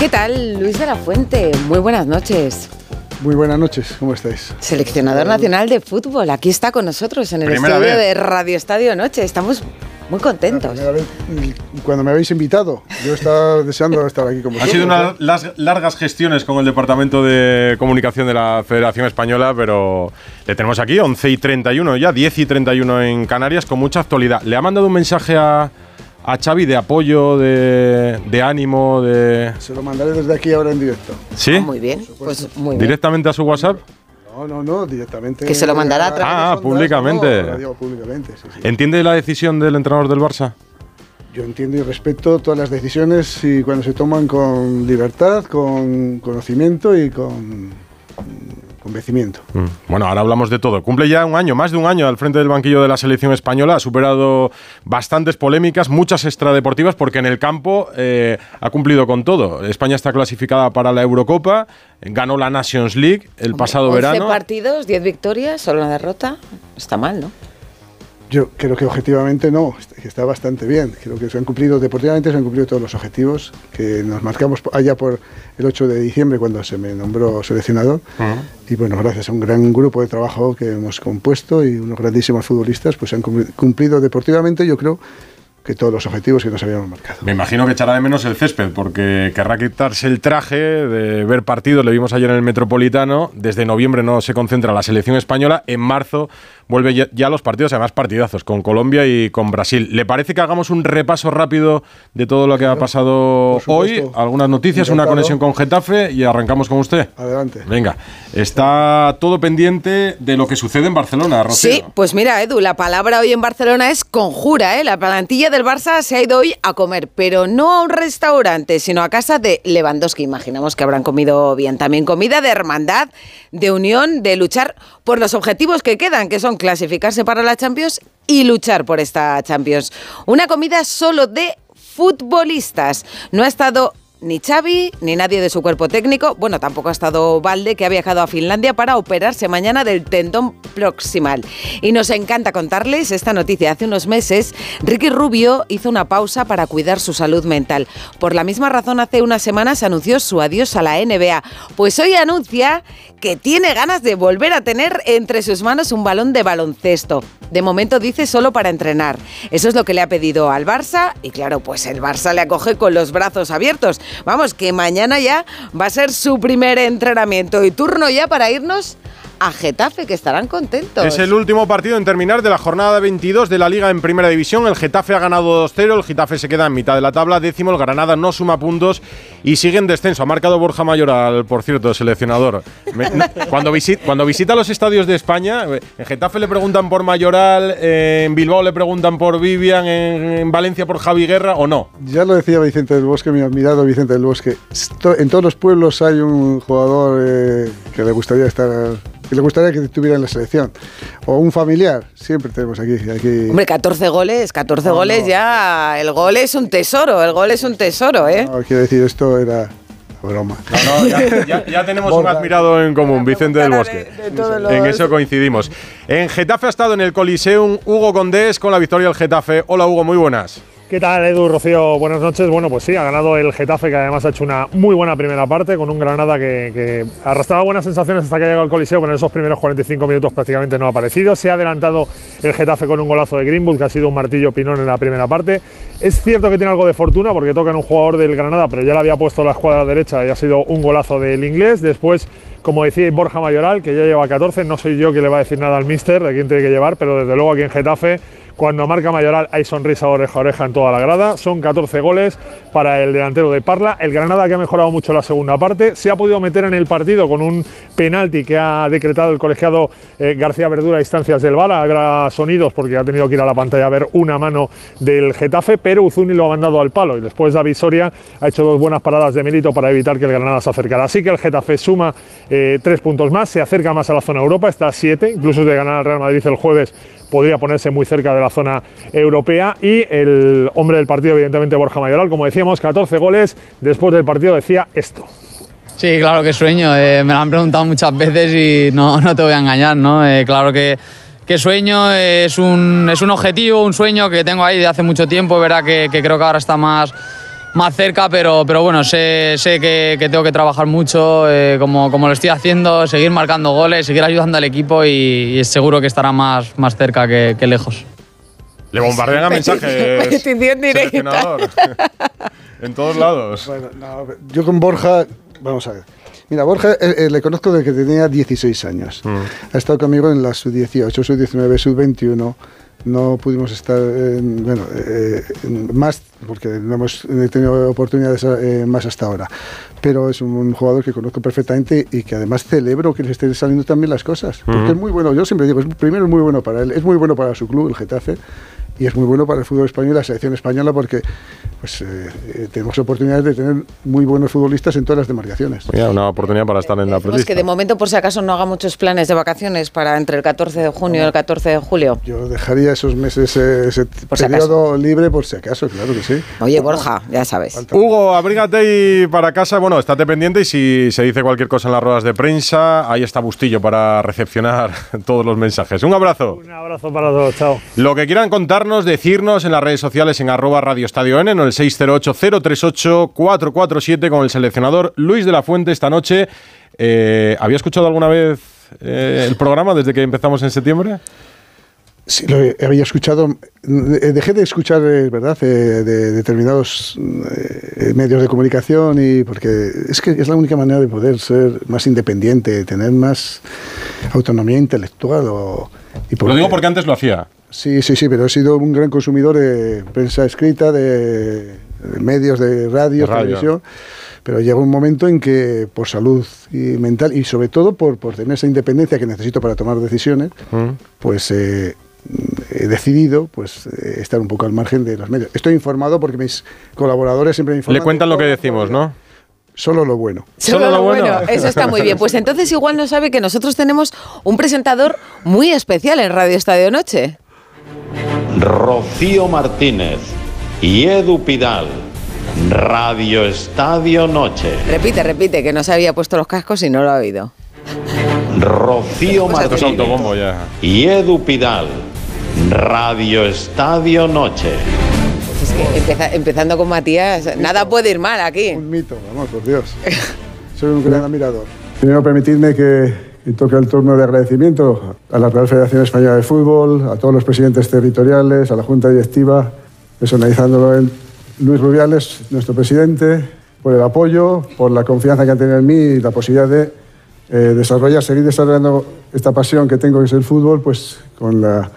¿Qué tal, Luis de la Fuente? Muy buenas noches. Muy buenas noches, ¿cómo estáis? Seleccionador nacional de fútbol, aquí está con nosotros en el estudio de Radio Estadio Noche. Estamos muy contentos. Vez, cuando me habéis invitado, yo estaba deseando estar aquí con vosotros. Han sido unas largas gestiones con el Departamento de Comunicación de la Federación Española, pero le tenemos aquí 11 y 31 ya, 10 y 31 en Canarias, con mucha actualidad. ¿Le ha mandado un mensaje a, a Xavi de apoyo, de, de, ánimo, de... Se lo mandaré desde aquí ahora en directo. ¿Sí? Ah, muy bien, pues muy bien. ¿Directamente a su WhatsApp? No, no, no, directamente. Que se lo mandará a través Ah, públicamente. No, digo públicamente sí, sí. ¿Entiende la decisión del entrenador del Barça? Yo entiendo y respeto todas las decisiones y cuando se toman con libertad, con conocimiento y con convencimiento. Mm. Bueno, ahora hablamos de todo. Cumple ya un año, más de un año al frente del banquillo de la selección española. Ha superado bastantes polémicas, muchas extradeportivas, porque en el campo eh, ha cumplido con todo. España está clasificada para la Eurocopa, ganó la Nations League el Hombre, pasado 11 verano. partidos, 10 victorias, solo una derrota. Está mal, ¿no? Yo creo que objetivamente no, que está bastante bien. Creo que se han cumplido, deportivamente se han cumplido todos los objetivos que nos marcamos allá por el 8 de diciembre cuando se me nombró seleccionador. Uh -huh. Y bueno, gracias a un gran grupo de trabajo que hemos compuesto y unos grandísimos futbolistas, pues se han cumplido deportivamente, yo creo, que todos los objetivos que nos habíamos marcado. Me imagino que echará de menos el césped, porque querrá quitarse el traje de ver partidos, le vimos ayer en el Metropolitano, desde noviembre no se concentra la selección española, en marzo vuelve ya, ya los partidos, además partidazos, con Colombia y con Brasil. ¿Le parece que hagamos un repaso rápido de todo lo que ha pasado hoy? Algunas noticias, Encantado. una conexión con Getafe y arrancamos con usted. Adelante. Venga, está todo pendiente de lo que sucede en Barcelona, Rocío. Sí, pues mira, Edu, la palabra hoy en Barcelona es conjura, ¿eh? La plantilla del Barça se ha ido hoy a comer, pero no a un restaurante, sino a casa de Lewandowski. Imaginamos que habrán comido bien. También comida de hermandad, de unión, de luchar por los objetivos que quedan, que son clasificarse para la Champions y luchar por esta Champions. Una comida solo de futbolistas. No ha estado ni Xavi, ni nadie de su cuerpo técnico. Bueno, tampoco ha estado Valde, que ha viajado a Finlandia para operarse mañana del tendón proximal. Y nos encanta contarles esta noticia. Hace unos meses, Ricky Rubio hizo una pausa para cuidar su salud mental. Por la misma razón, hace unas semanas anunció su adiós a la NBA. Pues hoy anuncia que tiene ganas de volver a tener entre sus manos un balón de baloncesto. De momento dice solo para entrenar. Eso es lo que le ha pedido al Barça y claro, pues el Barça le acoge con los brazos abiertos. Vamos, que mañana ya va a ser su primer entrenamiento y turno ya para irnos a Getafe, que estarán contentos. Es el último partido en terminar de la jornada 22 de la Liga en Primera División. El Getafe ha ganado 2-0, el Getafe se queda en mitad de la tabla, décimo, el Granada no suma puntos y sigue en descenso. Ha marcado Borja Mayoral, por cierto, seleccionador. Me, no, cuando, visit, cuando, visita los estadios de España, en Getafe le preguntan por Mayoral, eh, en Bilbao le preguntan por Vivian, en, en, Valencia por Javi Guerra o no. Ya lo decía Vicente del Bosque, mi admirado Vicente del Bosque. En todos los pueblos hay un jugador eh, que le gustaría estar que le gustaría que estuviera en la selección. O un familiar, siempre tenemos aquí. aquí. Hombre, 14 goles, 14 no, goles no. ya. El gol es un tesoro, el gol es un tesoro, ¿eh? No, quiero decir, esto era. Broma. No, no, ya, ya, ya tenemos un admirado en común, Vicente del Bosque. De, de en eso coincidimos. En Getafe ha estado en el Coliseum Hugo Condés con la victoria del Getafe. Hola Hugo, muy buenas. ¿Qué tal, Edu, Rocío? Buenas noches. Bueno, pues sí, ha ganado el Getafe, que además ha hecho una muy buena primera parte, con un Granada que, que arrastraba buenas sensaciones hasta que ha llegado al Coliseo, pero en esos primeros 45 minutos prácticamente no ha aparecido. Se ha adelantado el Getafe con un golazo de Greenwood, que ha sido un martillo pinón en la primera parte. Es cierto que tiene algo de fortuna, porque toca en un jugador del Granada, pero ya le había puesto la escuadra derecha y ha sido un golazo del inglés. Después como decía Borja Mayoral, que ya lleva 14, no soy yo quien le va a decir nada al míster de quién tiene que llevar, pero desde luego aquí en Getafe, cuando marca Mayoral hay sonrisa oreja a oreja en toda la grada, son 14 goles para el delantero de Parla, el Granada que ha mejorado mucho la segunda parte, se ha podido meter en el partido con un penalti que ha decretado el colegiado eh, García Verdura a instancias del VAR, habrá sonidos porque ha tenido que ir a la pantalla a ver una mano del Getafe, pero Uzuni lo ha mandado al palo y después David Soria ha hecho dos buenas paradas de mérito para evitar que el Granada se acercara. Así que el Getafe suma eh, tres puntos más, se acerca más a la zona Europa, está a siete, incluso de ganar al Real Madrid el jueves podría ponerse muy cerca de la zona europea y el hombre del partido evidentemente Borja Mayoral, como decíamos, 14 goles, después del partido decía esto. Sí, claro que sueño, eh, me lo han preguntado muchas veces y no, no te voy a engañar, ¿no? Eh, claro que, que sueño, eh, es, un, es un objetivo, un sueño que tengo ahí de hace mucho tiempo, que, que creo que ahora está más más cerca, pero, pero bueno, sé, sé que, que tengo que trabajar mucho, eh, como, como lo estoy haciendo, seguir marcando goles, seguir ayudando al equipo y, y seguro que estará más, más cerca que, que lejos. Le bombardean a mensajes. petición directa. en todos lados. Bueno, no, yo con Borja, vamos a ver. Mira, Borja eh, eh, le conozco desde que tenía 16 años. Ha estado conmigo en la sub-18, sub-19, sub-21. No pudimos estar, en- bueno, eh, más, porque no hemos tenido oportunidades eh, más hasta ahora. Pero es un jugador que conozco perfectamente y que además celebro que le estén saliendo también las cosas. Porque es muy bueno, yo siempre digo, es, primero es muy bueno para él, es muy bueno para su club, el Getafe, y es muy bueno para el fútbol español y la selección española porque pues, eh, eh, tenemos oportunidades de tener muy buenos futbolistas en todas las demarcaciones. Mira, una oportunidad para estar en la Decimos que prelista. de momento, por si acaso, no haga muchos planes de vacaciones para entre el 14 de junio y el 14 de julio. Yo dejaría esos meses, eh, ese Por si periodo libre por si acaso, claro que sí. Oye, Borja, ya sabes. Hugo, abrígate y para casa, bueno, estate pendiente y si se dice cualquier cosa en las ruedas de prensa, ahí está Bustillo para recepcionar todos los mensajes. Un abrazo. Un abrazo para todos, chao. Lo que quieran contarnos, decirnos en las redes sociales en arroba Radio Estadio N, en el 608-038-447 con el seleccionador Luis de la Fuente esta noche. Eh, ¿Había escuchado alguna vez eh, el programa desde que empezamos en septiembre? Sí, lo había escuchado, eh, dejé de escuchar, eh, ¿verdad?, de determinados medios de comunicación y porque es que es la única manera de poder ser más independiente, tener más autonomía intelectual. O, y Lo digo porque antes lo hacía. Sí, sí, sí, pero he sido un gran consumidor de prensa escrita, de, de medios, de radio, De radio. televisión. Pero llega un momento en que por salud y mental y sobre todo por, por tener esa independencia que necesito para tomar decisiones, Mm. pues eh, he decidido pues eh, estar un poco al margen de los medios. Estoy informado porque mis colaboradores siempre me informan. Le cuentan lo que decimos. ¿no? Solo lo bueno. Solo lo bueno. Eso está muy bien. Pues entonces igual no sabe que nosotros tenemos un presentador muy especial en Radio Estadio Noche. Rocío Martínez y Edu Pidal. Radio Estadio Noche. Repite, repite, que no se había puesto los cascos y no lo ha oído. Rocío Martínez y Edu Pidal. Radio Estadio Noche. Pues es que empeza- empezando con Matías, nada puede ir mal aquí. Un mito, vamos, por Dios. Soy un gran admirador. Primero, permitidme que, que toque el turno de agradecimiento a la Real Federación Española de Fútbol, a todos los presidentes territoriales, a la Junta Directiva, personalizándolo en Luis Rubiales, nuestro presidente, por el apoyo, por la confianza que han tenido en mí y la posibilidad de eh, desarrollar, seguir desarrollando esta pasión que tengo, que es el fútbol, pues con la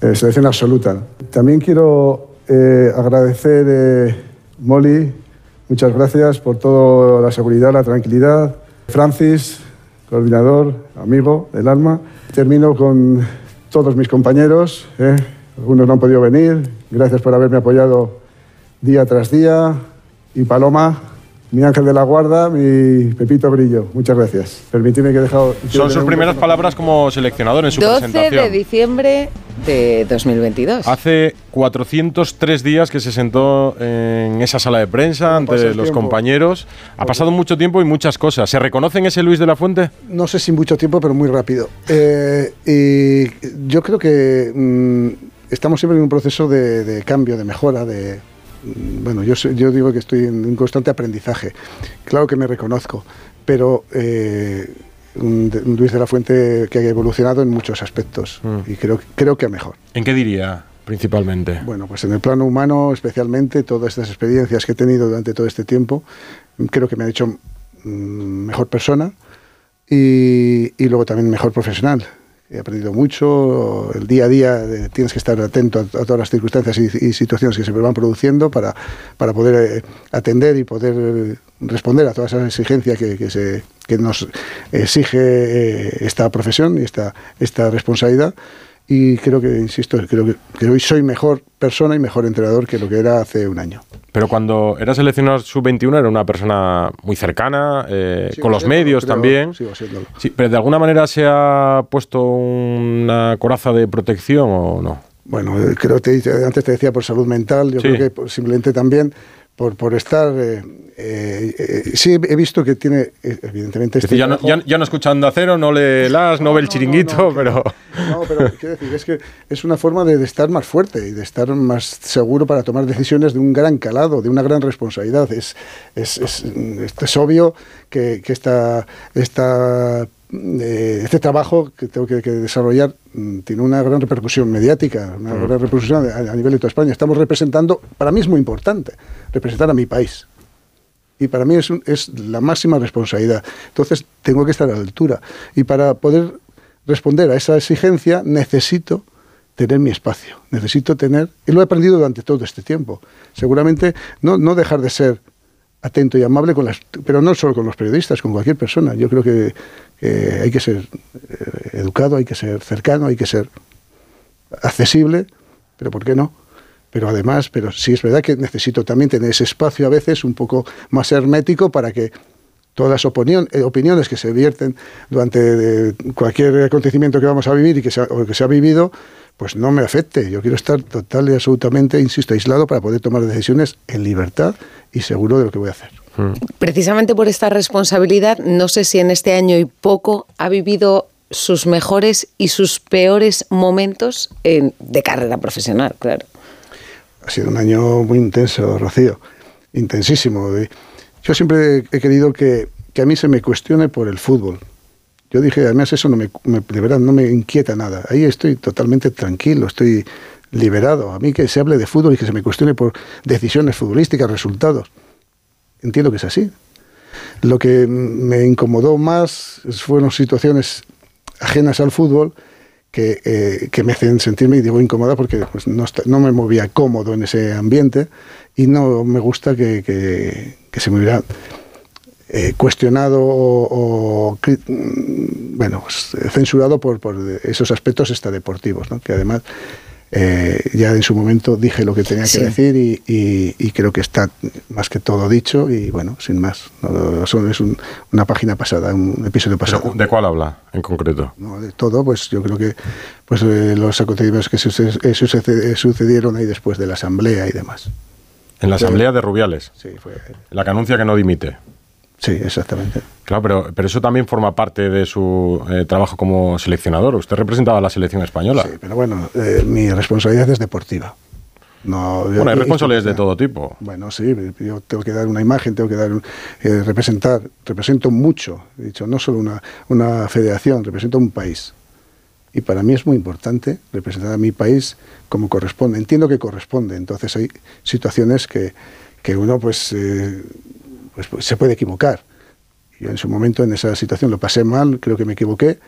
eh, selección absoluta. También quiero eh, agradecer, eh, Molly, muchas gracias por toda la seguridad, la tranquilidad. Francis, coordinador, amigo del alma. Termino con todos mis compañeros, eh, algunos no han podido venir, gracias por haberme apoyado día tras día. Y Paloma, mi ángel de la guarda, mi Pepito Brillo, muchas gracias. Permitidme que he dejado... Son sus primeras palabras como seleccionador en su 12 presentación. de diciembre de 2022. Hace 403 días que se sentó en esa sala de prensa ante los tiempo? compañeros. Ha pasado mucho tiempo y muchas cosas. ¿Se reconoce en ese Luis de la Fuente? No sé si mucho tiempo, pero muy rápido. Eh, y yo creo que mm, estamos siempre en un proceso de, de cambio, de mejora, de... Bueno, yo, digo que estoy en un constante aprendizaje. Claro que me reconozco, pero eh, un, Luis de la Fuente que ha evolucionado en muchos aspectos Mm. y creo, creo que a mejor. ¿En qué diría principalmente? Bueno, pues en el plano humano, especialmente, todas estas experiencias que he tenido durante todo este tiempo, creo que me han hecho mm, mejor persona y, y luego también mejor profesional. He aprendido mucho, el día a día eh, tienes que estar atento a, todas las circunstancias y, situaciones que se van produciendo para, para poder eh, atender y poder responder a todas esas exigencias que, que nos exige eh, esta profesión y esta, esta responsabilidad. Y creo que, insisto, creo que, que hoy soy mejor persona y mejor entrenador que lo que era hace un año. Pero cuando era seleccionado sub-21 era una persona muy cercana, eh, con los medios creo, también. Sigo siéndolo. Sí, pero de alguna manera se ha puesto una coraza de protección o no. Bueno, eh, creo que te- antes te decía por salud mental, yo Sí. creo que simplemente también por, por estar... eh, eh, eh, sí, he visto que tiene, eh, evidentemente... Es este decir, ya no, ya, ya no escucha Onda Cero, no lee las, no, ve el chiringuito, pero... No, pero quiero decir, es que es una forma de, de estar más fuerte y de estar más seguro para tomar decisiones de un gran calado, de una gran responsabilidad. Es, es, es, es obvio que, que esta, esta, eh, este trabajo que tengo que, que desarrollar mm, tiene una gran repercusión mediática, una gran repercusión a, a nivel de toda España. Estamos representando, para mí es muy importante, representar a mi país. Y para mí es, un- es la máxima responsabilidad. Entonces tengo que estar a la altura. Y para poder responder a esa exigencia necesito tener mi espacio. Necesito tener, y lo he aprendido durante todo este tiempo, seguramente no, no dejar de ser atento y amable con las, pero no solo con los periodistas, con cualquier persona. Yo creo que, hay que ser eh, educado, hay que ser cercano, hay que ser accesible, pero ¿por qué no? Pero además, pero sí es verdad que necesito también tener ese espacio a veces un poco más hermético para que todas las opinión- eh, opiniones que se vierten durante eh, cualquier acontecimiento que vamos a vivir y que se o que se ha vivido, pues no me afecte. Yo quiero estar total y absolutamente, insisto, aislado para poder tomar decisiones en libertad y seguro de lo que voy a hacer. Precisamente por esta responsabilidad, no sé si en este año y poco ha vivido sus mejores y sus peores momentos en- de carrera profesional, claro. Ha sido un año muy intenso, Rocío, intensísimo. Y Yo siempre he querido que, que a mí se me cuestione por el fútbol. Yo dije, además eso no me, me- de verdad no me inquieta nada. Ahí estoy totalmente tranquilo, estoy liberado. A mí que se hable de fútbol y que se me cuestione por decisiones futbolísticas, resultados. Entiendo que es así. Lo que me incomodó más fueron situaciones ajenas al fútbol que, eh, que me hacen sentirme, y digo incómoda porque pues, no, está- no me movía cómodo en ese ambiente y no me gusta que, que- que se me hubiera eh, cuestionado o, mm, bueno, pues, eh, censurado por, por esos aspectos extradeportivos, ¿no? que además eh, ya en su momento dije lo que tenía Sí. que decir y, y- y creo que está más que todo dicho y bueno, sin más. No, son- es un- una página pasada, un episodio pasado. ¿De cuál habla en concreto? No, de todo, pues yo creo que pues eh, los acontecimientos que eh, sucedieron ahí después de la asamblea y demás. En la asamblea de Rubiales, Sí, fue, la que anuncia que no dimite. Sí, exactamente. Claro, pero, pero eso también forma parte de su eh, trabajo como seleccionador. Usted representaba a la selección española. Sí, pero bueno, eh, mi responsabilidad es deportiva. No, Bueno, hay responsabilidades de todo tipo. Bueno, sí, yo tengo que dar una imagen, tengo que dar un- eh, representar, represento mucho, he dicho, no solo una, una federación, represento un país. Y para mí es muy importante representar a mi país como corresponde. Entiendo que corresponde, entonces hay situaciones que, que uno pues, eh, pues, pues, se puede equivocar. Yo en su momento en esa situación lo pasé mal, creo que me equivoqué.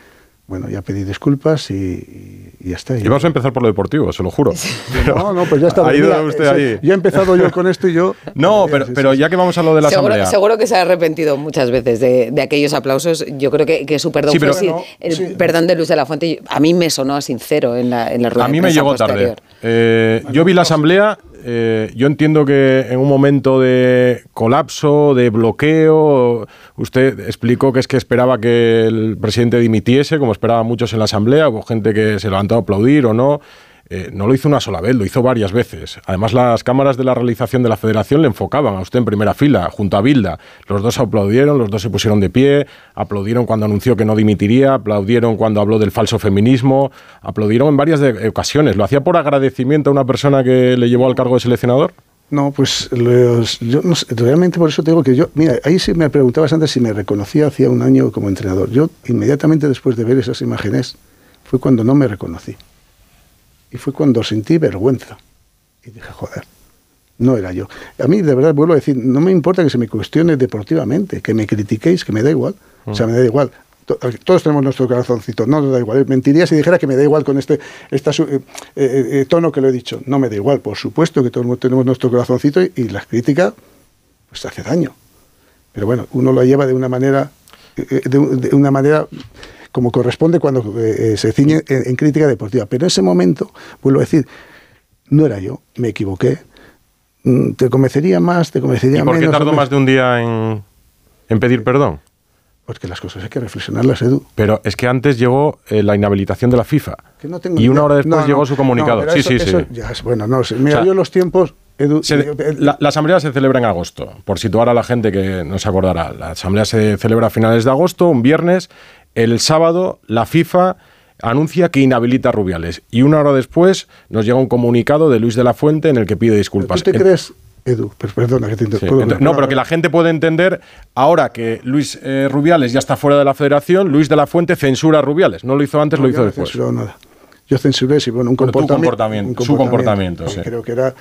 Bueno, ya pedí disculpas y, y- y ya está. Y vamos a empezar por lo deportivo, se lo juro. Pero no, no, pues ya está. Ha ido Mira, usted eh, ahí. Ya he empezado yo con esto y yo... No, pero, sí, pero sí. ya que vamos a lo de la Seguro, asamblea. seguro que se ha arrepentido muchas veces de, de aquellos aplausos. Yo creo que, que su perdón Sí, pero- fue sí, Bueno, el sí. perdón de Luz de la Fuente. A mí me sonó sincero en la, en la rueda A mí me llegó tarde. Eh, yo vi la asamblea, eh, yo entiendo que en un momento de colapso, de bloqueo, usted explicó que es que esperaba que el presidente dimitiese, como esperaban muchos en la asamblea, hubo gente que se levantó a aplaudir o no. Eh, no lo hizo una sola vez, lo hizo varias veces. Además, las cámaras de la realización de la federación le enfocaban a usted en primera fila, junto a Bilda. Los dos aplaudieron, los dos se pusieron de pie, aplaudieron cuando anunció que no dimitiría, aplaudieron cuando habló del falso feminismo, aplaudieron en varias ocasiones. ¿Lo hacía por agradecimiento a una persona que le llevó al cargo de seleccionador? No, pues realmente por eso te digo que yo, mira, ahí sí me preguntabas antes si me reconocía hacía un año como entrenador. Yo inmediatamente después de ver esas imágenes fue cuando no me reconocí. Y fue cuando sentí vergüenza. Y dije, joder, no era yo. A mí, de verdad, vuelvo a decir, no me importa que se me cuestione deportivamente, que me critiquéis, que me da igual. O sea, me da igual. To- Todos tenemos nuestro corazoncito, no nos da igual. Mentiría si dijera que me da igual con este eh, eh, eh, tono que lo he dicho. No me da igual, por supuesto que todos tenemos nuestro corazoncito y, y la crítica pues hace daño. Pero bueno, uno lo lleva de una manera, de una manera como corresponde cuando eh, eh, se ciñe en, en crítica deportiva. Pero en ese momento, vuelvo a decir, no era yo, me equivoqué. Mm, Te convencería más, te convencería ¿Y por qué menos. tardó hombre. más de un día en, en pedir perdón? Porque las cosas hay que reflexionarlas, Edu. Pero es que antes llegó eh, la inhabilitación de la FIFA. Que no tengo y una idea. hora después No, llegó no, su comunicado. sí, eso- sí, eso sí. ya bueno, no. Mira, O sea- yo los tiempos Edu, Se- eh, la, la asamblea se celebra en agosto, por situar a la gente que no se acordará. La asamblea se celebra a finales de agosto, un viernes. El sábado, la FIFA anuncia que inhabilita a Rubiales. Y una hora después nos llega un comunicado de Luis de la Fuente en el que pide disculpas. ¿Tú te crees, Edu? per- Perdona que te interrumpa. no, pero que la gente puede entender ahora que Luis eh, Rubiales ya está fuera de la federación, Luis de la Fuente censura a Rubiales. No lo hizo antes, No, lo hizo no después. censurado nada. Yo censuré, sí, bueno, un comportamiento. comportamiento, su comportamiento, sí. Creo que era,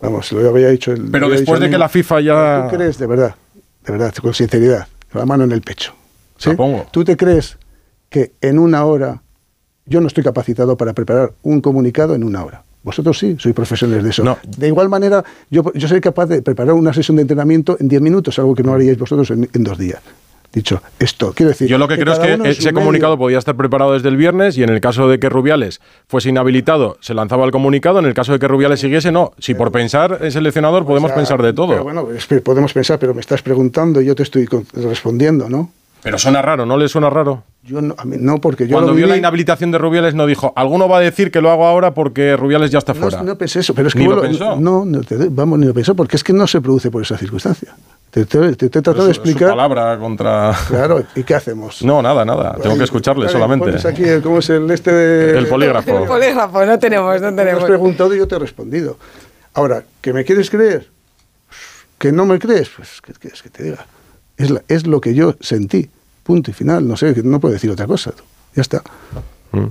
vamos, lo había dicho el. Pero después dicho de que la. FIFA ya- ¿Tú crees, de verdad, de verdad, con sinceridad, con la mano en el pecho? ¿Sí? Supongo. ¿Tú te crees que en una hora yo no estoy capacitado para preparar un comunicado en una hora? Vosotros sí, sois profesionales de eso. No. De igual manera, yo, yo soy capaz de preparar una sesión de entrenamiento en 10 minutos, algo que no haríais vosotros en, en dos días. Dicho esto, quiero decir. Yo lo que, creo es que ese comunicado podía estar preparado desde el viernes y en el caso de que Rubiales fuese inhabilitado, se lanzaba el comunicado. En el caso de que Rubiales siguiese, no. Si por pensar en seleccionador podemos O sea, pensar de todo. pero bueno, podemos pensar, pero me estás preguntando y yo te estoy respondiendo, ¿no? Pero suena raro, ¿no le suena raro? Yo no, a mí no porque yo Cuando lo vio la viví- inhabilitación de Rubiales no dijo, alguno va a decir que lo hago ahora porque Rubiales ya está no, fuera. no pensé eso, pero es que Ni lo bueno, pensó. no, no te- vamos ni lo pensó porque es que no se produce por esa circunstancia. Te, te- te- te he tratado de Es su- explicar. palabra contra... Claro, ¿y qué hacemos? No, nada, nada. Tengo que escucharle Vale, solamente. pones aquí el- ¿Cómo es el este de- El polígrafo. El polígrafo, no tenemos, no Me has tenemos. preguntado y yo te he respondido. Ahora, ¿que me quieres creer? ¿Que no me crees? Pues, ¿qué quieres que te diga? Es, la- es lo que yo sentí. Punto y final. No sé, que no puedo decir otra cosa. Ya está. Mm.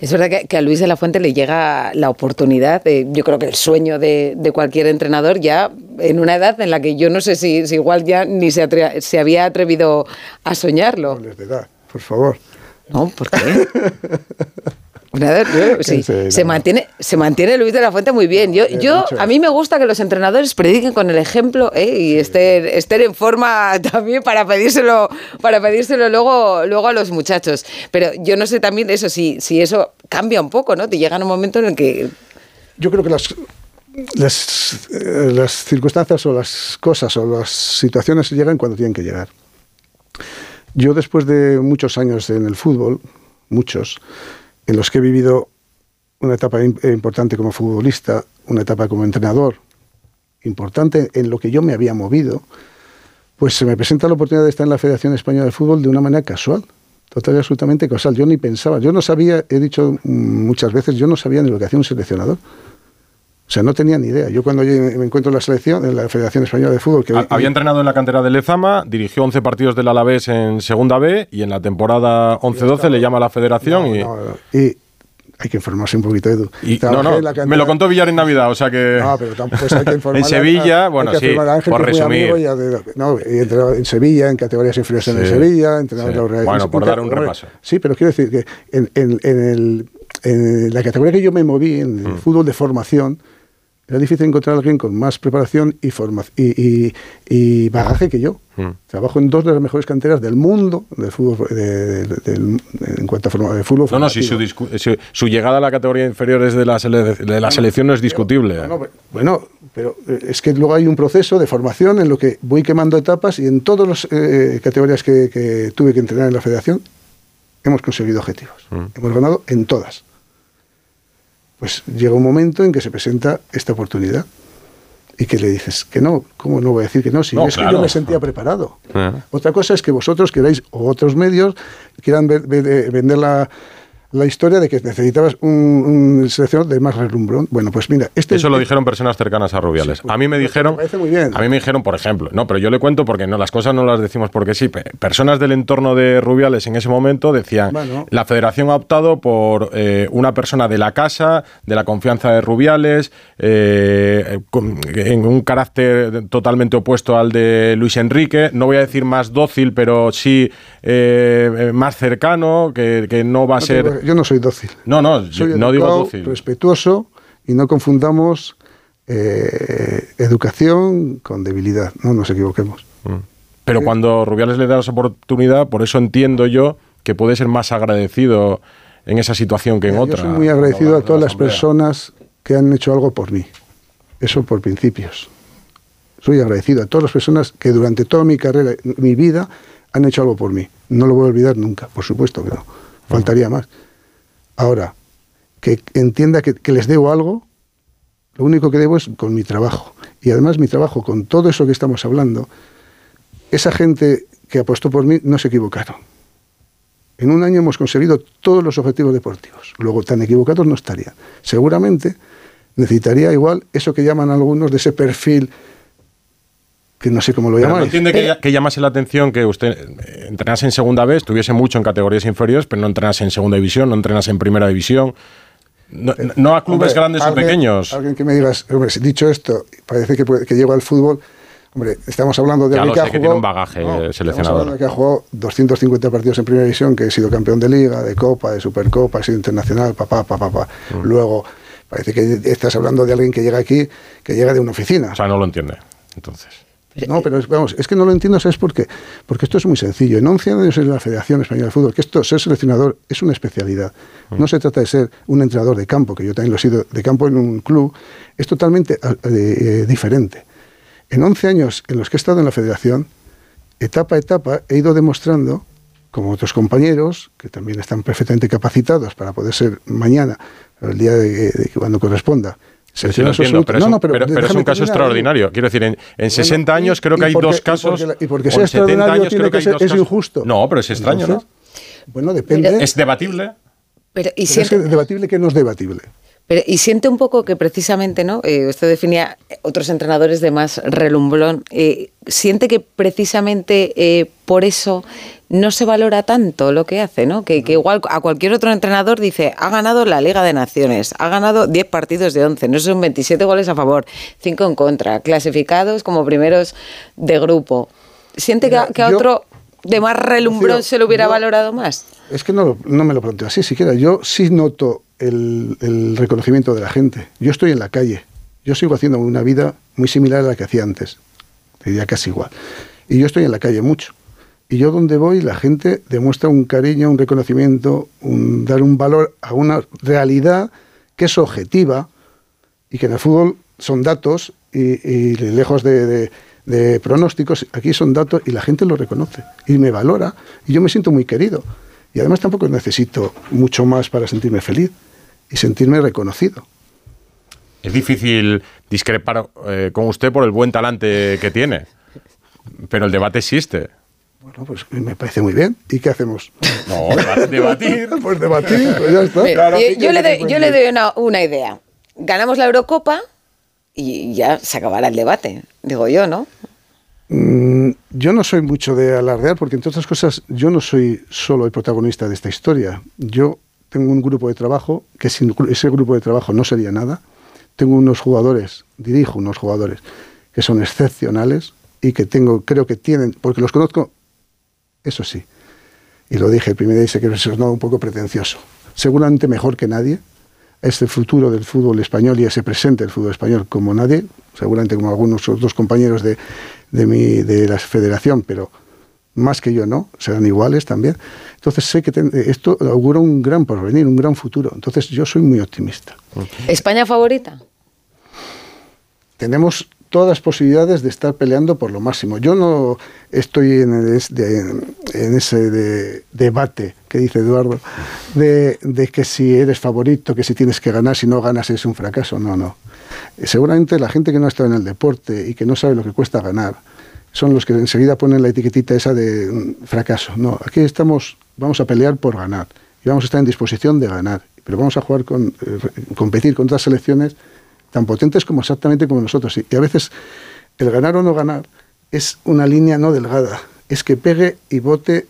Es verdad que, que a Luis de la Fuente le llega la oportunidad, de, yo creo que el sueño de, de cualquier entrenador ya en una edad en la que yo no sé si, si igual ya ni se, atre- se había atrevido a soñarlo. Hables de edad, por favor. No, ¿por qué? Nada, yo- sí, Sí, se, mantiene, se mantiene Luis de la Fuente muy bien. Yo, yo, a mí me gusta que los entrenadores prediquen con el ejemplo ¿eh? y estén, estén en forma también para pedírselo, para pedírselo luego, luego a los muchachos. Pero yo no sé también eso, si, si eso cambia un poco, ¿no? Te llega un momento en el que Yo creo que las, las, eh, las circunstancias o las cosas o las situaciones llegan cuando tienen que llegar. Yo después de muchos años en el fútbol, muchos, en los que he vivido una etapa im- importante como futbolista, una etapa como entrenador, importante en lo que yo me había movido, pues se me presenta la oportunidad de estar en la Federación Española de Fútbol de una manera casual, total y absolutamente casual. Yo ni pensaba, yo no sabía, he dicho mm, muchas veces, yo no sabía ni lo que hacía un seleccionador. O sea, no tenía ni idea. Yo cuando yo me encuentro en la selección, en la Federación Española de Fútbol, que Ha- Había entrenado en la cantera de Lezama, dirigió 11 partidos del Alavés en Segunda B y en la temporada 11-12 le llama a la federación No, y... no, no. y hay que informarse un poquito, Edu. y- no, no, en la cantera- me lo contó Villar en Navidad, o sea que... No, pero tampoco hay que informar. En Sevilla, a- bueno, sí, Ángel, por resumir. y de- no, y entrenaba en Sevilla, en categorías inferiores en Sí, Sevilla, entrenaba sí. en los Reales- Bueno, por en- dar un en- repaso. Sí, pero quiero decir que en, en- en el- en la categoría que yo me moví, en Mm. el fútbol de formación, era difícil encontrar a alguien con más preparación y, forma, y, y- y bagaje que yo. Mm. Trabajo en dos de las mejores canteras del mundo del fútbol, de- de- del- en cuanto a forma, de fútbol No, no, sí, su, su- su llegada a la categoría inferior es de la, sele- de la selección no es discutible. Bueno, pero- bueno, pero eh, es que luego hay un proceso de formación en lo que voy quemando etapas y en todas las eh, categorías que, que tuve que entrenar en la federación hemos conseguido objetivos. Hemos ganado en todas. Pues llega un momento en que se presenta esta oportunidad y que le dices que no, ¿cómo no voy a decir que no? Si No, es que yo me sentía preparado. Ah. Otra cosa es que vosotros queráis, o otros medios, quieran ver- ver- eh, vender la, la historia de que necesitabas un, un seleccionador de más relumbrón. Bueno, pues mira, este Eso lo dijeron personas cercanas a Rubiales. Sí, pues, a mí me dijeron, me parece muy bien. a mí me dijeron, por ejemplo, no, pero yo le cuento porque no las cosas no las decimos porque sí. pe- Personas del entorno de Rubiales en ese momento decían, Bueno. la Federación ha optado por eh, una persona de la casa, de la confianza de Rubiales, eh, con- en un carácter totalmente opuesto al de Luis Enrique. No voy a decir más dócil, pero sí eh, eh, más cercano, que, que no va a No ser. Yo no soy dócil. No, no, yo Soy no digo dócil. respetuoso y no confundamos eh, educación con debilidad. No nos equivoquemos. Pero cuando Rubiales le da esa oportunidad, por eso entiendo yo que puede ser más agradecido en esa situación que en Yo otra. soy muy agradecido a todas las personas que han hecho algo por mí. Eso por principios. Soy agradecido a todas las personas que durante toda mi carrera, mi vida, han hecho algo por mí. No lo voy a olvidar nunca, por supuesto que no. Faltaría más. Ahora, que entienda que, les debo algo, Lo único que debo es con mi trabajo. Y además mi trabajo, con todo eso que estamos hablando, esa gente que apostó por mí no se equivocaron. En un año hemos conseguido todos los objetivos deportivos. Luego, tan equivocados no estarían. Seguramente necesitaría igual eso que llaman algunos de ese perfil que no sé cómo lo Pero llaman. no entiende que, que llamase la atención que usted entrenase en segunda vez, estuviese mucho en categorías inferiores, pero no entrenase en segunda división, no entrenase en primera división. No, no a clubes Hombre, grandes o pequeños. Alguien que me digas, hombre, dicho esto, parece que, puede- que llego al fútbol. Hombre, estamos hablando de alguien que ha tiene jugado. un bagaje estamos seleccionador. de que ha jugado 250 partidos en primera división, que he sido campeón de liga, de copa, de supercopa, he sido internacional, papá, papá, papá. Mm. Luego, parece que estás hablando de alguien que llega aquí, que llega de una oficina. O sea, no lo entiende. Entonces. No, pero es, vamos, es que no lo entiendo, ¿sabes por qué? Porque esto es muy sencillo. En 11 años en la Federación Española de Fútbol, que esto, ser seleccionador es una especialidad. No se trata de ser un entrenador de campo, que yo también lo he sido de campo en un club, es totalmente eh, eh, diferente. En 11 años en los que he estado en la Federación, etapa a etapa he ido demostrando, como otros compañeros, que también están perfectamente capacitados para poder ser mañana, el día de, de cuando corresponda, Sí, entiendo, absolutos. pero, es No, un, no, pero- pero es un caso extraordinario. Quiero decir, en, en 60 y- años creo que hay porque- dos y porque casos. y porque o sea en 70 extraordinario años tiene creo que que hay ser- dos es injusto. No, pero es extraño, ¿no? Bueno, depende. Es debatible. Pero, y Pero es siente, que debatible que no es debatible. pero- y siente un poco que precisamente, ¿no? Eh, usted definía otros entrenadores de más relumbrón. eh, siente que precisamente eh, por eso no se valora tanto lo que hace, ¿no? Que, que igual a cualquier otro entrenador dice, ha ganado la Liga de Naciones, ha ganado 10 partidos de 11, no son 27 goles a favor, 5 en contra, clasificados como primeros de grupo. ¿Siente que, a- otro de más relumbrón se lo hubiera yo- valorado más? Es que no, no me lo planteo así siquiera. Yo sí noto el, el reconocimiento de la gente. Yo estoy en la calle. Yo sigo haciendo una vida muy similar a la que hacía antes. Te diría casi igual. Y yo estoy en la calle mucho. Y yo donde voy, la gente demuestra un cariño, un reconocimiento, un, dar un valor a una realidad que es objetiva y que en el fútbol son datos y, lejos de, de- de pronósticos, aquí son datos y la gente lo reconoce y me valora y yo me siento muy querido. Y además tampoco necesito mucho más para sentirme feliz y sentirme reconocido. Es difícil discrepar eh, con usted por el buen talante que tiene. Pero el debate existe. Bueno, pues me parece muy bien. ¿Y qué hacemos? No, deba- debatir. Pues debatir, pues ya está. Mira, yo, yo le doy, yo le doy una, una idea. Ganamos la Eurocopa y ya se acabará el debate, digo yo, ¿no? Mm, yo no soy mucho de alardear porque, entre otras cosas, yo no soy solo el protagonista de esta historia. Yo tengo un grupo de trabajo que sin ese grupo de trabajo no sería nada. Tengo unos jugadores, dirijo unos jugadores que son excepcionales y que tengo, creo que tienen, porque los conozco, eso sí, y lo dije el primer día y sé que es un poco pretencioso, seguramente mejor que nadie, es el futuro del fútbol español y ese presente del fútbol español como nadie, seguramente como algunos otros compañeros de, de, mi, de la federación, pero más que yo no, serán iguales también. Entonces sé que ten- esto augura un gran porvenir, un gran futuro. Entonces yo soy muy optimista. ¿España favorita? tenemos todas las posibilidades de estar peleando por lo máximo. Yo no estoy en, ese de- debate que dice Eduardo, de, que si eres favorito, que si tienes que ganar, si no ganas es un fracaso. No, no. Eh, Seguramente la gente que no ha estado en el deporte y que no sabe lo que cuesta ganar, son los que enseguida ponen la etiquetita esa de mm, fracaso. No, aquí estamos, vamos a pelear por ganar y vamos a estar en disposición de ganar, pero vamos a jugar con, eh, competir con otras selecciones tan potentes como exactamente como nosotros. Y, a veces el ganar o no ganar es una línea no delgada, es que pegue y bote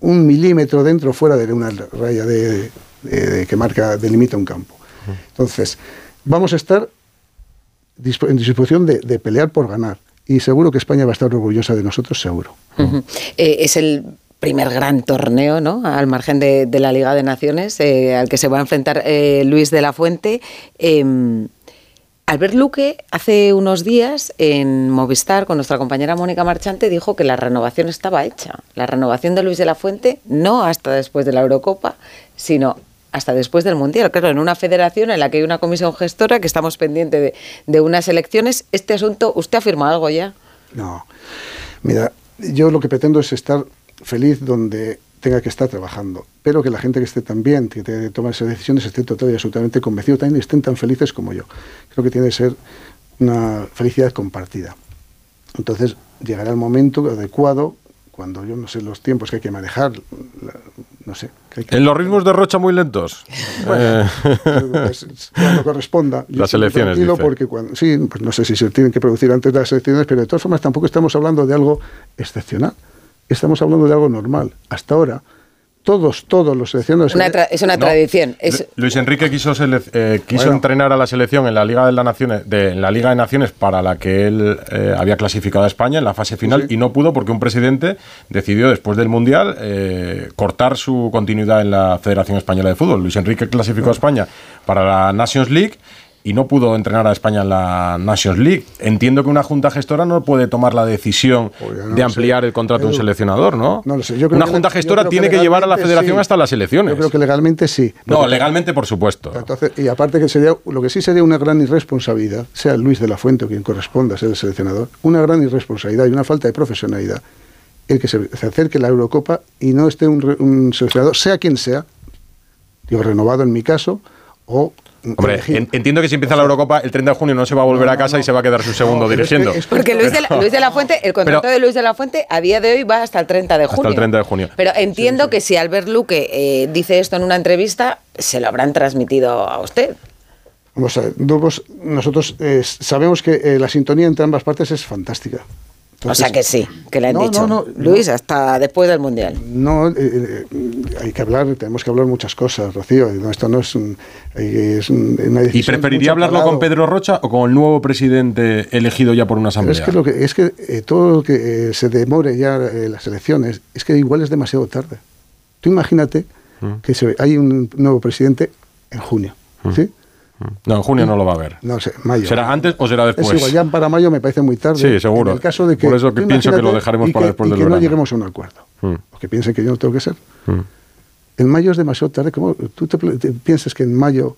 un milímetro dentro o fuera de una raya de, de- de- que marca, delimita un campo. Entonces, vamos a estar en disposición de, de pelear por ganar. Y seguro que España va a estar orgullosa de nosotros, seguro. Eh, es el primer gran torneo, ¿no? Al margen de, de la Liga de Naciones, eh, al que se va a enfrentar eh, Luis de la Fuente. Eh, Albert Luque hace unos días en Movistar con nuestra compañera Mónica Marchante dijo que la renovación estaba hecha. La renovación de Luis de la Fuente no hasta después de la Eurocopa, sino hasta después del Mundial. Claro, en una federación en la que hay una comisión gestora que estamos pendientes de, de unas elecciones, este asunto, ¿usted afirma algo ya? No. Mira, yo lo que pretendo es estar feliz donde tenga que estar trabajando, pero que la gente que esté también, que tenga que tomar esas decisiones, esté total y absolutamente convencido también y estén tan felices como yo. Creo que tiene que ser una felicidad compartida. Entonces llegará el momento adecuado cuando yo no sé los tiempos que hay que manejar, la- no sé. que hay que- En los ritmos de Rocha muy lentos. Eh, pues, cuando corresponda. Yo Las elecciones, dice. porque cuando, sí, pues no sé si se tienen que producir antes de las elecciones, pero de todas formas tampoco estamos hablando de algo excepcional. Estamos hablando de algo normal. Hasta ahora, todos, todos los seleccionados... Una es una No. tradición. Es, Lu- Luis Enrique quiso, eh, quiso Bueno. entrenar a la selección en la Liga de, las Naciones, de, en la Liga de Naciones para la que él eh, había clasificado a España en la fase final Sí. y no pudo porque un presidente decidió después del Mundial eh, cortar su continuidad en la Federación Española de Fútbol. Luis Enrique clasificó a España para la Nations League y no pudo entrenar a España en la Nations League. Entiendo que una junta gestora no puede tomar la decisión Pues no de ampliar sé. el contrato de un seleccionador, ¿no? No lo sé. Yo creo una que junta gestora tiene que, llevar a la federación sí. hasta las elecciones. Yo creo que legalmente sí. No, legalmente, por supuesto. Entonces, y aparte que sería, lo que sí sería una gran irresponsabilidad, sea Luis de la Fuente o quien corresponda a ser el seleccionador, una gran irresponsabilidad y una falta de profesionalidad el que se, se acerque la Eurocopa y no esté un, un seleccionador, sea quien sea, digo, renovado en mi caso, o Hombre, en- entiendo que si empieza la Eurocopa, el 30 de junio no se va a volver No, a casa no, y se va a quedar su segundo es que- dirigiendo. es que- Porque Luis de, la, Luis de la Fuente, el contrato Pero- de Luis de la Fuente a día de hoy va hasta el 30 de Hasta junio. el 30 de junio. Pero entiendo que si Albert Luque eh, dice esto en una entrevista, se lo habrán transmitido a usted. Vamos a ver, nosotros eh, sabemos que eh, la sintonía entre ambas partes es fantástica. O sea que sí, que le han No, dicho. no, no, Luis, hasta después del Mundial. No, eh, eh, hay que hablar, tenemos que hablar muchas cosas, Rocío. No, esto no es, un, es un- una ¿Y preferiría hablarlo con Pedro Rocha o con el nuevo presidente elegido ya por una Pero asamblea? es que, lo que, es que eh, todo lo que eh, se demore ya eh, las elecciones, es que igual es demasiado tarde. Tú imagínate Mm. que se, hay un nuevo presidente en junio, ¿sí? No, en junio no lo va a ver. No sé, mayo. ¿Será antes o será después? Es igual, ya para mayo me parece muy tarde. Sí, seguro. En el caso de que, Por eso que pienso que lo dejaremos para que- después del que verano. no lleguemos a un acuerdo. Mm. Que piensen que yo no tengo que ser. Mm. En mayo es demasiado tarde. ¿Cómo tú te piensas que en mayo,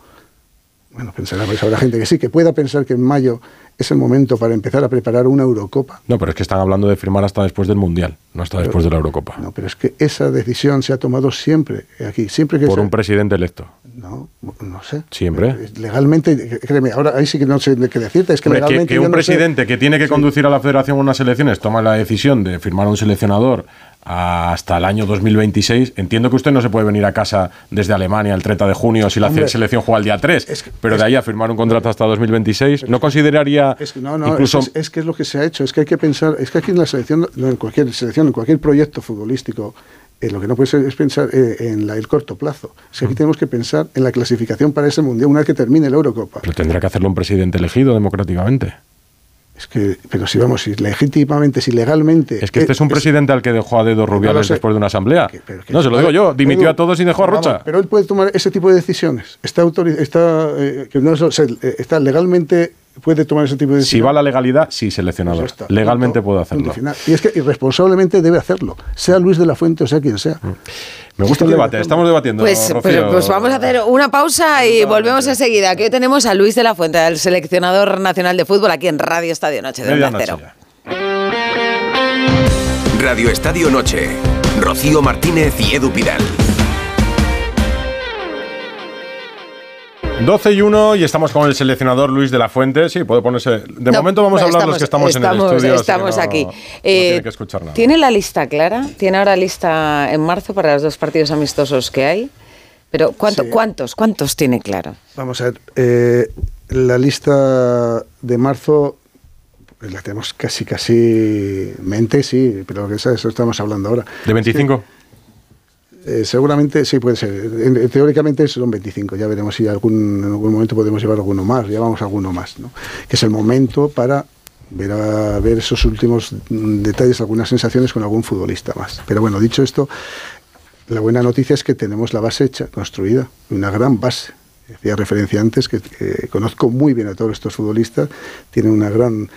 bueno, pensará, pues habrá gente que sí, que pueda pensar que en mayo es el momento para empezar a preparar una Eurocopa? No, pero es que están hablando de firmar hasta después del Mundial, no hasta después de la Eurocopa. No, pero es que esa decisión se ha tomado siempre aquí, siempre que por se- un presidente electo. no, no sé. Siempre. Legalmente, créeme, ahora ahí sí que no sé qué decirte, es que Hombre, legalmente que un no sé- presidente que tiene que conducir a la federación a unas elecciones toma la decisión de firmar a un seleccionador hasta el año 2026, entiendo que usted no se puede venir a casa desde Alemania el 30 de junio si la Hombre, selección juega el día 3, es que- pero de ahí a firmar un contrato hasta 2026, ¿no consideraría Es que no, no, incluso... es, es que es lo que se ha hecho, es que hay que pensar, es que aquí en la selección, no, en cualquier selección, en cualquier proyecto futbolístico, eh, lo que no puede ser es pensar eh, en la- el corto plazo. Es que aquí tenemos que pensar en la clasificación para ese mundial una vez que termine la Eurocopa. Pero tendrá que hacerlo un presidente elegido democráticamente. Es que, pero si vamos, si legítimamente, si legalmente. Es que este es un presidente al que dejó a dedo Rubiales después de una asamblea. que- pero que- no, se lo digo yo, dimitió a todos y dejó a vamos, Rocha. pero él puede tomar ese tipo de decisiones. Está, está, eh, que no es- o sea, eh, está legalmente, puede tomar ese tipo de Si decisiones. va la legalidad, sí, seleccionador. está, Legalmente punto, puede hacerlo. Y es que irresponsablemente debe hacerlo, sea Luis de la Fuente o sea quien sea. Me gusta el debate, estamos debatiendo. Pues, pues, pues vamos a hacer una pausa y volvemos enseguida. Que hoy tenemos a Luis de la Fuente, el seleccionador nacional de fútbol, aquí en Radio Estadio Noche de Cero. Radio Estadio Noche. Rocío Martínez y Edu Pidal. 12 y 1 y estamos con el seleccionador Luis de la Fuente. Sí, puede ponerse. De No, momento vamos a hablar los que estamos, en el estamos- estudio. Estamos no- aquí. no Eh, tiene que escuchar nada. ¿Tiene la lista clara? ¿Tiene ahora lista en marzo para los dos partidos amistosos que hay? Pero ¿cuánto, Sí. ¿cuántos? ¿Cuántos tiene claro? Vamos a ver, eh, la lista de marzo pues la tenemos casi, casi mente, sí, pero que eso eso estamos hablando ahora. ¿De 25? Eh, seguramente sí puede ser. En- en- teóricamente son 25. Ya veremos si algún, en algún momento podemos llevar alguno más. Llevamos alguno más, ¿no? Que es el momento para ver, a- ver esos últimos mm, detalles, algunas sensaciones con algún futbolista más. Pero bueno, dicho esto, la buena noticia es que tenemos la base hecha, construida, una gran base. Hacía referencia antes que conozco muy bien a todos estos futbolistas, tienen una gran,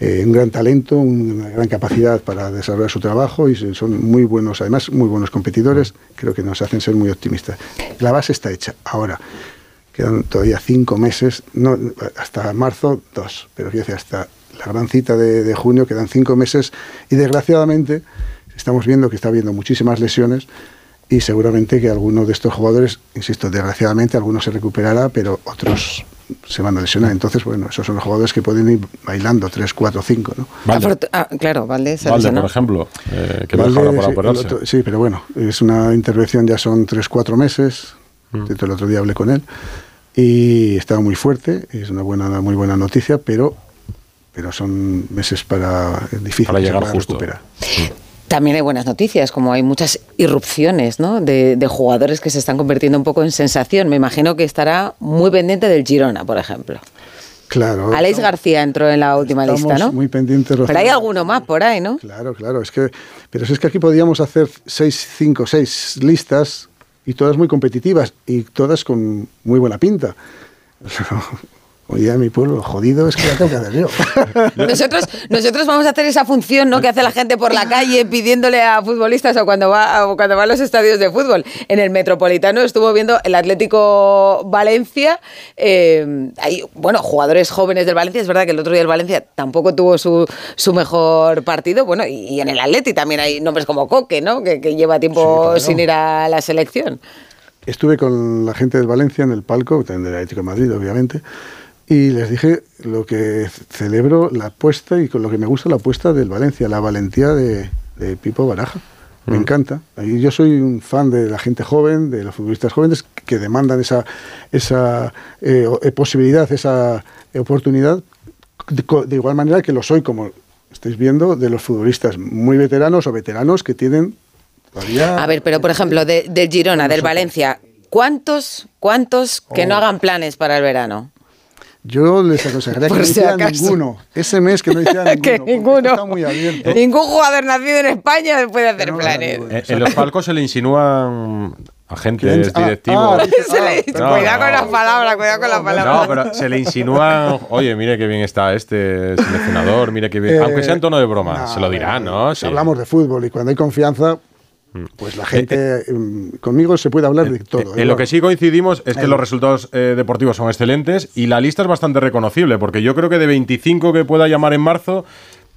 eh, un gran talento, una gran capacidad para desarrollar su trabajo y son muy buenos, además muy buenos competidores, creo que nos hacen ser muy optimistas. La base está hecha. Ahora, quedan todavía cinco meses, hasta marzo dos, pero quiero decir, hasta la gran cita de, de junio quedan cinco meses y desgraciadamente estamos viendo que está habiendo muchísimas lesiones y seguramente que alguno de estos jugadores, insisto, desgraciadamente algunos se recuperará, pero otros se van a lesionar. Entonces, bueno, esos son los jugadores que pueden ir bailando 3, 4, 5, ¿no? Valde, ah, claro, Valde se Valde, por ejemplo, eh, que Valde, para sí, operarse. otro- sí, pero bueno, es una intervención, ya son 3, 4 meses. Mm. El otro día hablé con él y estaba muy fuerte, es una buena, muy buena noticia, pero, pero son meses para difíciles Para llegar justo. recuperar. También hay buenas noticias, como hay muchas irrupciones ¿no? de, de jugadores que se están convirtiendo un poco en sensación. Me imagino que estará muy pendiente del Girona, por ejemplo. Claro. Aleix García entró en la última lista, ¿no? muy pendientes. Pero hay alguno más por ahí, ¿no? Claro, claro. Es que, pero si es que aquí podíamos hacer seis, cinco, seis listas y todas muy competitivas y todas con muy buena pinta. Oye, a mi pueblo, jodido es que la tengo que hacer yo. Nosotros, nosotros vamos a hacer esa función ¿no? que hace la gente por la calle pidiéndole a futbolistas o cuando va o cuando va a los estadios de fútbol. En el Metropolitano estuvo viendo el Atlético Valencia. eh, hay, bueno, jugadores jóvenes del Valencia. Es verdad que el otro día el Valencia tampoco tuvo su, su mejor partido. Bueno, y, y en el Atleti también hay nombres como Coque, ¿no? Que, que lleva tiempo Sí, sin ir a la selección. Estuve con la gente del Valencia en el palco, también del Atlético de Madrid, obviamente, y les dije lo que celebro la apuesta y con lo que me gusta la apuesta del Valencia, la valentía de, de Pipo Baraja. Me encanta. Y yo soy un fan de la gente joven, de los futbolistas jóvenes que demandan esa, esa eh, posibilidad, esa oportunidad, de, igual manera que lo soy, como estáis viendo, de los futbolistas muy veteranos o veteranos que tienen todavía... A ver, pero por ejemplo, de- del Girona, del Valencia, ¿cuántos, cuántos que no hagan planes para el verano? Yo les aconsejaría que no si hicieran acaso. ninguno. Ese mes que no hicieran ninguno. que ninguno. Está muy abierto. Ningún jugador nacido en España puede hacer No, planes. Eh, en los palcos se le insinúan agentes Ah, directivos. ah, No, cuidado no. con las palabras, cuidado con las palabras. No, pero se le insinúan, oye, mire qué bien está este seleccionador, mire qué bien. Eh, Aunque sea en tono de broma, se lo dirán, ¿no? Sí. Hablamos de fútbol y cuando hay confianza, pues la gente. mm, conmigo se puede hablar de todo. Eh, En lo que sí coincidimos es que los resultados eh, deportivos son excelentes y la lista es bastante reconocible, porque yo creo que de 25 que pueda llamar en marzo,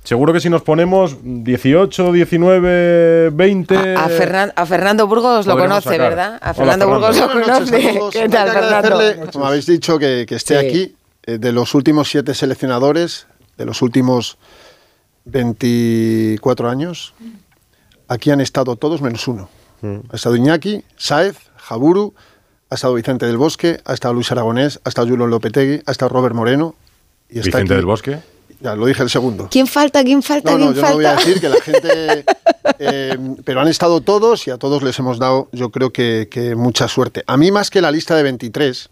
seguro que si nos ponemos 18, 19, 20. A, a Fernan- a Fernando Burgos lo conoce, sacar. ¿verdad? A Hola, Fernando Fernando. Burgos lo conoce. Como habéis dicho, que, que esté Sí. aquí. eh, de los últimos siete seleccionadores, de los últimos 24 años, aquí han estado todos menos uno. Ha estado Iñaki, Saez, Jaburu, ha estado Vicente del Bosque, ha estado Luis Aragonés, ha estado Julio Lopetegui, ha estado Robert Moreno. Y está Vicente aquí- del Bosque. Ya, lo dije el segundo. ¿Quién falta? ¿Quién falta? No, no, ¿Quién yo no voy a decir que la gente... eh, pero han estado todos y a todos les hemos dado, yo creo que, que mucha suerte. A mí más que la lista de 23,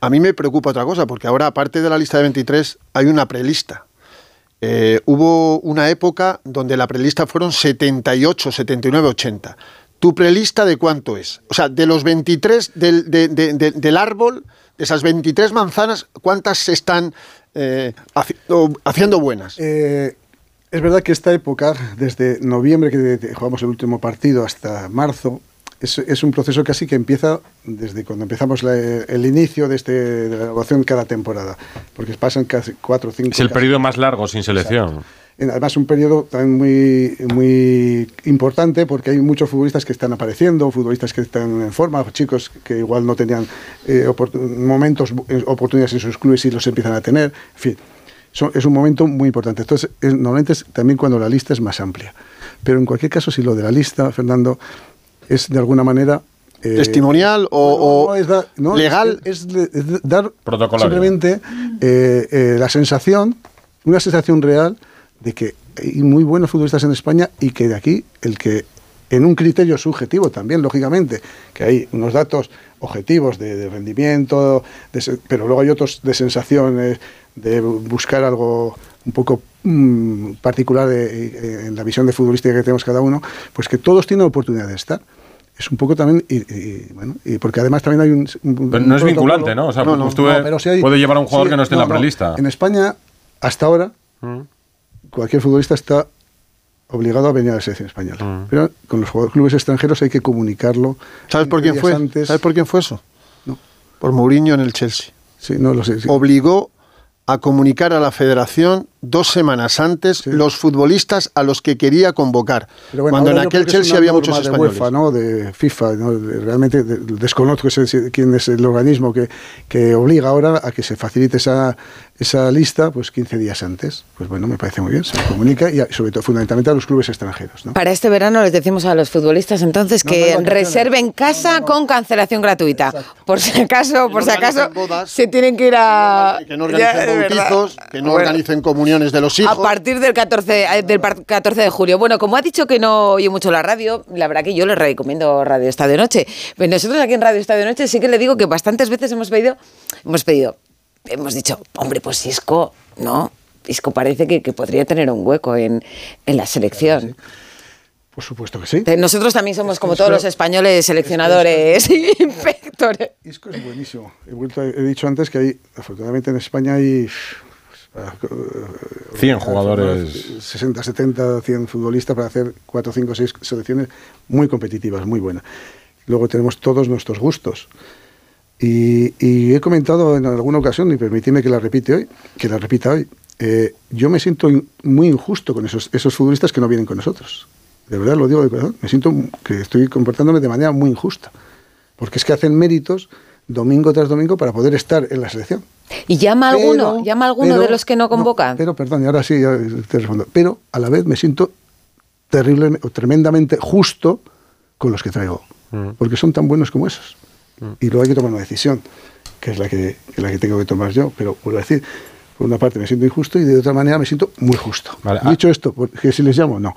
a mí me preocupa otra cosa, porque ahora aparte de la lista de 23 hay una prelista. Eh, hubo una época donde la prelista fueron 78, 79, 80. ¿Tu prelista de cuánto es? O sea, de los 23 del, de- de- de- del árbol, de esas 23 manzanas, ¿cuántas están eh, haciendo, buenas? Eh, es verdad que esta época, desde noviembre que jugamos el último partido hasta marzo, es, es un proceso casi que empieza desde cuando empezamos la- el inicio de, este, de la evaluación cada temporada, porque pasan casi cuatro o cinco. Es el casi- periodo más largo sin selección. En- Además, un periodo también muy, muy importante porque hay muchos futbolistas que están apareciendo, futbolistas que están en forma, chicos que igual no tenían eh, momentos, eh, oportunidades en sus clubes y los empiezan a tener. En fin, son- es un momento muy importante. Entonces, es- normalmente es también cuando la lista es más amplia. Pero en cualquier caso, si lo de la lista, Fernando, es de alguna manera. eh, ¿Testimonial o, no, o es da- no, legal? Es, es- es dar simplemente eh, eh, la sensación, una sensación real de que hay muy buenos futbolistas en España y que de aquí el que en un criterio subjetivo también, lógicamente, que hay unos datos objetivos de, de rendimiento, de pero luego hay otros de sensaciones, de buscar algo un poco mm, particular de- en la visión de futbolística que tenemos cada uno, pues que todos tienen oportunidad de estar. Es un poco también, y, y, bueno, y porque además también hay un... un- Pero un no es vinculante, ¿no? O sea, No, no, tú, no, eh, pero sí hay- puede llevar a un jugador sí, que no esté en la no. prelista. En España, hasta ahora, cualquier futbolista está obligado a venir a la selección española. Mm. Pero con los jugadores- clubes extranjeros hay que comunicarlo. ¿Sabes por 15 quién fue? antes. ¿Sabes por quién fue eso? No. Por Mourinho en el Chelsea. Sí, no lo sé. sí. Obligó a comunicar a la federación dos semanas antes los futbolistas a los que quería convocar. Bueno, cuando en aquel Chelsea había muchos de españoles. UEFA, ¿no? de FIFA, ¿no? De- realmente de- desconozco quién es el organismo que, que obliga ahora a que se facilite esa, esa lista pues 15 días antes. Pues bueno, me parece muy bien, se comunica y sobre todo fundamentalmente a los clubes extranjeros. ¿no? Para este verano les decimos a los futbolistas entonces No, que no reserven casa con cancelación gratuita. Por si acaso, por si acaso bodas. se tienen que ir a Que no organicen bautizos, que no Bueno. organicen comuniones de los hijos. A partir del 14, eh, del par- 14 de julio. Bueno, como ha dicho que no oye mucho la radio, la verdad que yo le recomiendo Radio Estadio Noche. Pero nosotros aquí en Radio Estadio Noche sí que le digo que bastantes veces hemos pedido, hemos pedido, hemos dicho, hombre, pues Isco, ¿no? Isco parece que, que podría tener un hueco en, en la selección. Por supuesto que sí. Eh, Nosotros también somos como Isco- todos los españoles seleccionadores y inspectores. Isco es buenísimo. He, vuelto he dicho antes que hay, afortunadamente en España hay pues, para, eh, 100 jugadores. 60, 70, 100 futbolistas para hacer 4, 5, 6 selecciones muy competitivas, muy buenas. Luego tenemos todos nuestros gustos. Y, y he comentado en alguna ocasión, y permitidme que la repite hoy, que la repita hoy, eh, yo me siento in- muy injusto con esos, esos futbolistas que no vienen con nosotros. De verdad lo digo de corazón. Me siento que estoy comportándome de manera muy injusta. Porque es que hacen méritos domingo tras domingo para poder estar en la selección. ¿Y llama a alguno? Pero- ¿Llama a alguno pero- de los que no convocan? pero, perdón, y ahora sí ya te respondo. Pero a la vez me siento terrible, o tremendamente justo con los que traigo. Porque son tan buenos como esos. Y luego hay que tomar una decisión, que es la que, que la que tengo que tomar yo. Pero vuelvo a decir, por una parte me siento injusto y de otra manera me siento muy justo. Vale, ah. Dicho esto, que si les llamo, no.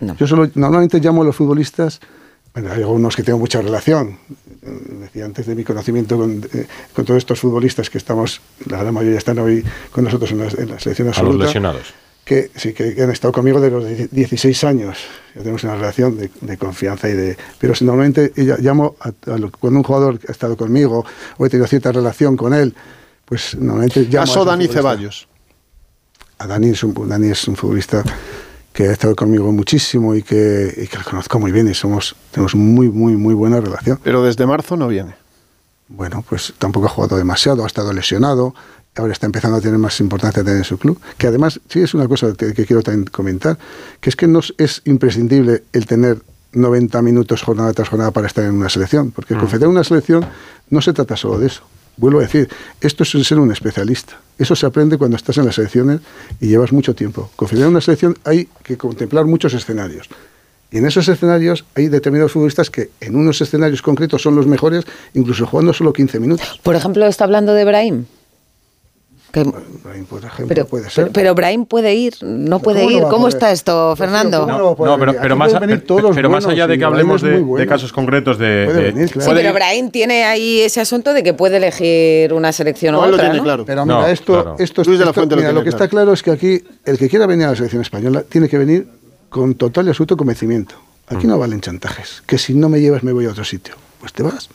No. Yo solo, normalmente llamo a los futbolistas, bueno, hay algunos que tengo mucha relación. Eh, Decía antes de mi conocimiento con, eh, con todos estos futbolistas que estamos, la gran mayoría están hoy con nosotros en la, en la selección A los absoluta. lesionados. Que sí, que han estado conmigo de los die- 16 años. Ya tenemos una relación de, de confianza y de. Pero normalmente ella- llamo a, a lo- cuando un jugador ha estado conmigo o he tenido cierta relación con él, pues normalmente llamo. a Caso ese Dani futbolista. Ceballos. A Dani es un, Dani es un futbolista que ha estado conmigo muchísimo y que, y que lo conozco muy bien y somos, tenemos muy, muy, muy buena relación. Pero desde marzo no viene. Bueno, pues tampoco ha jugado demasiado, ha estado lesionado, ahora está empezando a tener más importancia también en su club. Que además, sí es una cosa que, que quiero también comentar, que es que no es- es imprescindible el tener 90 minutos jornada tras jornada para estar en una selección, porque confederar una selección no se trata solo de eso. Vuelvo a decir, esto es ser un especialista. Eso se aprende cuando estás en las selecciones y llevas mucho tiempo. Confederar una selección hay que contemplar muchos escenarios. Y en esos escenarios hay determinados futbolistas que en unos escenarios concretos son los mejores, incluso jugando solo 15 minutos. Por ejemplo, está hablando de Brahim. Que- Brahim, por ejemplo, pero, puede ser. pero, pero Brahim puede ir, no puede ¿Cómo no ir. ¿Cómo poder? está esto, Fernando? ¿cómo No, no pero, pero más, pero- más allá de que hablemos de, bueno. de casos concretos de... Puede de- venir, claro. Sí, pero Brahim tiene ahí ese asunto de que puede elegir una selección No, u él lo otra, tiene ¿no? claro. Pero No, mira, esto, claro. esto, Luis de la esto- Fuente lo mira, lo que claro. está claro es que aquí el que quiera venir a la selección española tiene que venir con total y absoluto convencimiento. Aquí Mm. no valen chantajes. Que si no me llevas me voy a otro sitio. Pues te vas.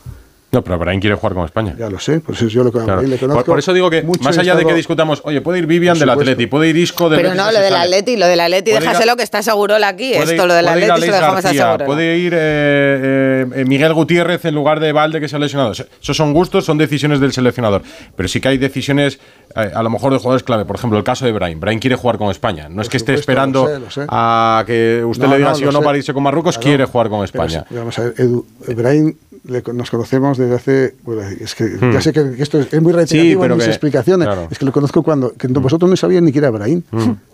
No, pero Brahim quiere jugar con España. Ya lo sé, por eso yo lo Claro. le conozco. Por, por eso digo que, más allá de que discutamos, oye, puede ir Vivian del. Atleti, puede ir Isco del Pero Betis no, lo del. Atleti, lo del Atleti, a- déjaselo que está seguro aquí. Puede- Esto, lo del Atleti se lo dejamos a García, seguro. Puede ir eh, eh, Miguel Gutiérrez en lugar de Valde que se ha lesionado. Esos son gustos, son decisiones del seleccionador. Pero sí que hay decisiones, eh, a lo mejor de jugadores clave. Por ejemplo, el caso de Brahim. Brahim quiere jugar con España. No es que esté esperando lo sé, lo sé. a que usted No, le diga no, sí o no sé. para irse con Marruecos. Claro. Quiere jugar con España. vamos a ver, con- nos conocemos desde hace. bueno, es que ya sé que, esto es, es muy reiterativo Hmm. pero en mis que- explicaciones. claro. Hmm. Es que lo conozco cuando. que vosotros no sabían ni que era Brahim.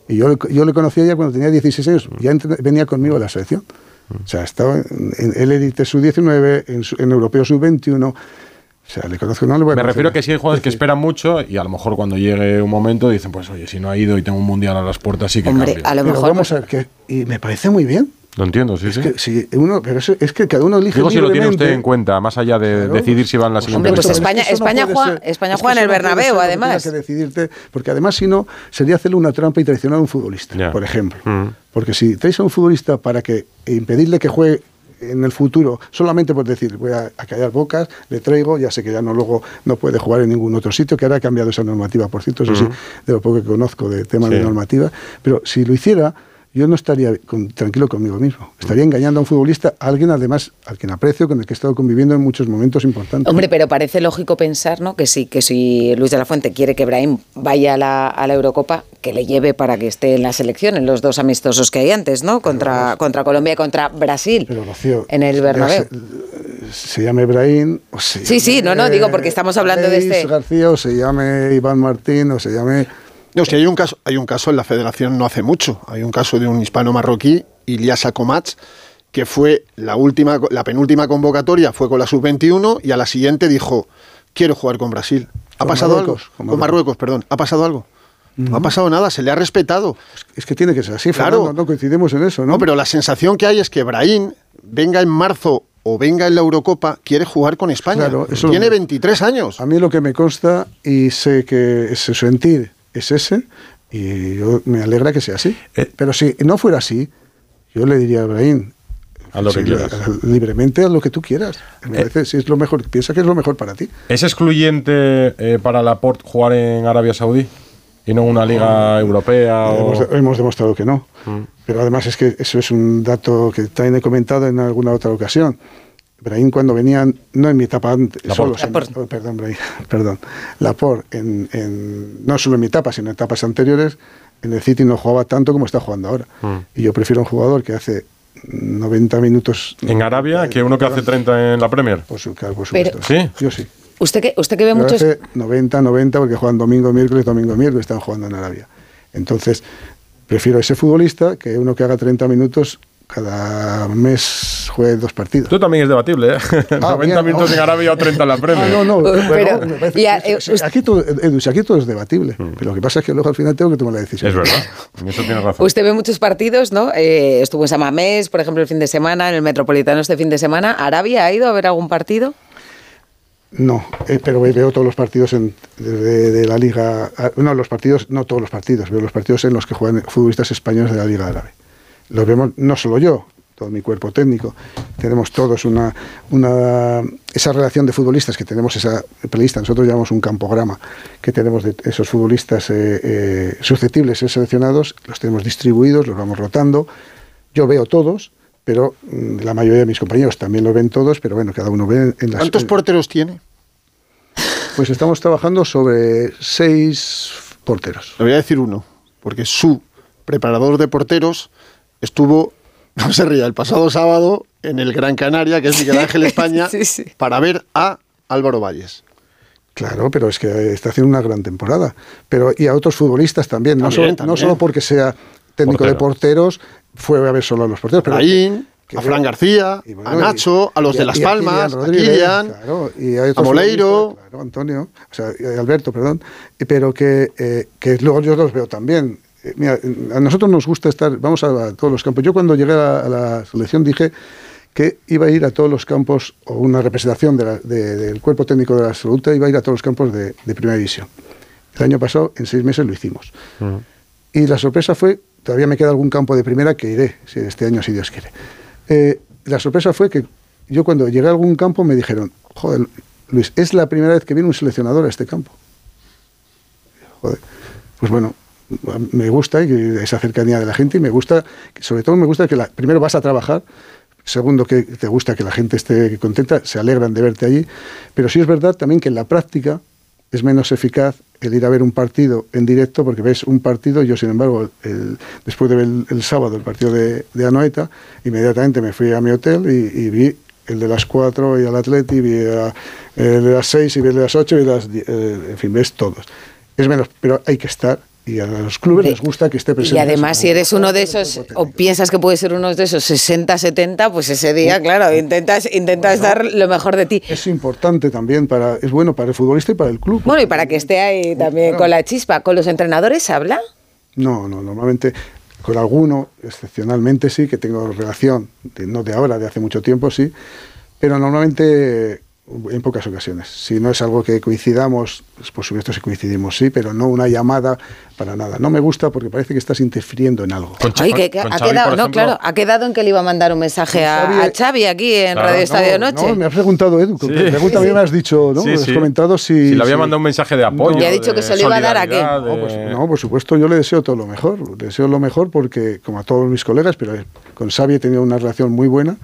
Y yo, le- yo le conocía ya cuando tenía 16 años. Ya entre- venía conmigo a la selección. Hmm. O sea, estaba en, el Elite Sub-19, en, su- en Europeo Sub-21. O sea, le conozco, no le voy a Me refiero a que sí hay jugadores que esperan mucho y a lo mejor cuando llegue un momento dicen, pues oye, si no ha ido y tengo un mundial a las puertas, sí que Hombre, cambio. a lo Pero mejor. vamos a ver, que, y me parece muy bien. Lo entiendo, sí, Es sí. que si uno, pero eso- es que cada uno elige Digo si lo tiene usted en cuenta, más allá de Claro, decidir si va en la por siguiente Hombre, pues. España- pero es que eso no España puede juega- ser- España es que juega en el Bernabéu, ser lo que además. tengas que decidirte, porque además si no, sería hacerle una trampa y traicionar a un futbolista, por ejemplo. Mm. Porque si traes a un futbolista para que e impedirle que juegue en el futuro, solamente por decir, voy a, a callar bocas, le traigo, ya sé que ya no luego no puede jugar en ningún otro sitio, que ahora ha cambiado esa normativa, por cierto, eso sí, de lo poco que conozco de tema Sí. de normativa, pero si lo hiciera, yo no estaría con- tranquilo conmigo mismo. Estaría engañando a un futbolista, a alguien además al quien aprecio, con el que he estado conviviendo en muchos momentos importantes. Hombre, pero parece lógico pensar, ¿no? Que sí, que si Luis de la Fuente quiere que Brahim vaya a la, a la Eurocopa, que le lleve para que esté en la selección, en los dos amistosos que hay antes, ¿no? Contra, contra Colombia y contra Brasil. Pero Rocío, en el Bernabéu. Se, se llame Brahim o se Sí, sí, no, no, digo, porque estamos hablando de este- García o se llame Iván Martín o se llame... No, si hay un caso, hay un caso en la federación no hace mucho. Hay un caso de un hispano marroquí, Ilyasa Komats, que fue la última, la penúltima convocatoria, fue con la sub-21 y a la siguiente dijo, quiero jugar con Brasil. ¿Ha Con pasado Marruecos, algo? con Con Marruecos, perdón. ¿Ha pasado algo? No ha pasado nada, se le ha respetado. Es que tiene que ser así, Claro. Fernando, no coincidimos en eso, ¿no? No, pero la sensación que hay es que Brahim, venga en marzo o venga en la Eurocopa, quiere jugar con España. Claro, eso Tiene lo- 23 años. A mí lo que me consta y sé que ese sentir es ese y yo me alegra que sea así. Eh. Pero si no fuera así, yo le diría a Ibrahim, Haz lo que sí, quieras. libremente haz lo que tú quieras. Me Eh. si es lo mejor, piensa que es lo mejor para ti. ¿Es excluyente eh, para Laporte jugar en Arabia Saudí? ¿Y no en una liga europea? o- Hemos, hemos demostrado que no. Pero además es que eso es un dato que también he comentado en alguna otra ocasión. Brahim cuando venían, no en mi etapa antes, Laporte. solo, Laporte. oh, perdón, Brahim, perdón, Laporte, en, en- no solo en mi etapa, sino en etapas anteriores, en el City no jugaba tanto como está jugando ahora. Y yo prefiero un jugador que hace 90 minutos... ¿En Arabia? ¿Que uno que hace 30 en la Premier? Por, su, claro, por Pero- supuesto. ¿Sí? Yo sí. Usted que, usted que ve Pero muchos... hace 90, 90, porque juegan domingo, miércoles, domingo, miércoles, están jugando en Arabia. Entonces, prefiero ese futbolista que uno que haga 30 minutos cada mes juegue dos partidos. Esto también es debatible, ¿eh? 90 bien, minutos no. en Arabia o 30 en la Premier. Ah, no, no, Pero- bueno, parece- a- eh, aquí, todo, Edu, si aquí todo es debatible, pero lo que pasa es que luego al final tengo que tomar la decisión. Es verdad, eso tienes razón. Usted ve muchos partidos, ¿no? Eh, estuvo en Samamés, por ejemplo, el fin de semana, en el Metropolitano este fin de semana. ¿Arabia ha ido a ver algún partido? No, eh, pero veo todos los partidos en- de, de la Liga. ah, No, los partidos, no todos los partidos, veo los partidos en los que juegan futbolistas españoles de la Liga Árabe. Los vemos no solo yo, todo mi cuerpo técnico. Tenemos todos una, una esa relación de futbolistas que tenemos esa pelista. Nosotros llamamos un campograma que tenemos de esos futbolistas eh, eh, susceptibles de ser seleccionados, los tenemos distribuidos, los vamos rotando. Yo veo todos. Pero mm, la mayoría de mis compañeros también lo ven todos, pero bueno, cada uno ve en las... ¿Cuántos porteros tiene? Pues estamos trabajando sobre seis porteros. Le voy a decir uno, porque su preparador de porteros estuvo, no se ría, el pasado sábado en el Gran Canaria, que es Miguel Ángel España, Sí, sí. para ver a Álvaro Valles. Claro, pero es que está haciendo una gran temporada. Pero y a otros futbolistas también, no, También, solo, no también. solo porque sea técnico Portero. de porteros, fue a ver solo a los porteros. Pero Brahim, que a Fran García, y bueno, a Nacho, a los y de Las y Palmas, a claro, hay a otros Moleiro. claro, Antonio, o sea, Alberto, perdón, pero que, eh, que luego yo los veo también. Eh, Mira, a nosotros nos gusta estar, vamos a, a todos los campos. Yo cuando llegué a, a la selección dije que iba a ir a todos los campos, o una representación de la- de- del cuerpo técnico de la absoluta, iba a ir a todos los campos de, de primera división. El año pasado, en seis meses, lo hicimos. Y la sorpresa fue, todavía me queda algún campo de primera que iré, si este año, si Dios quiere. Eh, la sorpresa fue que yo cuando llegué a algún campo me dijeron, joder, Luis, es la primera vez que viene un seleccionador a este campo. Joder, pues bueno, me gusta esa cercanía de la gente y me gusta, sobre todo me gusta que la, primero vas a trabajar, segundo que te gusta que la gente esté contenta, se alegran de verte allí, pero sí es verdad también que en la práctica es menos eficaz el ir a ver un partido en directo, porque ves un partido, yo sin embargo, el- después de ver el, sábado el partido de, de Anoeta, inmediatamente me fui a mi hotel y, vi el de las 4 y al Atleti, vi a- el de las 6 y el de las 8 y las, die- eh, en fin, ves todos. Es menos, pero hay que estar y a los clubes De- les gusta que esté presente. Y además, si eres uno de esos, o piensas que puedes ser uno de esos 60, 70, pues ese día, claro, intentas, intentas dar lo mejor de ti. Es importante también, para, es bueno para el futbolista y para el club. Bueno, y para que esté ahí también con la chispa, ¿con los entrenadores habla? No, no, normalmente con alguno, excepcionalmente sí, que tengo relación, de- no de ahora, de hace mucho tiempo sí, pero normalmente en pocas ocasiones. Si no es algo que coincidamos, pues por supuesto si coincidimos sí, pero no una llamada para nada. No me gusta porque parece que estás interfiriendo en algo. Con Ay, que, que con ha Xavi, quedado, no, ejemplo, claro, ha quedado en que le iba a mandar un mensaje a, Xavi- a Xavi aquí en Claro. Radio Estadio no, Noche. no, me has preguntado, Edu. Sí. Pregunta, me has dicho, ¿no? Sí, Me has sí. comentado si. Si le había mandado un mensaje de apoyo. Y ha dicho que se lo iba a dar a qué. No, pues, no, por supuesto, yo le deseo todo lo mejor. Le deseo lo mejor porque, como a todos mis colegas, pero con Xavi he tenido una relación muy buena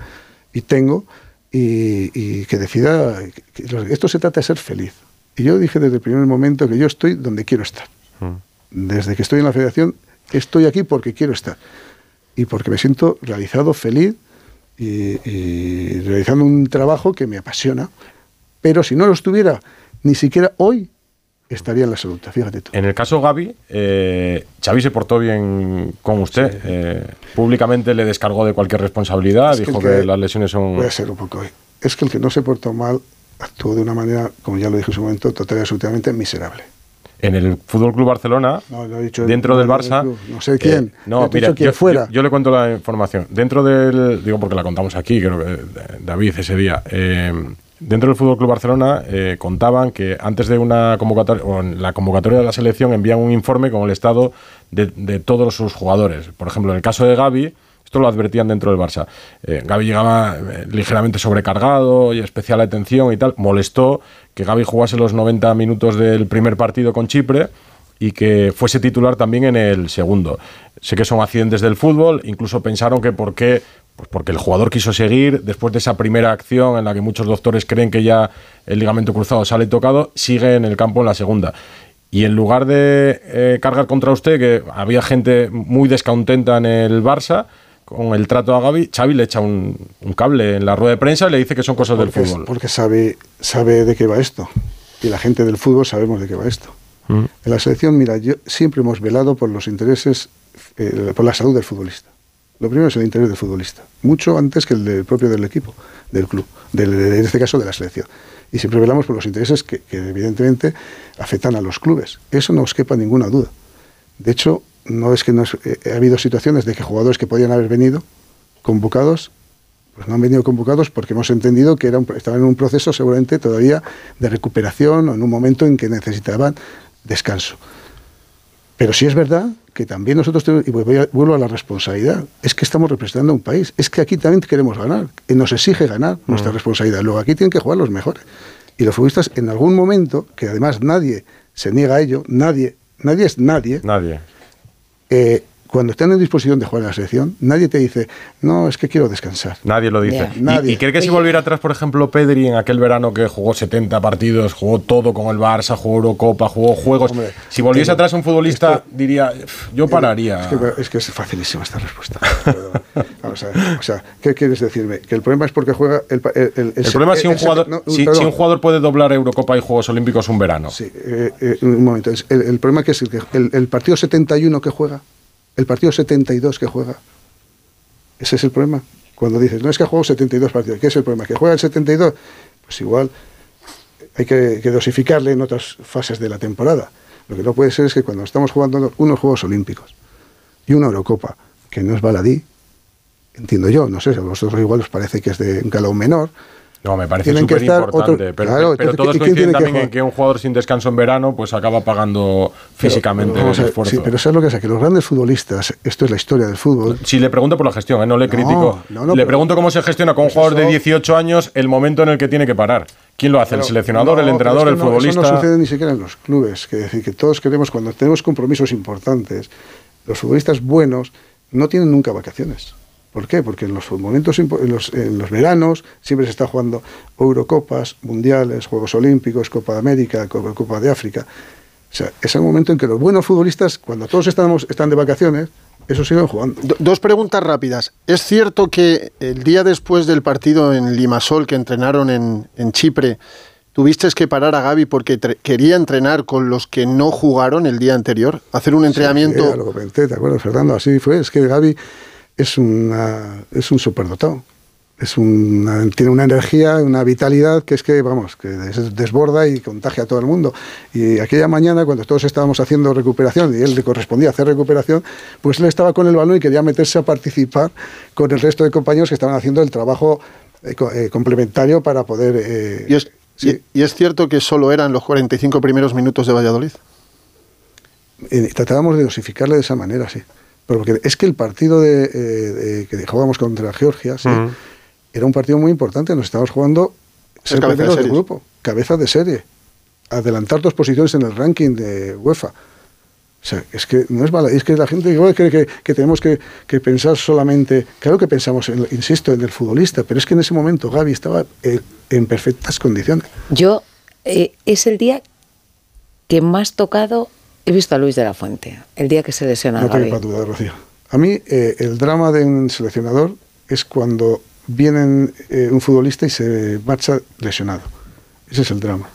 y tengo, y, y que decida. que- esto se trata de ser feliz. Y yo dije desde el primer momento que yo estoy donde quiero estar. Desde que estoy en la federación, estoy aquí porque quiero estar. Y porque me siento realizado, feliz y, y realizando un trabajo que me apasiona. Pero si no lo estuviera, ni siquiera hoy estaría en la salud, fíjate tú. En el caso Gaby, eh, Xavi se portó bien con usted. eh, públicamente le descargó de cualquier responsabilidad, Es dijo que, que- las lesiones son... Voy a ser un poco. Es que el que no se portó mal actuó de una manera, como ya lo dije en su momento, total y absolutamente miserable. En el Fútbol Club Barcelona, No, no he dicho- dentro del Barça. no, no sé quién. eh, no, mira, quién yo, fuera. yo- yo le cuento la información. Dentro del. Digo, porque la contamos aquí, creo que eh, David ese día. Dentro del Fútbol Club Barcelona eh, contaban que antes de una convocatoria, o la convocatoria de la selección, envían un informe con el estado de, de todos sus jugadores. Por ejemplo, en el caso de Gaby. Esto lo advertían dentro del Barça. Eh, Gaby llegaba eh, ligeramente sobrecargado y especial atención y tal. Molestó que Gaby jugase los 90 minutos del primer partido con Chipre y que fuese titular también en el segundo. Sé que son accidentes del fútbol, incluso pensaron que por qué, pues porque el jugador quiso seguir después de esa primera acción en la que muchos doctores creen que ya el ligamento cruzado sale tocado, sigue en el campo en la segunda. Y en lugar de eh, cargar contra usted, que había gente muy descontenta en el Barça, con el trato a Gaby, Xavi le echa un, un cable en la rueda de prensa y le dice que son cosas del fútbol. porque sabe, sabe de qué va esto. Y la gente del fútbol sabemos de qué va esto. Mm. En la selección, mira, yo siempre hemos velado por los intereses, eh, por la salud del futbolista. Lo primero es el interés del futbolista, mucho antes que el del propio del equipo, del club, en este caso de la selección. Y siempre velamos por los intereses que, evidentemente afectan a los clubes. Eso no os quepa ninguna duda. De hecho, no es que no es- eh, ha habido situaciones de que jugadores que podían haber venido convocados pues no han venido convocados porque hemos entendido que estaban en un proceso seguramente todavía de recuperación o en un momento en que necesitaban descanso. Pero sí es verdad que también nosotros tenemos, y vuelvo a la responsabilidad, es que estamos representando a un país, es que aquí también queremos ganar, y nos exige ganar nuestra responsabilidad. Luego aquí tienen que jugar los mejores. Y los futbolistas en algún momento, que además nadie se niega a ello, nadie, nadie es nadie, Nadie. eh, cuando están en disposición de jugar en la selección, nadie te dice, no, es que quiero descansar. Nadie lo dice. ¿Y- Nadie. ¿Y, cree que si volviera atrás, por ejemplo, Pedri en aquel verano que jugó 70 partidos, jugó todo con el Barça, jugó Eurocopa, jugó juegos? Hombre, si volviese tengo- atrás un futbolista, diría, "Pf, yo pararía. Es que, es que es facilísima esta respuesta. Vamos a ver, o sea, ¿qué quieres decirme? Que el problema es porque juega el... pa- el, el- el problema es si un, el- jugador, no, si, perdón. si un jugador puede doblar Eurocopa y Juegos Olímpicos un verano. Sí, eh, eh, un momento. El, el problema que es que- el, el partido 71 que juega, el partido 72 que juega. Ese es el problema. Cuando dices, no es que ha jugado 72 partidos, ¿qué es el problema? ¿Que juega el 72? Pues igual hay que, dosificarle en otras fases de la temporada. Lo que no puede ser es que cuando estamos jugando unos Juegos Olímpicos y una Eurocopa, que no es baladí, entiendo yo, no sé, a vosotros igual os parece que es de un calado menor, No, me parece súper importante. pero claro, pero todos ¿y quién coinciden tiene que también en que un jugador sin descanso en verano pues acaba pagando físicamente Pero, el esfuerzo. Sí, pero ¿sabes lo que es? Que los grandes futbolistas, esto es la historia del fútbol, Si le pregunto por la gestión, ¿eh? no le critico. no, no, le pregunto cómo se gestiona con un Pues jugador de eso- 18 años el momento en el que tiene que parar. ¿Quién lo hace? ¿El seleccionador, el entrenador, el futbolista? Eso no sucede ni siquiera en los clubes. Que decir, que todos queremos, cuando tenemos compromisos importantes, los futbolistas buenos no tienen nunca vacaciones. ¿Por qué? Porque en los momentos, en los, en los veranos siempre se está jugando Eurocopas, Mundiales, Juegos Olímpicos, Copa de América, Co- Copa de África. O sea, es el momento en que los buenos futbolistas, cuando todos estamos, están de vacaciones, esos siguen jugando. Do- dos preguntas rápidas. ¿Es cierto que el día después del partido en Limasol que entrenaron en, en Chipre, tuviste que parar a Gaby porque quería entrenar con los que no jugaron el día anterior? Hacer un entrenamiento... Sí, lo comenté, ¿te acuerdas, Fernando? Así fue. Es que Gaby es, una, es un superdotado. Es una, tiene una energía, una vitalidad que es que, vamos, que des- desborda y contagia a todo el mundo. Y aquella mañana, cuando todos estábamos haciendo recuperación y él le correspondía hacer recuperación, pues él estaba con el balón y quería meterse a participar con el resto de compañeros que estaban haciendo el trabajo eh, eh, complementario para poder... eh, Y es, sí, y, y es cierto que solo eran los 45 primeros minutos de Valladolid. tratábamos de dosificarle de esa manera, sí. Pero porque es que el partido de, eh, de- que jugábamos contra Georgia, sí, era un partido muy importante. Nos estábamos jugando ser cabeza de del grupo, cabeza de serie, adelantar dos posiciones en el ranking de UEFA. O sea, es que no es mala, es que la gente igual cree que, que tenemos que, que pensar solamente, claro que pensamos, en, insisto, en el futbolista, pero es que en ese momento Gaby estaba eh, en perfectas condiciones. Yo, eh, es el día que más tocado he visto a Luis de la Fuente, el día que se lesiona No te Gaby. quepa duda, Rocío. A mí, eh, el drama de un seleccionador es cuando viene eh, un futbolista y se marcha lesionado. Ese es el drama.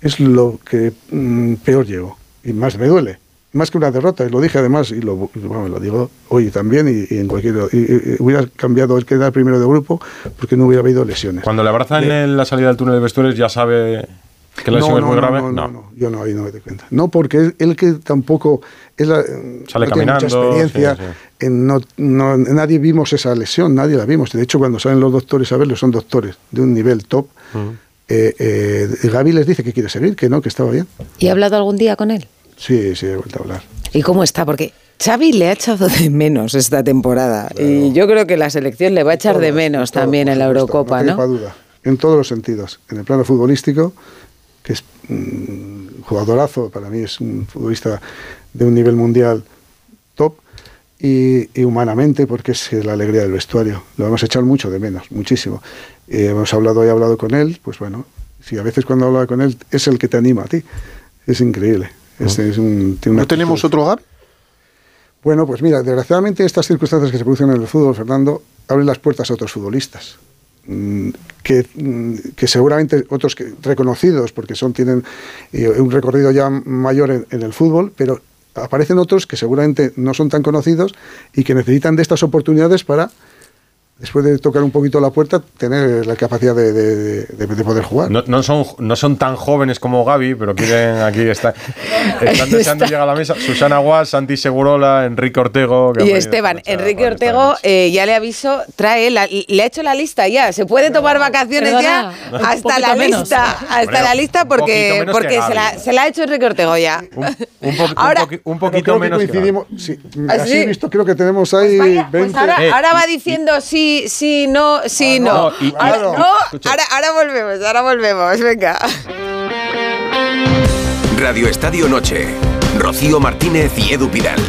Es lo que mm, peor llevo. Y más me duele. Más que una derrota. Y lo dije además, y lo, bueno, lo digo hoy también, y, y en cualquier. y- y- y hubiera cambiado el quedar primero de grupo porque no hubiera habido lesiones. Cuando le abrazan en la salida del túnel de vestuarios ya sabe que la lesión es muy grave. No, no, no, yo no, ahí no me doy cuenta. No, porque él, él que tampoco es la, Sale no tiene mucha caminando, experiencia, sí, en no, no- nadie vimos esa lesión, nadie la vimos. De hecho, cuando salen los doctores a verlo, son doctores de un nivel top. Eh, eh, Gaby les dice que quiere seguir, que no, que estaba bien. ¿Y ha hablado algún día con él? Sí, sí, he vuelto a hablar. ¿Y cómo está? Porque Xavi le ha echado de menos esta temporada. Y yo creo que la selección le va a echar de menos todo, también en la Eurocopa, no ¿no? duda. En todos los sentidos. En el plano futbolístico, que es un jugadorazo, para mí es un futbolista de un nivel mundial top, y, y humanamente, porque es la alegría del vestuario. Lo vamos a echar mucho de menos, muchísimo. Eh, hemos hablado y hablado con él, pues bueno, si a veces cuando hablo con él es el que te anima a ti. Es increíble. Es, es un, tiene una ¿No tenemos otro Gaby? bueno, pues mira, desgraciadamente estas circunstancias que se producen en el fútbol, Fernando, abren las puertas a otros futbolistas. Mm, Que, mm, que seguramente otros que, reconocidos, porque son tienen eh, un recorrido ya mayor en, en el fútbol, pero aparecen otros que seguramente no son tan conocidos y que necesitan de estas oportunidades para, después de tocar un poquito la puerta, tener la capacidad de, de- de- de poder jugar. No, no son, no son tan jóvenes como Gaby, pero quieren aquí estar. Están deseando llegar a la mesa. Susana Guas, Santi Segurola, Enrique Ortego. que Y Esteban, Enrique Ortego, eh, ya le aviso, trae, la- le ha hecho la lista ya. Se puede tomar vacaciones Perdona, ya hasta la menos. lista. Hasta la lista porque, porque que se, la, se la ha hecho Enrique Ortego ya. Un, un po- un Ahora- un poquito creo que menos. que coincidimos. sí, ¿Ah, así sí? visto, creo que tenemos ahí Vaya, pues 20. ahora, Eh, ahora va y- diciendo sí, sí, no, sí, Ah, no. no, y- y- ahora, Claro. no, Escucha. ahora, ahora volvemos, ahora volvemos, venga. Radio Estadio Noche. Rocío Martínez y Edu Pidal.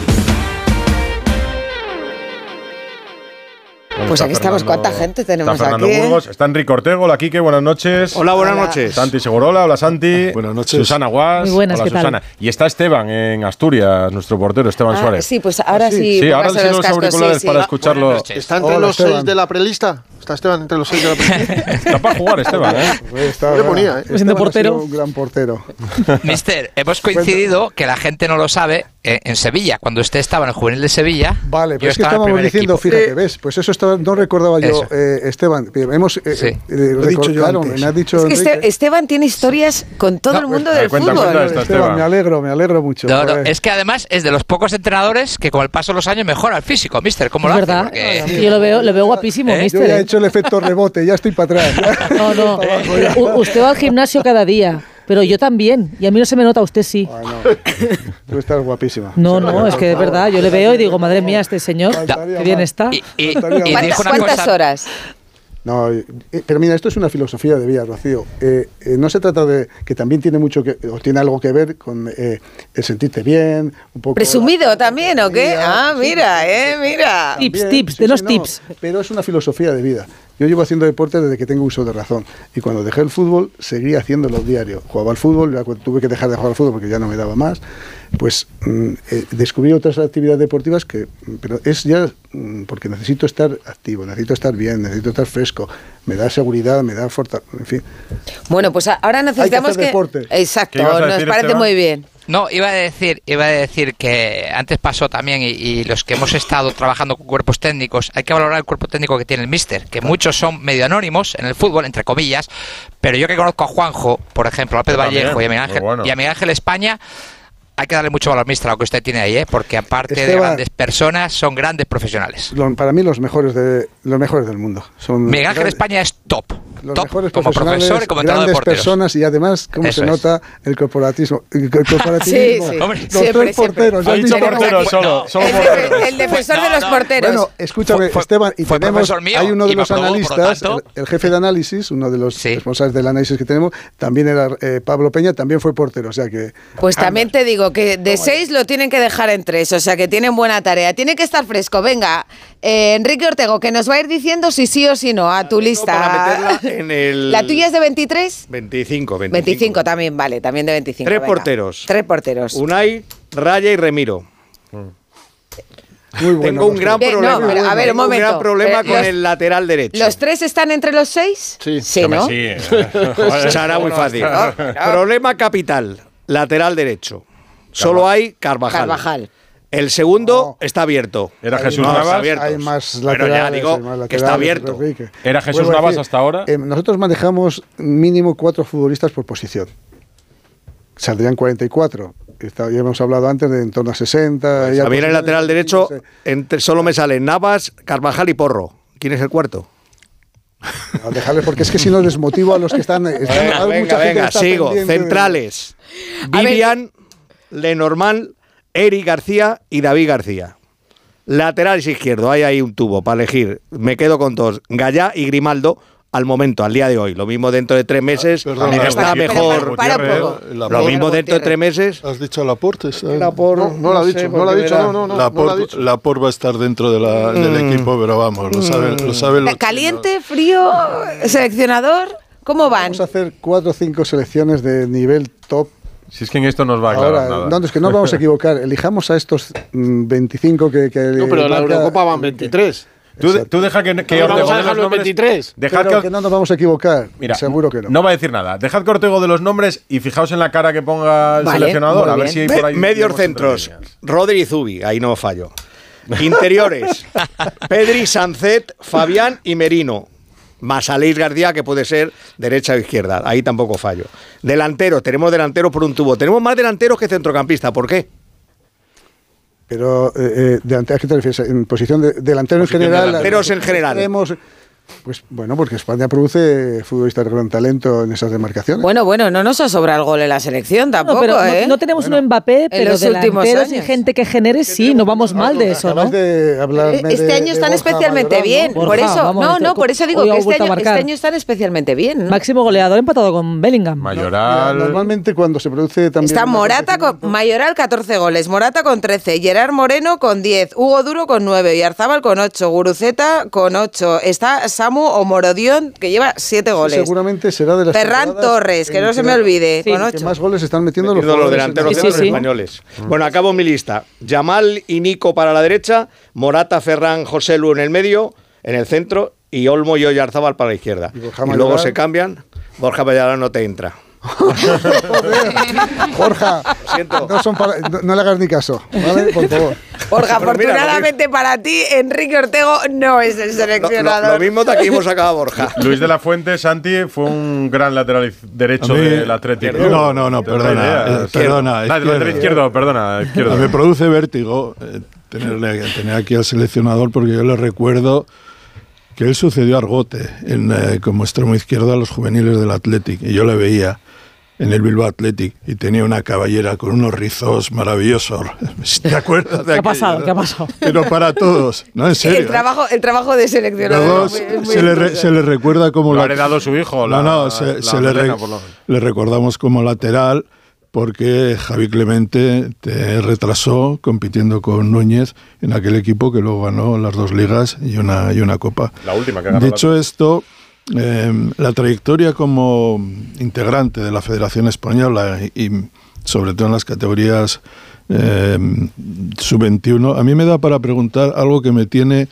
Pues aquí estamos. ¿Cuánta gente tenemos está Fernando aquí? Burgos, está Enrique Ortego, hola Quique, buenas noches. Hola, buenas Hola. noches. Santi Segurola, hola Santi. Buenas noches. Susana Guas. Muy buenas, hola ¿qué tal? Susana. Y está Esteban en Asturias, nuestro portero, Esteban Ah, Suárez. sí, pues ahora sí. Sí, ahora sí los cascos, auriculares sí, para escucharlo. ¿Está entre Hola, los Esteban. seis de la prelista? ¿Está Esteban entre los seis de la? Está para jugar Esteban, ¿eh? Pues está- Yo le ponía, ¿eh? Siendo ha sido portero. un gran portero. Mister, hemos coincidido, que la gente no lo sabe, eh, en Sevilla. Cuando usted estaba en el juvenil de Sevilla, Vale, yo pero es que estábamos diciendo, equipo. fíjate, ¿ves? Pues eso estaba, no recordaba yo, eh, Esteban. Hemos, eh, Sí. eh, Lo he dicho yo antes. me ha dicho Es que este- Enrique. Esteban tiene historias con todo No, el mundo pues, del cuenta, fútbol. cuenta esto, Esteban, me alegro, me alegro mucho. No, no, joder. es que además es de los pocos entrenadores que con el paso de los años mejora el físico, mister. ¿Cómo Es lo hace? verdad. Porque- Yo lo veo, lo veo guapísimo, ¿Eh? Yo mister. ¿Eh? hecho el efecto rebote, ya estoy para atrás. No, no. U- usted va al gimnasio cada día, pero yo también. Y a mí no se me nota, usted sí. Bueno, tú estás guapísima. No, no, es que de verdad, yo le veo y digo, madre mía, este señor, qué bien está. Y. ¿Cuántas, dijo una cuántas cosa- horas? No, eh, pero mira, esto es una filosofía de vida, Rocío. Eh, eh, no se trata de que también tiene mucho que, o tiene algo que ver con eh, el sentirte bien, un poco. ¿Presumido también o qué? Mira, Ah, mira, sí, eh, mira. Tips, También, tips, sí, sí, no, tips. Pero es una filosofía de vida. Yo llevo haciendo deporte desde que tengo uso de razón. Y cuando dejé el fútbol, seguí haciéndolo diario. Jugaba al fútbol, ya tuve que dejar de jugar al fútbol porque ya no me daba más. Pues mm, eh, descubrí otras actividades deportivas que. mm, Pero es ya mm, porque necesito estar activo, necesito estar bien, necesito estar fresco. Me da seguridad, me da fuerza. En fin. Bueno, pues ahora necesitamos hacer deporte. Exacto, ¿Qué ibas a nos decir, parece Esteban? muy bien. No, iba a decir, iba a decir que antes pasó también y, y los que hemos estado trabajando con cuerpos técnicos, hay que valorar el cuerpo técnico que tiene el míster, que muchos son medio anónimos en el fútbol, entre comillas, pero yo que conozco a Juanjo, por ejemplo, a López Vallejo y a Miguel Ángel, bueno. y a Miguel Ángel España, hay que darle mucho valor, Mister, a lo que usted tiene ahí, ¿eh? porque aparte de Esteban. grandes personas, son grandes profesionales. Lo- para mí los mejores de los mejores del mundo. Son Miguel Ángel España es top. los top mejores como profesionales, profesor y como entrenador de grandes porteros. personas y además cómo Eso se es. nota el corporatismo. El co- corporativismo. Sí, sí. Hombre, los siempre, tres siempre. porteros. Ha dicho porteros solo, solo El, porteros. el defensor de No, los no. porteros. Bueno, escúchame, Fue- Esteban, y fue tenemos, mío hay uno de los aprobó, analistas, tanto- el, el jefe de análisis, uno de los Sí. responsables del análisis que tenemos, también era eh, Pablo Peña, también fue portero, o sea que... Pues también te digo que de seis lo tienen que dejar en tres, o sea que tienen buena tarea. Tiene que estar fresco. Venga, eh, Enrique Ortego, que nos va a ir diciendo si sí o si no a tu lista. para meterla en el- ¿La tuya es de 23? 25, 25. 25 también, vale, también de 25. Tres venga. porteros. Tres porteros. Unai, Raya y Remiro. Muy bueno. Tengo un gran Bien, no, problema. pero, a ver, un Tengo momento. gran problema Eh, con los- el lateral derecho. ¿Los tres están entre los seis? Sí. Sí, ¿no? Sí, eh. Será muy fácil. no. Problema capital, lateral derecho. Solo hay Carvajal. Carvajal. El segundo No. está abierto. Era Hay Jesús No, más- Navas. está abierto. Hay más Pero ya digo más que está abierto. ¿Era Jesús Vuelvo Navas decir, hasta ahora? eh, nosotros manejamos mínimo cuatro futbolistas por posición. Saldrían 44. Está- ya hemos hablado antes de en torno a 60. ya A mí en el lateral derecho no sé. entre, solo me salen Navas, Carvajal y Porro. ¿Quién es el cuarto? A dejarles, porque es que si no desmotivo a los que están. están- Venga, hay venga, sigo. de- Centrales. A ver. Vivian, Lenormand, Eric García y David García. Laterales izquierdo, hay ahí un tubo para elegir. Me quedo con dos. Gallá y Grimaldo al momento, al día de hoy. Lo mismo dentro de tres meses. Perdona, está mejor. para. La Lo mismo dentro de tres meses. ¿Has dicho Laporte? Laporte, No, no lo ha dicho, sé no lo ha dicho, no, no, no. no lo ha dicho. Laporte va a estar dentro de la- del Mm. equipo, pero vamos, lo saben, lo saben los ¿Caliente, frío, seleccionador? ¿Cómo van? Vamos a hacer cuatro o cinco selecciones de nivel top. Si es que en esto nos va a aclarar Ahora, nada. no, es que no vamos a equivocar. Elijamos a estos mm, 25 que. que No, pero en la Eurocopa van 23. Tú, de- tú deja que, que No, Ortego vamos a dejar los los nombres. 23. Dejad Pero que, que no nos vamos a equivocar. Mira, Seguro que no. No va a decir nada. Dejad que Ortego de los nombres y fijaos en la cara que ponga el Vale, seleccionador. A ver si hay por ahí. medios centros. Rodri y Zubi, ahí no fallo. Interiores, Pedri, Sancet, Fabián y Merino. Más Aleix García, que puede ser derecha o izquierda. Ahí tampoco fallo. Delantero, tenemos delantero por un tubo. Tenemos más delanteros que centrocampistas. ¿Por qué? Pero, eh, eh, delante- ¿a qué te refieres? En posición de delantero en general. delanteros en general. extremos, Pues bueno, porque España produce futbolistas de gran talento en esas demarcaciones. Bueno, bueno, no nos ha sobrado el gol en la selección tampoco, No, pero no- ¿eh? no, tenemos un Mbappé, pero delanteros y gente que genere, sí, no vamos mal de eso, ¿no? De hablarme Este de- año están Borja especialmente Mayoral, bien. ¿no? por Borja, eso, vamos, no, este- no, por eso digo que este año, este año están especialmente bien. ¿no? Máximo goleador empatado con Bellingham. Mayoral. normalmente cuando se produce también. Está Morata con Mayoral 14 goles, Morata con 13, Gerard Moreno con 10, Hugo Duro con 9 y Arzábal con 8, Guruceta con 8. Está Samu o Morodión que lleva 7 goles. Seguramente será de las. Ferran Torres, que no se me olvide, con que 8. más goles están metiendo los, Metiendo los jugadores delanteros españoles. Bueno, acabo mi lista. Yamal y Nico para la derecha, Morata, Ferran, José Lu en el medio, en el centro, y Olmo y Oyarzábal para la izquierda. Y, luego se cambian. Borja Mayoral no te entra. Siento. no, son para- no- no le hagas ni caso, ¿vale? Por favor. Lo afortunadamente para ti, Enrique Ortego no es el Lo, seleccionador. lo- lo mismo de aquí hemos sacado a Borja. Luis de la Fuente, Santi, fue un gran lateral derecho del Atlético. No, no, no, perdona, eh, perdona, Ah, lateral izquierdo. perdona, izquierdo. Me produce vértigo eh, tenerle, tener aquí al seleccionador porque yo le recuerdo que él sucedió a Argote en, eh, como extremo izquierdo a los juveniles del Athletic y yo le veía en el Bilbao Athletic y tenía una caballera con unos rizos maravillosos. ¿Te acuerdas de ¿Qué ha aquello, pasado? no? ¿Qué ha pasado? Pero para todos, ¿no? En serio. el, trabajo, el trabajo de seleccionador. Luego es muy- es muy se, le re- interesante. se le recuerda como Lo ha la- heredado su hijo, No, la- no, se, la se le, re- por lo- le recordamos como lateral porque Javi Clemente te retrasó compitiendo con Núñez en aquel equipo que luego ganó las dos ligas y una, y una copa. La última que ganó. Dicho esto, eh, la trayectoria como integrante de la Federación Española y, sobre todo en las categorías eh, sub-21, a mí me da para preguntar algo que me tiene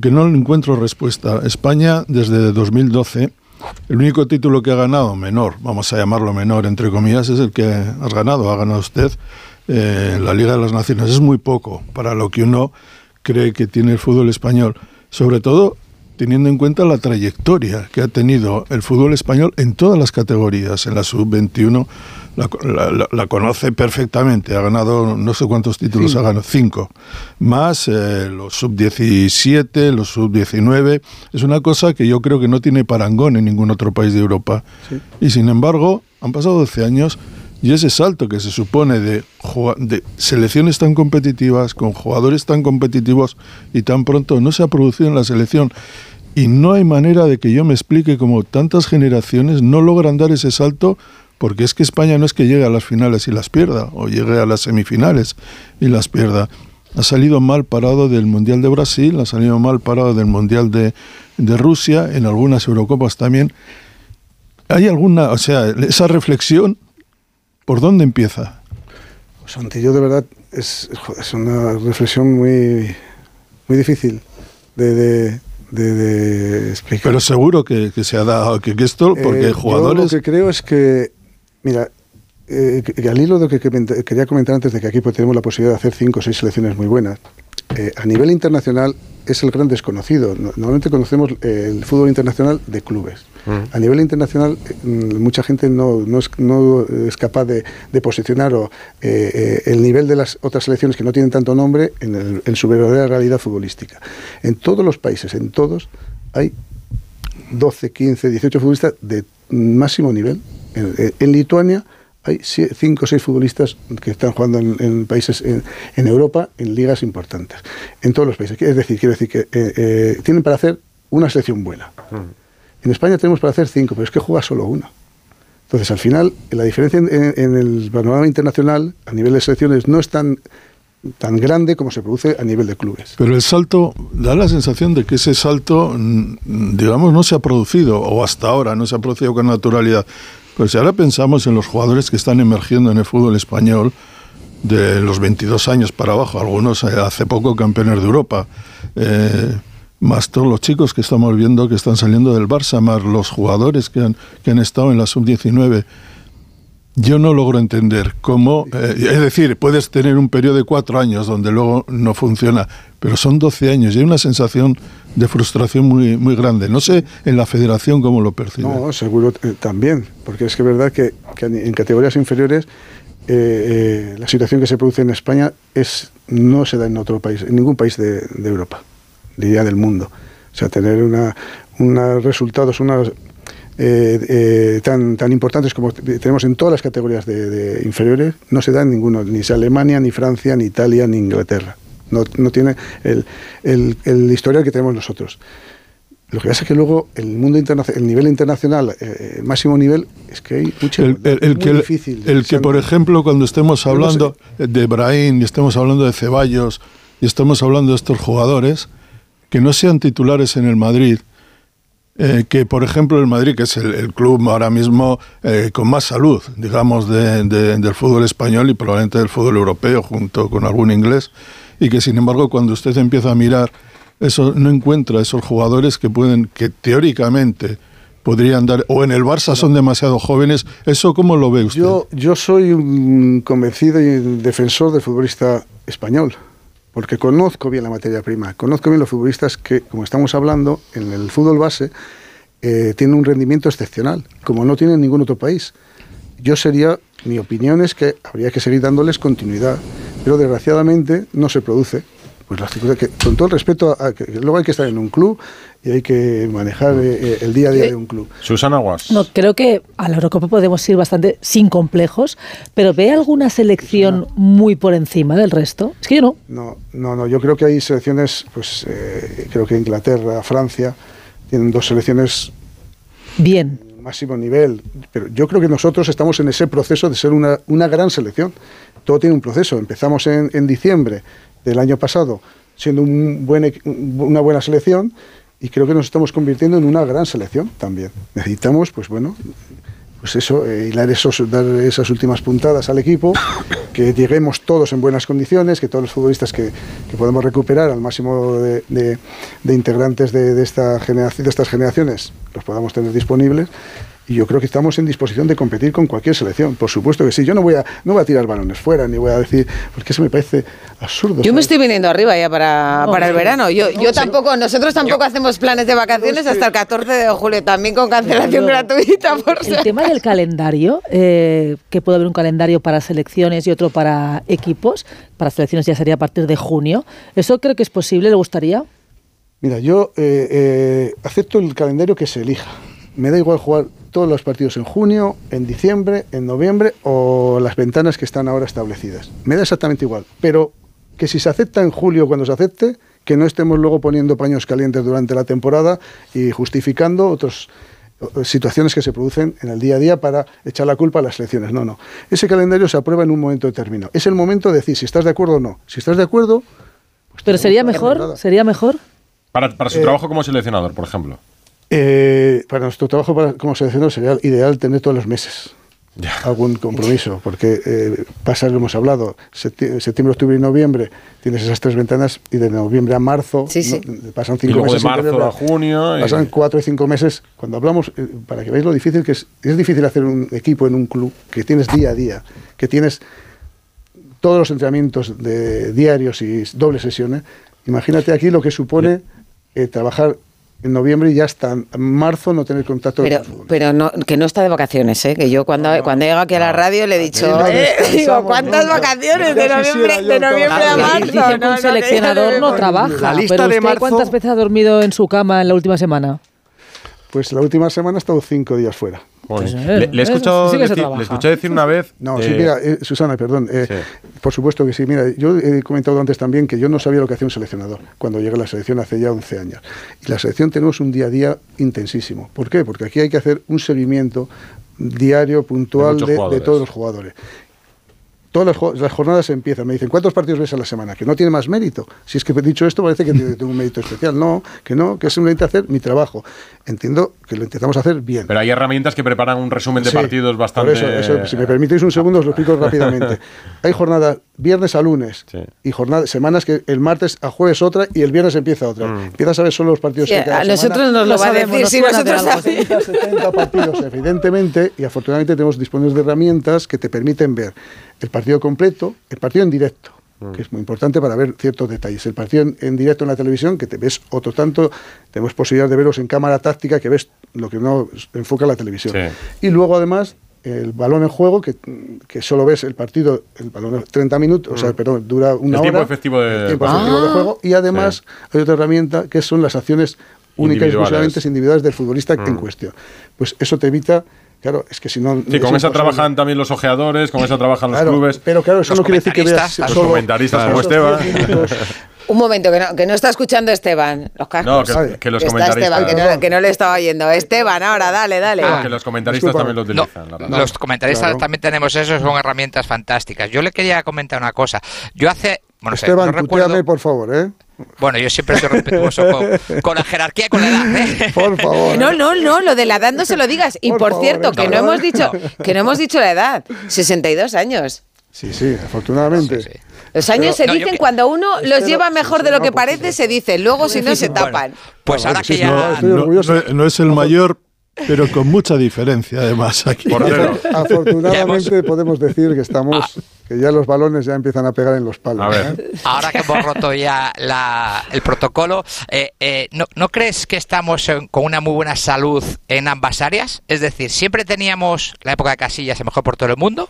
que no encuentro respuesta. España desde 2012 el único título que ha ganado, menor, vamos a llamarlo menor, entre comillas, es el que has ganado, ha ganado usted eh, la Liga de las Naciones. Es muy poco para lo que uno cree que tiene el fútbol español. Sobre todo teniendo en cuenta la trayectoria que ha tenido el fútbol español en todas las categorías. En la sub-21 la, la- la conoce perfectamente, ha ganado no sé cuántos títulos ha ganado, cinco, más eh, los sub-17, los sub-19. Es una cosa que yo creo que no tiene parangón en ningún otro país de Europa. Y sin embargo, han pasado 12 años y ese salto que se supone de, selecciones tan competitivas, con jugadores tan competitivos y tan pronto, no se ha producido en la selección. Y no hay manera de que yo me explique cómo tantas generaciones no logran dar ese salto, porque es que España no es que llegue a las finales y las pierda, o llegue a las semifinales y las pierda. Ha salido mal parado del Mundial de Brasil, ha salido mal parado del Mundial de, de Rusia, en algunas Eurocopas también. ¿Hay alguna, o sea, esa reflexión, por dónde empieza? Pues ante yo de verdad es, es una reflexión muy, muy difícil de, de, de- de explicar. Pero seguro que, que se ha dado, que, que esto, porque Eh, yo jugadores... lo que creo es que, mira, eh, al hilo de lo que que- quería comentar antes de que aquí pues, tenemos la posibilidad de hacer cinco o seis selecciones muy buenas, eh, a nivel internacional es el gran desconocido. No- Normalmente conocemos eh, el fútbol internacional de clubes. A nivel internacional, eh, mm, mucha gente no, es, capaz de, posicionar o, eh, eh, el nivel de las otras selecciones que no tienen tanto nombre en, su verdadera realidad futbolística. En todos los países, en todos, hay 12, 15, 18 futbolistas de máximo nivel. En, Lituania hay 5 o 6 futbolistas que están jugando en, países en, Europa, en ligas importantes, en todos los países. Es decir, quiero decir que tienen para hacer una selección buena. En España tenemos para hacer 5, pero es que juega solo una. Entonces, al final, la diferencia en, el panorama internacional, a nivel de selecciones, no es tan, tan grande como se produce a nivel de clubes. Pero el salto, da la sensación de que ese salto, mm, digamos, no se ha producido, o hasta ahora no se ha producido con naturalidad. Pues si ahora pensamos en los jugadores que están emergiendo en el fútbol español, de los 22 años para abajo, algunos eh, hace poco campeones de Europa, eh, más todos los chicos que estamos viendo que están saliendo del Barça, más los jugadores que han, que han estado en la sub-19. Yo no logro entender cómo, eh, es decir, puedes tener un periodo de cuatro años donde luego no funciona, pero son 12 años y hay una sensación de frustración muy, muy grande. No sé en la federación cómo lo percibe. No, seguro eh, también, porque es que es verdad que, en categorías inferiores eh, eh, la situación que se produce en España es no se da en otro país, en ningún país de Europa, diría del mundo. O sea, tener una, unos resultados, unas eh, eh, tan, tan importantes como tenemos en todas las categorías de, de inferiores, no se da en ninguno, ni Alemania, ni Francia, ni Italia, ni Inglaterra. No, no tiene el, el, el historial que tenemos nosotros. Lo que pasa es que luego el mundo internacional, el nivel internacional, eh, el máximo nivel, es que hay mucho. El, el- el muy que, difícil. el que, por ejemplo, cuando estemos Pero no hablando de Brahim y estemos hablando de Ceballos y estemos hablando de estos jugadores, que no sean titulares en el Madrid, eh, que por ejemplo el Madrid, que es el, club ahora mismo eh, con más salud, digamos, de- de- del fútbol español y probablemente del fútbol europeo, junto con algún inglés, y que sin embargo cuando usted empieza a mirar eso, no encuentra esos jugadores que pueden, que teóricamente podrían dar, o en el Barça son demasiado jóvenes, ¿eso cómo lo ve usted? Yo, yo soy un convencido y defensor del futbolista español, porque conozco bien la materia prima, conozco bien los futbolistas que, como estamos hablando, en el fútbol base, eh, tienen un rendimiento excepcional, como no tiene en ningún otro país. Yo sería, mi opinión es que habría que seguir dándoles continuidad, pero desgraciadamente no se produce. Pues las circunstancias que, con todo el respeto, a, que luego hay que estar en un club y hay que manejar eh, el día a día de un club. Susana Guas. No, creo que a la Eurocopa podemos ir bastante sin complejos, pero ¿ve alguna selección muy por encima del resto? Es que yo no. No, no, no. Yo creo que hay selecciones, pues eh, creo que Inglaterra, Francia, tienen dos selecciones Bien. máximo nivel. Pero yo creo que nosotros estamos en ese proceso de ser una, una gran selección. Todo tiene un proceso. Empezamos en, en diciembre del año pasado siendo una buena selección y creo que nos estamos convirtiendo en una gran selección también. Necesitamos, pues bueno, pues eso, eh, hilar esos, dar esas últimas puntadas al equipo, que lleguemos todos en buenas condiciones, que todos los futbolistas que, que podemos recuperar al máximo de, de- de integrantes de, de esta generación, de estas generaciones los podamos tener disponibles Y yo creo que estamos en disposición de competir con cualquier selección. Por supuesto que sí. Yo no voy a, no voy a tirar balones fuera, ni voy a decir, porque eso me parece absurdo. Yo me estoy viniendo arriba ya para, para el verano. Yo, yo tampoco, nosotros tampoco hacemos planes de vacaciones hasta el 14 de julio, también con cancelación Pero gratuita. Por El si- tema del calendario, eh, que puede haber un calendario para selecciones y otro para equipos, para selecciones ya sería a partir de junio. ¿Eso creo que es posible? ¿Le gustaría? Mira, yo eh, eh, acepto el calendario que se elija. Me da igual jugar todos los partidos en junio, en diciembre, en noviembre o las ventanas que están ahora establecidas. Me da exactamente igual. Pero que si se acepta en julio cuando se acepte, que no estemos luego poniendo paños calientes durante la temporada y justificando otras situaciones que se producen en el día a día para echar la culpa a las selecciones. No, no. Ese calendario se aprueba en un momento determinado. Es el momento de decir si estás de acuerdo o no. Si estás de acuerdo, Pero sería mejor, sería mejor. Para, para su Eh, trabajo como seleccionador, por ejemplo. Eh, para nuestro trabajo para- como seleccionador sería ideal tener todos los meses algún compromiso, porque eh, pasa lo hemos hablado, septi- septiembre, octubre y noviembre tienes esas tres ventanas y de noviembre a marzo ¿no? pasan Y cinco luego de meses. sin marzo a junio. y- Pasan cuatro y cinco meses. Cuando hablamos, eh, para que veáis lo difícil que es, es difícil hacer un equipo en un club que tienes día a día, que tienes todos los entrenamientos de diarios y dobles sesiones. Imagínate aquí lo que supone eh, trabajar en noviembre y ya hasta en marzo no tener contacto Pero, pero no, que no está de vacaciones, ¿eh? que yo cuando, cuando llego aquí a la radio le he dicho, no eh, digo, ¿cuántas nunca. vacaciones de noviembre, de noviembre a marzo? Un no, seleccionador que- no trabaja. La lista pero de usted, marzo- ¿Cuántas veces ha dormido en su cama en la última semana? Pues la última semana he estado cinco días fuera. Joder. Pues, le, le se decir, le escuché decir una vez. No, eh, sí, mira, eh, Susana, perdón. eh, Sí. Por supuesto que sí. Mira, yo he comentado antes también que yo no sabía lo que hacía un seleccionador cuando llegué a la selección hace ya 11 años. Y la selección tenemos un día a día intensísimo. ¿Por qué? Porque aquí hay que hacer un seguimiento diario, puntual de, todos los jugadores. Todas las, las jornadas empiezan. Me dicen, ¿cuántos partidos ves a la semana? Que no tiene más mérito. Si es que he dicho esto, parece que tengo un mérito especial. No, que no, que es simplemente hacer mi trabajo. Entiendo que lo intentamos hacer bien. Pero hay herramientas que preparan un resumen de Sí, partidos por bastante. eso, eso, si me permitís un segundo, os lo explico rápidamente. Hay jornadas viernes a lunes y jornadas, semanas que el martes a jueves otra y el viernes empieza otra. Mm. Empiezas a ver solo los partidos Sí, que cada a nosotros semana. nos lo, Lo va a sabemos, decir, nos si nosotros algo. sabemos. 70 partidos, evidentemente, y afortunadamente tenemos disponibles de herramientas que te permiten ver el partido completo, el partido en directo, que es muy importante para ver ciertos detalles. El partido en, en directo en la televisión, que te ves otro tanto, tenemos posibilidad de verlos en cámara táctica, que ves lo que no enfoca la televisión. Sí. Y luego, además, el balón en juego, que, que solo ves el partido, el balón en 30 minutos, o sea, Mm. perdón, dura una El hora. tiempo efectivo de- el tiempo Ah. efectivo de juego. Y además, hay otra herramienta que son las acciones únicas y exclusivamente individuales del futbolista en Mm. cuestión. Pues eso te evita, claro, es que si no. Sí, es con esa imposible. trabajan también los ojeadores, con esa trabajan los Claro, clubes. Pero claro, eso no quiere decir que veas Los solo comentaristas como Esteban. 10 minutos. Un momento, que no, que no está escuchando Esteban. Los cascos. No, que- que los está comentaristas- Esteban, que no, que no le estaba oyendo. Esteban, ahora, dale, dale. Ah, que los comentaristas Disculpa. también lo utilizan. la verdad. Los comentaristas Claro. también tenemos eso, son herramientas fantásticas. Yo le quería comentar una cosa. Yo hace, bueno, sé, Esteban, no recuerdo, tuteame, por favor, ¿eh? bueno, yo siempre soy respetuoso con, con la jerarquía y con la edad. ¿eh? Por favor. No, no, no, lo de la edad no se lo digas. Y Por por, favor, cierto, que no hemos dicho, que no hemos dicho la edad. 62 años. Sí, sí, afortunadamente. Sí, sí. Los años Pero- se dicen que- cuando uno los lleva mejor de lo que por parece, se dice. Luego, si no, se tapan. Pues ahora que ya... estoy No, orgulloso. no- no es el mayor, pero con mucha diferencia además aquí. Afortunadamente podemos decir que estamos, que ya los balones ya empiezan a pegar en los palos. A ver. ¿eh? Ahora que hemos roto ya la- el protocolo, eh, eh, ¿no, no crees que estamos en- con una muy buena salud en ambas áreas? Es decir, siempre teníamos la época de Casillas el mejor portero del mundo,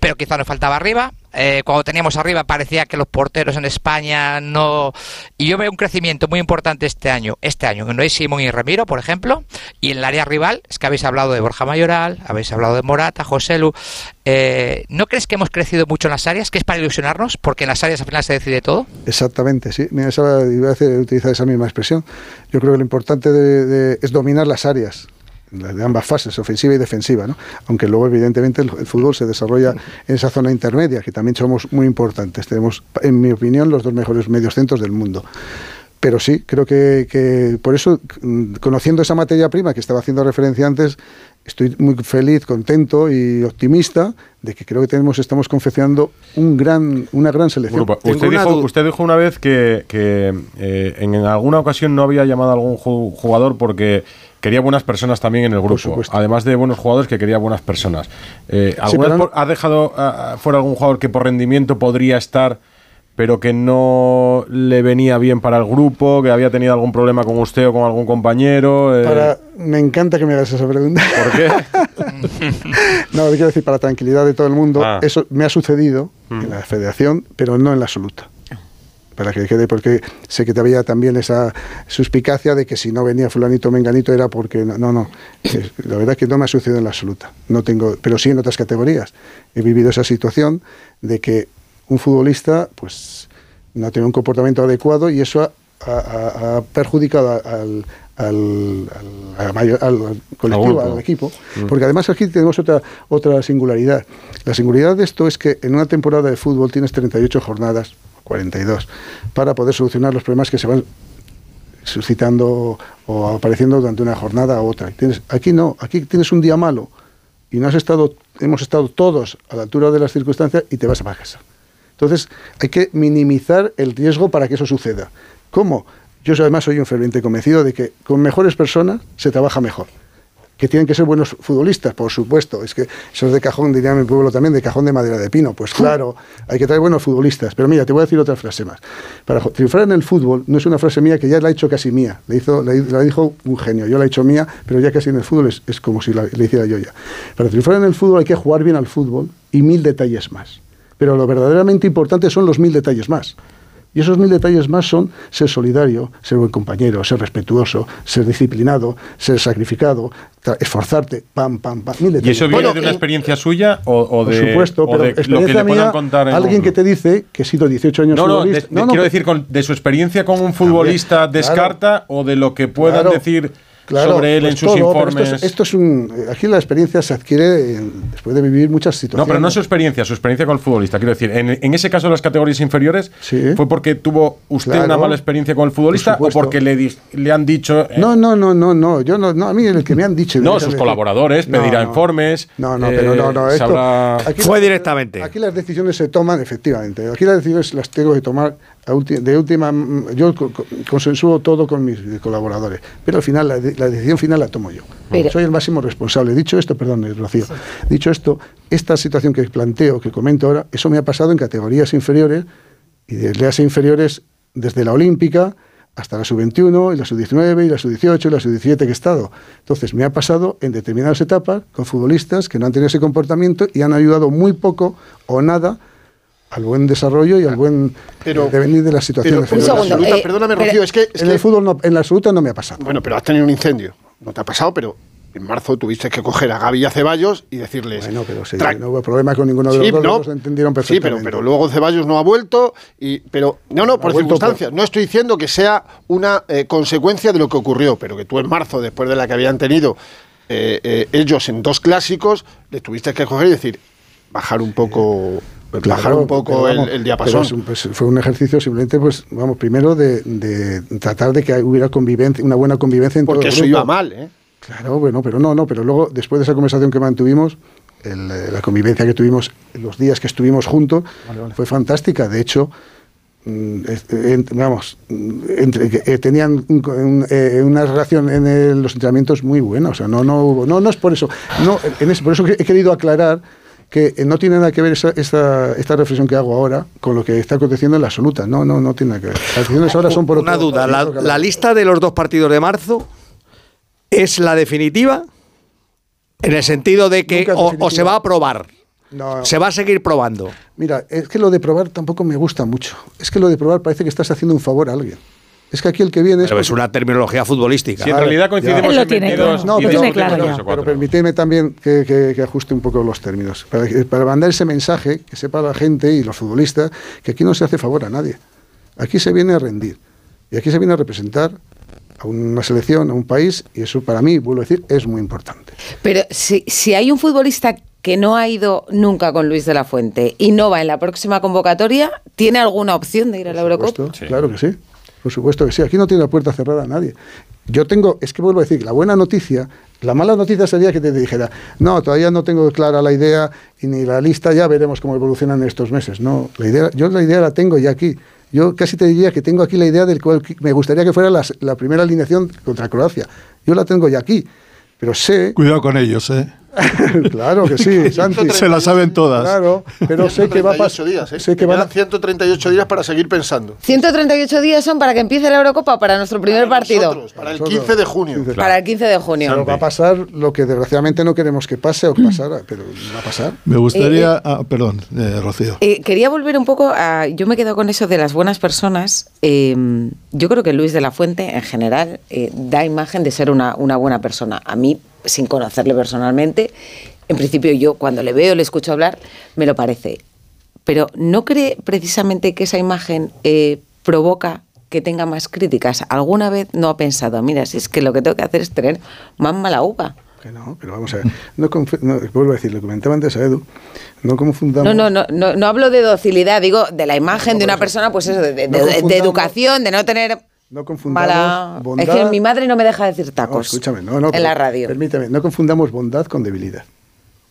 pero quizá nos faltaba arriba. Eh, cuando teníamos arriba parecía que los porteros en España no... Y yo veo un crecimiento muy importante este año, este año, en Noé Simón y Ramiro, por ejemplo, y en el área rival, es que habéis hablado de Borja Mayoral, habéis hablado de Morata, José Lu. Eh, ¿No crees que hemos crecido mucho en las áreas? ¿Que es para ilusionarnos? Porque en las áreas al final se decide todo. Exactamente, sí. Mira, esa, iba a utilizar esa misma expresión. Yo creo que lo importante de- es dominar las áreas de ambas fases, ofensiva y defensiva, ¿no? aunque luego evidentemente el, el fútbol se desarrolla en esa zona intermedia, que también somos muy importantes. Tenemos, en mi opinión, los dos mejores mediocentros del mundo. Pero sí, creo que, que por eso, mm, conociendo esa materia prima que estaba haciendo referencia antes, estoy muy feliz, contento y optimista de que creo que tenemos, estamos confeccionando un gran, una gran selección. Grupo. Usted una dijo, usted dijo una vez que, que, eh, en alguna ocasión no había llamado a algún ju- jugador porque quería buenas personas también en el grupo. Además de buenos jugadores, que quería buenas personas. Eh, ¿alguna pero vez no- por- ¿Ha dejado ah, fuera algún jugador que por rendimiento podría estar, pero que no le venía bien para el grupo, que había tenido algún problema con usted o con algún compañero? eh, Para, me encanta que me hagas esa pregunta. ¿Por qué? no, quiero decir, para tranquilidad de todo el mundo, Ah. eso me ha sucedido en la federación, pero no en la absoluta. Para que quede, porque sé que te había también esa suspicacia de que si no venía fulanito o menganito era porque no, no, no. La verdad es que no me ha sucedido en la absoluta. No tengo, pero sí en otras categorías. He vivido esa situación de que un futbolista, pues, no tiene un comportamiento adecuado y eso ha, ha- ha- ha perjudicado al, al, al- mayor- al colectivo, al equipo. Mm. Porque además aquí tenemos otra, otra singularidad. La singularidad de esto es que en una temporada de fútbol tienes 38 jornadas, 42, para poder solucionar los problemas que se van suscitando o apareciendo durante una jornada u otra. Aquí no, aquí tienes un día malo y no has estado, hemos estado todos a la altura de las circunstancias y te vas a casa. Entonces hay que minimizar el riesgo para que eso suceda. ¿Cómo? Yo además soy un ferviente convencido de que con mejores personas se trabaja mejor. Que tienen que ser buenos futbolistas, por supuesto. Es que eso es de cajón, diría mi pueblo también, de cajón de madera de pino. Pues claro, hay que traer buenos futbolistas. Pero mira, te voy a decir otra frase más. Para triunfar en el fútbol no es una frase mía que ya la he hecho casi mía. La, hizo, la, la dijo un genio. Yo la he hecho mía, pero ya casi en el fútbol es, es como si la, la hiciera yo ya. Para triunfar en el fútbol hay que jugar bien al fútbol y mil detalles más. Pero lo verdaderamente importante son los mil detalles más. Y esos mil detalles más son ser solidario, ser buen compañero, ser respetuoso, ser disciplinado, ser sacrificado, esforzarte, pam, pam, pam. Mil ¿Y detalles. eso viene de una experiencia suya o, o Por de, supuesto, o pero de lo que le puedan contar en alguien un- que te dice que he sido 18 años No, no, de- futbolista. de- quiero decir, con, de su experiencia con un futbolista descarta o de lo que puedan Claro, decir Claro, sobre él pues en sus todo, informes. Esto es, esto es un, aquí la experiencia se adquiere en- después de vivir muchas No, situaciones. pero no su experiencia, su experiencia con el futbolista. Quiero decir, en, en ese caso de las categorías inferiores, ¿fue porque tuvo usted Claro. una mala experiencia con el futbolista o porque le, han dicho. eh, No, no, no, no, no, yo no, no, a mí el que me han dicho. no, sus colaboradores, No, pedirá no. informes. No, no, eh, pero no, no. Esto, sabrá- aquí Fue directamente. Aquí las decisiones se toman, efectivamente. Aquí las decisiones las tengo que tomar de última. mm, Yo co- co- consensúo todo con mis colaboradores, pero al final la, de- la decisión final la tomo yo. Pero- Soy el máximo responsable. Dicho esto, perdón, eh, Rocío. Dicho esto, esta situación que planteo, que comento ahora, eso me ha pasado en categorías inferiores y de las inferiores desde la olímpica hasta la sub-21 y la sub-19 y la sub-18 y la sub-17 que he estado. Entonces, me ha pasado en determinadas etapas con futbolistas que no han tenido ese comportamiento y han ayudado muy poco o nada al buen desarrollo y al buen Pero- eh, devenir de pero en la perdóname, Rocío, es que, es en que- el fútbol no, en la absoluta no me ha pasado. Bueno, pero has tenido un incendio. No te ha pasado, pero en marzo tuviste que coger a Gaby y a Ceballos y decirles. Bueno, pero sí, "Tra- no hubo problema con ninguno de los Sí, dos, no. los entendieron Sí, perfectamente. pero, pero luego Ceballos no ha vuelto. Y, pero no, no, por Ha vuelto circunstancias. No estoy diciendo que sea una eh, consecuencia de lo que ocurrió, pero que tú en marzo, después de la que habían tenido eh, eh, ellos en dos clásicos, les tuviste que coger y decir, bajar un poco. Claro, un poco pero el, vamos, el diapasón. pues, fue un ejercicio simplemente, pues, vamos, primero de, de tratar de que hubiera convivencia, una buena convivencia en todo Porque el eso grupo. iba mal, ¿eh? Claro, bueno, pero no, no, pero luego, después de esa conversación que mantuvimos, el, eh, la convivencia que tuvimos, los días que estuvimos juntos, fue fantástica. De hecho, en- vamos, entre, eh, tenían un co- un, eh, una relación en el- los entrenamientos muy buena. O sea, no, no, no, no es por eso. No, en ese- por eso he querido aclarar que eh, no tiene nada que ver esa, esta, esta reflexión que hago ahora con lo que está aconteciendo en la absoluta. No, no, no tiene nada que ver. Las decisiones ahora son por Una otro- duda, la, la lista de los dos partidos de marzo es la definitiva en el sentido de que o, o se va a probar, No. se va a seguir probando. Mira, es que lo de probar tampoco me gusta mucho. Es que lo de probar parece que estás haciendo un favor a alguien. Es que aquí el que viene es... Pero es una terminología futbolística. Si en realidad coincidimos en tiene 22 claro. No, pero, tiene claro ya. pero permíteme también que, que- que ajuste un poco los términos. Para, que- para mandar ese mensaje, que sepa la gente y los futbolistas, que aquí no se hace favor a nadie. Aquí se viene a rendir. Y aquí se viene a representar a una selección, a un país, y eso para mí, vuelvo a decir, es muy importante. Pero si, si hay un futbolista que no ha ido nunca con Luis de la Fuente y no va en la próxima convocatoria, ¿tiene alguna opción de ir a la Eurocopa? supuesto, Claro que sí. Por supuesto que sí. Aquí no tiene la puerta cerrada a nadie. Yo tengo, es que vuelvo a decir, la buena noticia, la mala noticia sería que te dijera, no, todavía no tengo clara la idea y ni la lista, ya veremos cómo evolucionan estos meses. No, la idea, yo la idea la tengo ya aquí. Yo casi te diría que tengo aquí la idea del cual me gustaría que fuera la, la primera alineación contra Croacia. Yo la tengo ya aquí, pero sé... Cuidado con ellos, ¿eh? claro que sí, Santi. Se la saben todas. Claro, pero sé que va a pasar... días, ¿eh? Sé que van a- quedan 138 días para seguir pensando. 138 días son para que empiece la Eurocopa o para nuestro primer partido. Nosotros, para el 15 de junio. Para el 15 de junio. Pero va a pasar lo que desgraciadamente no queremos que pase o que pasara, pero va a pasar. Me gustaría... ah, perdón, eh, Rocío. Eh, quería volver un poco a. Yo me quedo con eso de las buenas personas. Eh, yo creo que Luis de la Fuente, en general, eh, da imagen de ser una, una buena persona. A mí, sin conocerle personalmente, en principio yo cuando le veo, le escucho hablar, me lo parece. Pero ¿no cree precisamente que esa imagen eh, provoca que tenga más críticas? ¿Alguna vez no ha pensado, mira, si es que lo que tengo que hacer es tener más mala uva? Que no, pero vamos a ver. No, no, vuelvo a decir, lo comentaba antes a Edu, no confundamos... No, no, no, no, no hablo de docilidad, digo de la imagen de una persona, pues eso, de, de- No de- de confundamos- educación, de no tener No confundamos mala... bondad- Es que mi madre no me deja decir No, tacos escúchame, no, no. en la radio. Permíteme, no confundamos bondad con debilidad.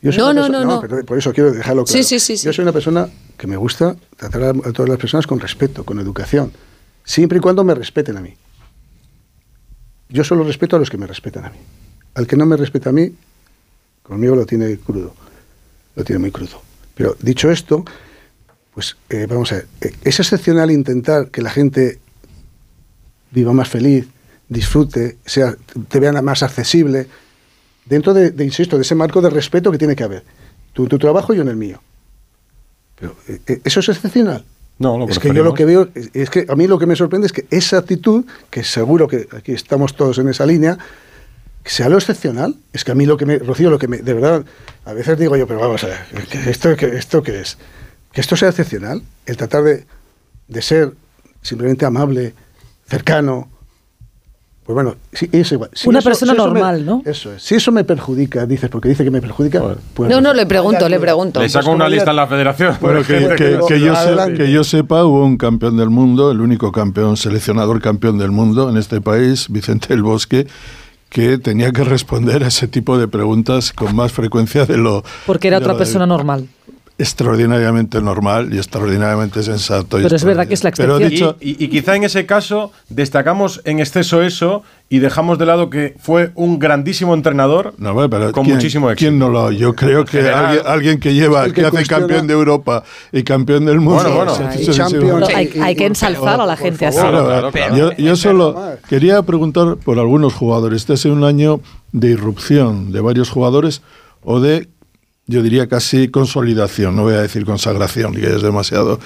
Yo soy No, no, no, no. pero por eso quiero dejarlo claro. sí, sí, sí. Yo soy una persona que me gusta tratar a, a todas las personas con respeto, con educación, siempre y cuando me respeten a mí. Yo solo respeto a los que me respetan a mí. Al que no me respeta a mí, conmigo lo tiene crudo. Lo tiene muy crudo. Pero dicho esto, pues eh, vamos a ver, eh, es excepcional intentar que la gente viva más feliz, disfrute, sea, te vean más accesible, dentro de, de, insisto, de ese marco de respeto que tiene que haber. Tú en tu trabajo y yo en el mío. Pero eh, eh, eso es excepcional. No, lo es que yo lo que veo, es, es que a mí lo que me sorprende es que esa actitud, que seguro que aquí estamos todos en esa línea, sea lo excepcional. Es que a mí lo que me, Rocío, lo que me, de verdad, a veces digo yo, pero vamos a ver, ¿que ¿esto, que, esto qué es? Que esto sea excepcional, el tratar de, de ser simplemente amable, cercano. Pues bueno, sí, es igual. Si Una eso- persona si eso me- normal, ¿no? Eso es. Si eso me perjudica, dices, porque dice que me perjudica, pues No, no, le pregunto, le pregunto. Le saco una lista en la federación. Bueno, que, que- yo se- Adelante. que yo sepa, hubo un campeón del mundo, el único campeón, seleccionador campeón del mundo en este país, Vicente del Bosque, que tenía que responder a ese tipo de preguntas con más frecuencia de lo... Porque era otra persona normal. Extraordinariamente normal y extraordinariamente sensato. y Pero es verdad que es la Pero excepción. dicho, Y, y quizá en ese caso destacamos en exceso eso y dejamos de lado que fue un grandísimo entrenador No, bueno, pero con ¿quién- muchísimo éxito. ¿Quién no lo? Yo creo que general. alguien, alguien que lleva, que, que hace cuestiona- campeón de Europa y campeón del mundo. Bueno, bueno. sí, Y sí, sí, champion, sí. No, hay, que ensalzar a la gente así. Claro, Claro, claro, Yo, claro. yo solo quería preguntar por algunos jugadores. Este ha sido un año de irrupción de varios jugadores o de, yo diría casi consolidación, no voy a decir consagración, que es demasiado.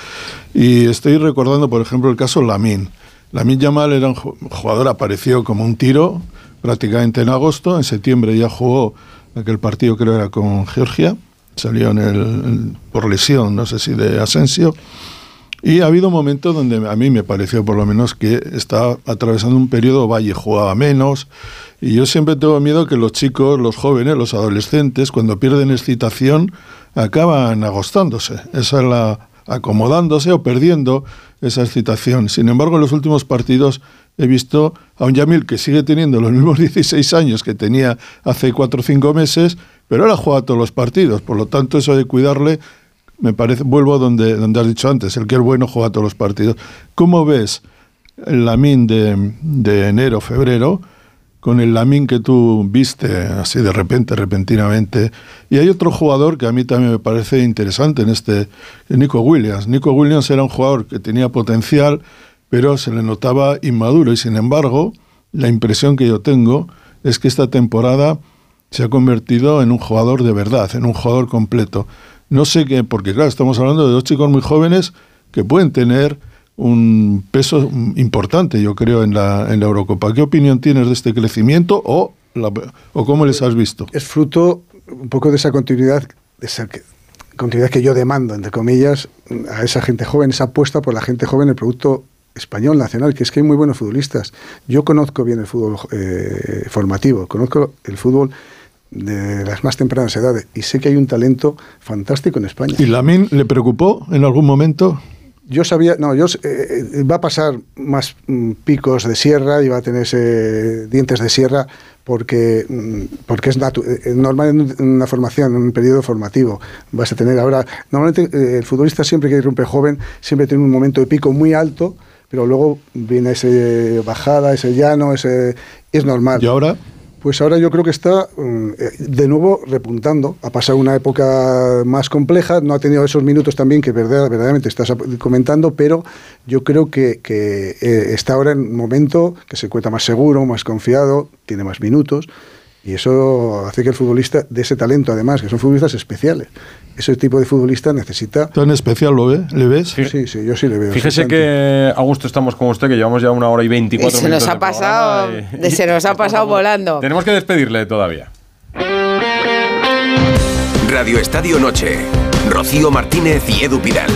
Y estoy recordando, por ejemplo, el caso Lamin. Lamin Yamal era un ju- jugador, apareció como un tiro prácticamente en agosto. En septiembre ya jugó aquel partido, creo era con Georgia. Salió en el, por lesión, no sé si de Asensio. Y ha habido momentos donde a mí me pareció por lo menos que estaba atravesando un periodo valle, jugaba menos. Y yo siempre tengo miedo que los chicos, los jóvenes, los adolescentes, cuando pierden excitación, acaban agostándose. Esa es la acomodándose o perdiendo esa excitación. Sin embargo, en los últimos partidos he visto a un Yamil que sigue teniendo los mismos 16 años que tenía hace 4 o 5 meses, pero ahora juega todos los partidos. Por lo tanto, eso de cuidarle me parece, vuelvo a donde, donde has dicho antes, el que es bueno juega todos los partidos. ¿Cómo ves el Lamín de, de enero, febrero, con el Lamín que tú viste así de repente, repentinamente? Y hay otro jugador que a mí también me parece interesante en este, Nico Williams. Nico Williams era un jugador que tenía potencial, pero se le notaba inmaduro y sin embargo, la impresión que yo tengo es que esta temporada se ha convertido en un jugador de verdad, en un jugador completo. No sé qué, porque claro, estamos hablando de dos chicos muy jóvenes que pueden tener un peso importante, yo creo, en la, en la Eurocopa. ¿Qué opinión tienes de este crecimiento o, la- o cómo les has visto? es fruto un poco de esa continuidad, de esa continuidad que yo demando, entre comillas, a esa gente joven, esa apuesta por la gente joven, el producto español, nacional, que es que hay muy buenos futbolistas. Yo conozco bien el fútbol eh, formativo, conozco el fútbol de las más tempranas edades y sé que hay un talento fantástico en España. ¿Y Lamin le preocupó en algún momento? Yo sabía, no, yo eh, eh, va a pasar más mm, picos de sierra y va a tener ese dientes de sierra porque, mm, porque es natu- eh, normal en una formación, en un periodo formativo. Vas a tener ahora, normalmente eh, el futbolista siempre que irrumpe joven, siempre tiene un momento de pico muy alto, pero luego viene ese bajada, ese llano, ese es normal. ¿Y ahora? Pues ahora yo creo que está mm, eh, de nuevo repuntando. Ha pasado una época más compleja, no ha tenido esos minutos también que verdad- verdaderamente estás comentando, pero yo creo que, que, eh, está ahora en un momento que se encuentra más seguro, más confiado, tiene más minutos. Y eso hace que el futbolista de ese talento, además, que son futbolistas especiales, ese tipo de futbolista necesita... ¿Tan especial lo ve? ¿Le ves? Sí, sí, yo sí le veo. Fíjese que a gusto estamos con usted, que llevamos ya una hora y 24 se nos minutos ha de pasado, se nos ha pasado volando. Tenemos que despedirle todavía. Radio Estadio Noche. Rocío Martínez y Edu Pidal.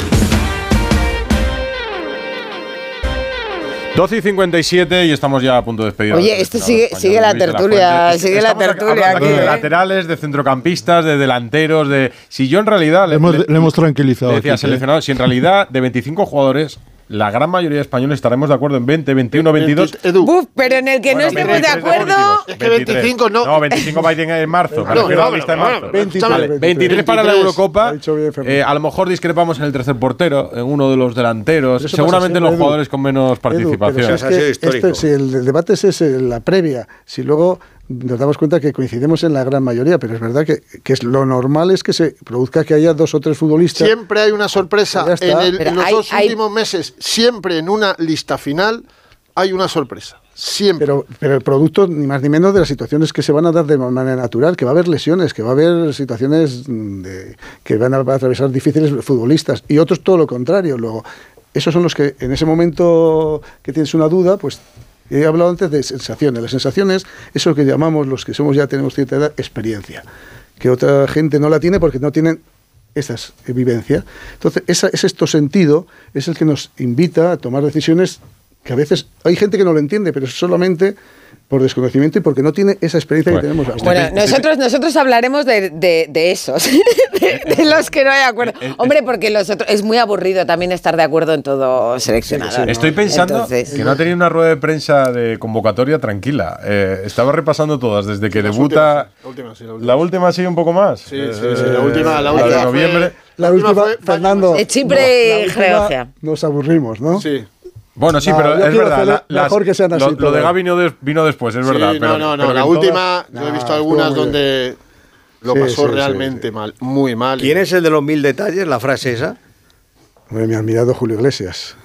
12 y 57 y estamos ya a punto de despedir. Oye, esto seleccionado sigue- sigue la tertulia, sigue la tertulia aquí de ¿eh? laterales, de centrocampistas, de delanteros, de... Si yo en realidad... Le hemos, le hemos tranquilizado. Le decía aquí, ¿eh? seleccionado, si en realidad de 25 jugadores, la gran mayoría de españoles estaremos de acuerdo en 20, 21, 22. Edu, Buf, pero en el que Bueno, no estemos de 23 acuerdo. definitivos. Es que 25 no. No, 25 va a ir en marzo. No, no, de no, marzo. no, 23, Vale, 23 para la 23. Eurocopa. Eh, a lo mejor discrepamos en el tercer portero, en uno de los delanteros, seguramente en los Edu. jugadores con menos Edu, pero participación. si es Eso ha sido que histórico. este- si el, el debate es ese, la previa, si luego nos damos cuenta que coincidimos en la gran mayoría, pero es verdad que, que es, lo normal es que se produzca que haya dos o tres futbolistas. Siempre hay una sorpresa. En, el- Pero en los hay- dos hay- últimos meses, siempre en una lista final, hay una sorpresa. Siempre. Pero, pero el producto, ni más ni menos, de las situaciones que se van a dar de manera natural, que va a haber lesiones, que va a haber situaciones de- que van a atravesar difíciles futbolistas, y otros todo lo contrario. Luego, esos son los que en ese momento que tienes una duda, pues he hablado antes de sensaciones. Las sensaciones, eso que llamamos los que somos ya tenemos cierta edad, experiencia, que otra gente no la tiene porque no tienen esa vivencia. Entonces, ese esto sentido es el que nos invita a tomar decisiones que a veces hay gente que no lo entiende, pero es solamente por desconocimiento y porque no tiene esa experiencia Bueno, que tenemos ahora. Bueno, Estoy- nosotros, nosotros hablaremos de, de- de esos, de, de los que no hay acuerdo. Eh, Hombre, porque los otros, es muy aburrido también estar de acuerdo en todo seleccionado. Estoy pensando Entonces- que no ha tenido una rueda de prensa de convocatoria tranquila. Eh, estaba repasando todas, desde que debuta. últimas, la última, sí, la última. La última sí, un poco más. Sí, Eh, sí, sí, la última- la de última fue-. La La última Fernando. De Chipre y Georgia. Nos aburrimos, ¿no? Sí. Bueno, sí, No, pero es verdad. mejor que sean así Lo, lo de. Gaby vino, des- vino después, es verdad. Pero- no, no, no. pero La todas- última, yo he visto algunas donde lo Sí, pasó sí, realmente sí. mal, muy mal. ¿Quién es el de los mil detalles? La frase esa. Hombre, mi admirado Julio Iglesias.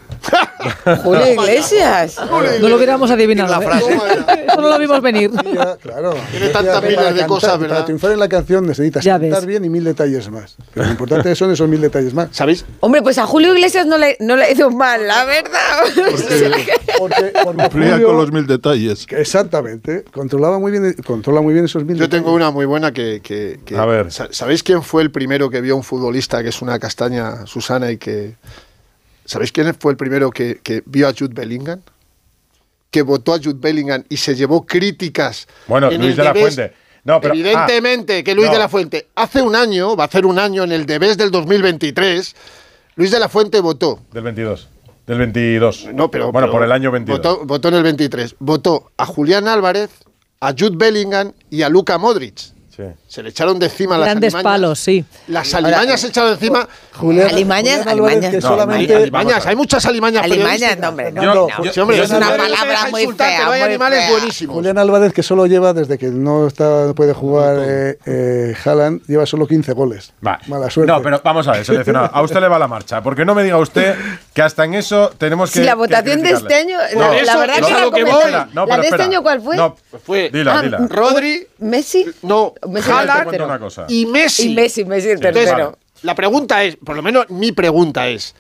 Julio Iglesias. No lo hubiéramos adivinado. La ¿eh? frase. Eso no lo vimos venir. Ya, claro. Tiene tantas Para miles de cosas, Para ¿verdad? triunfar en la canción necesitas cantar bien y mil detalles más. Pero lo importante son esos mil detalles más. ¿Sabéis? Hombre, pues a Julio Iglesias no le, no le ha ido mal, la verdad. Porque, porque Cumplía Julio- con los mil detalles. Exactamente. Controlaba muy bien, controla muy bien esos mil Yo detalles. tengo una muy buena que, que- que- A ver. Sa- ¿Sabéis quién fue el primero que vio a un futbolista que es una castaña, Susana, y que... ¿Sabéis quién fue el primero que, que vio a Jude Bellingham? Que votó a Jude Bellingham y se llevó críticas. Bueno, en Luis de la. Fuente. No, pero- Evidentemente que Luis no. de la Fuente, hace un año, va a hacer un año en el Debes del 2023, Luis de la Fuente votó Del 22. Del 22. no, pero. Bueno, pero por el año 22. Votó, votó en el 23. Votó a Julián Álvarez, a Jude Bellingham y a Luka Modric. Sí. Se le echaron de encima las Grandes alimañas. palos, sí. Las alimañas se echaron encima. Julián, Alimañas, Julián alimañas. que No, solamente... Hay alimañas, hay muchas alimañas. Alimañas, no, hombre, no. Fernando, no. Sí, hombre, es una palabra muy fea. no hay muy animales fea. buenísimos. Julián Álvarez, que solo lleva, desde que no está puede jugar eh, eh, Haaland, lleva solo 15 goles. Va. Mala suerte. No, pero vamos a ver, seleccionado. A usted le va la marcha. Porque no me diga usted que hasta en eso tenemos que. Si la que votación de este año, No, la, la verdad es que la que voy. ¿La de este año cuál fue? No, Fue dila, Ah, dila. Rodri, Messi. no, Messi Te una cosa. y Messi. Y Messi, Messi el tercero. la pregunta es, por lo menos mi pregunta es,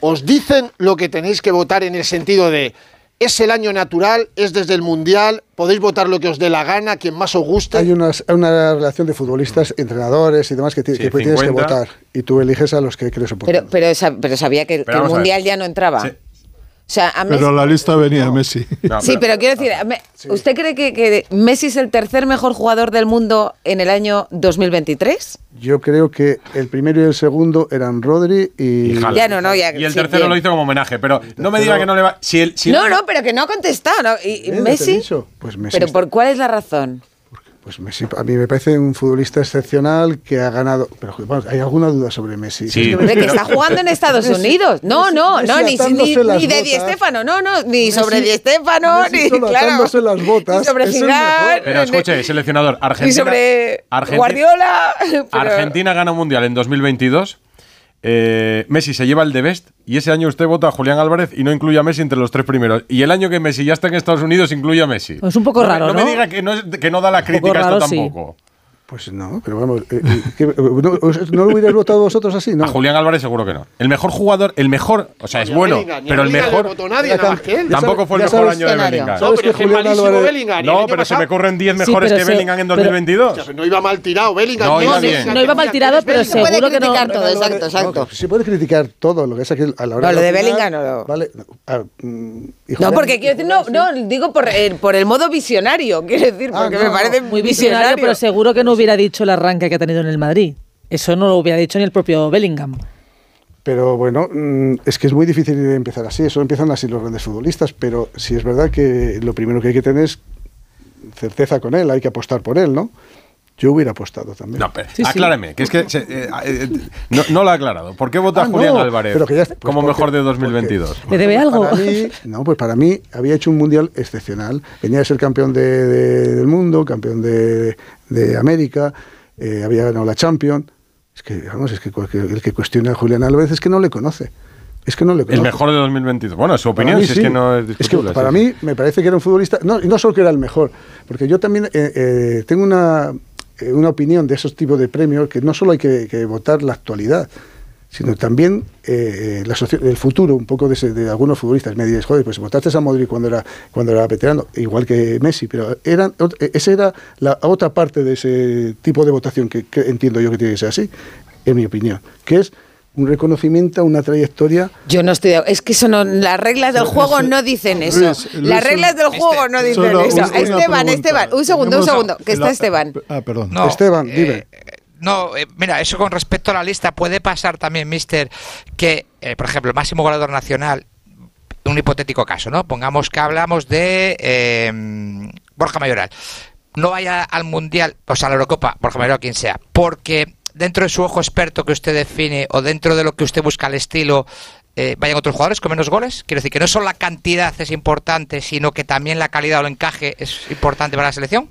¿os dicen lo que tenéis que votar en el sentido de es el año natural, es desde el Mundial, podéis votar lo que os dé la gana, quien más os guste? Hay unas- una relación de futbolistas, entrenadores y demás que, Sí, que tienes que 50. votar. Y tú eliges a los que crees oportunos. Pero, pero, pero sabía que, que el. Mundial ya no entraba. Sí. O sea, a Messi... Pero la lista venía Messi. sí, pero quiero decir, me- ¿usted cree que, que Messi es el tercer mejor jugador del mundo en el año 2023? Yo creo que el primero y el segundo eran Rodri y... Haaland. Ya no, no, ya. Y el sí, tercero bien. lo hizo como homenaje, pero no me diga que no le va. Si el, si no, el- no, pero que no ha contestado. ¿no? ¿Y, y ¿Eh? ¿No Messi? Pues Messi ¿Pero está- por cuál es la razón? Pues Messi, a mí me parece un futbolista excepcional que ha ganado. Pero vamos, hay alguna duda sobre Messi. Sí. Es que Hombre, que Messi- está jugando en Estados Unidos. No, no, no, ni, ni, ni de Di. Stéfano, no, no, ni Messi- sobre Di Stéfano, Messi ni solo claro. las botas Ni sobre es Zidane. Pero escuche, seleccionador, Argentina. ni sobre Argentina- Guardiola. pero- Argentina gana un mundial en 2022. Eh, Messi se lleva el de Best y ese año usted vota a Julián Álvarez y no incluye a Messi entre los tres primeros. Y el año que Messi ya está en Estados Unidos incluye a Messi. Es un poco raro, no me diga que no, que no da la poco crítica raro, esto sí. Pues no, pero vamos. eh, eh, ¿qué- no, os- ¿no lo hubierais votado vosotros así? No. A Julián Álvarez seguro que no. El mejor jugador, el mejor, o sea, es bueno, Bellingham, pero el mejor votó nadie, Ya nada más cam- que él. ya tampoco fue el mejor sabes- año de. Bellingham. No, ¿Sabes pero es que malísimo Álvarez- Bellingham. No, se me corren 10 Sí, mejores que se- Bellingham en pero- 2022. Ya, pero no iba mal tirado Bellingham. No, iba bien. No iba mal tirado, pero Bellingham. puede seguro que no. criticar todo, exacto, exacto. no, se puede criticar todo, lo que es que a la hora No, de lo de opinar, Bellingham no lo- Vale, no, ah, mm, porque quiero decir, no, no, digo por el, modo visionario, quiero decir, Ah, porque me parece Muy visionario, pero seguro que no hubiera dicho el arranque que ha tenido en el Madrid. Eso no lo hubiera dicho ni el propio Bellingham. Pero bueno, mm, es que es muy difícil empezar así. Eso empiezan así los grandes futbolistas. Pero sí es verdad que lo primero que hay que tener es certeza con él. Hay que apostar por él, ¿no? Yo hubiera apostado también. No, pero Sí, sí. acláreme, que es que se- eh, eh, no, no lo ha aclarado. ¿Por qué vota Ah, no, Julián Álvarez pero que ya- pues como porque- mejor de 2022? ¿Le debe algo? Para mí, no, pues para mí había hecho un mundial excepcional. Venía de ser campeón de- de- del mundo, campeón de, de América, eh, había ganado la Champions. Es que, vamos, es que el que cuestiona a Julián Álvarez es que no le conoce. Es que no le conoce. El mejor de 2022. Bueno, es su opinión, mí si sí. es que no es que discutible. para sí, mí me parece que era un futbolista, no, no solo que era el mejor, porque yo también eh, eh, tengo una, eh, una opinión de esos tipos de premios que no solo hay que, que votar la actualidad, sino también eh, la socio- el futuro un poco de, ese- de algunos futbolistas. Me dices, joder, pues votaste a Modric cuando era, cuando era veterano, igual que Messi, pero eran, eh, esa era la otra parte de ese tipo de votación que, que entiendo yo que tiene que ser así, en mi opinión, que es un reconocimiento a una trayectoria Yo no estoy de Es que eso no, las reglas del juego no dicen eso. Luis, Luis, las reglas del este- juego no dicen eso. Esteban, pregunta. Esteban, un segundo, un segundo, que está la- Esteban. Ah, perdón. No, Esteban, eh, dime. No, eh, mira, eso con respecto a la lista puede pasar también, mister, que, eh, por ejemplo, el máximo goleador nacional, un hipotético caso, ¿no? Pongamos que hablamos de eh, Borja Mayoral. No vaya al Mundial, o sea, a la Eurocopa, Borja Mayoral, quien sea, porque dentro de su ojo experto que usted define o dentro de lo que usted busca al estilo, vayan otros jugadores con menos goles. Quiero decir que no solo la cantidad es importante, sino que también la calidad o el encaje es importante para la selección.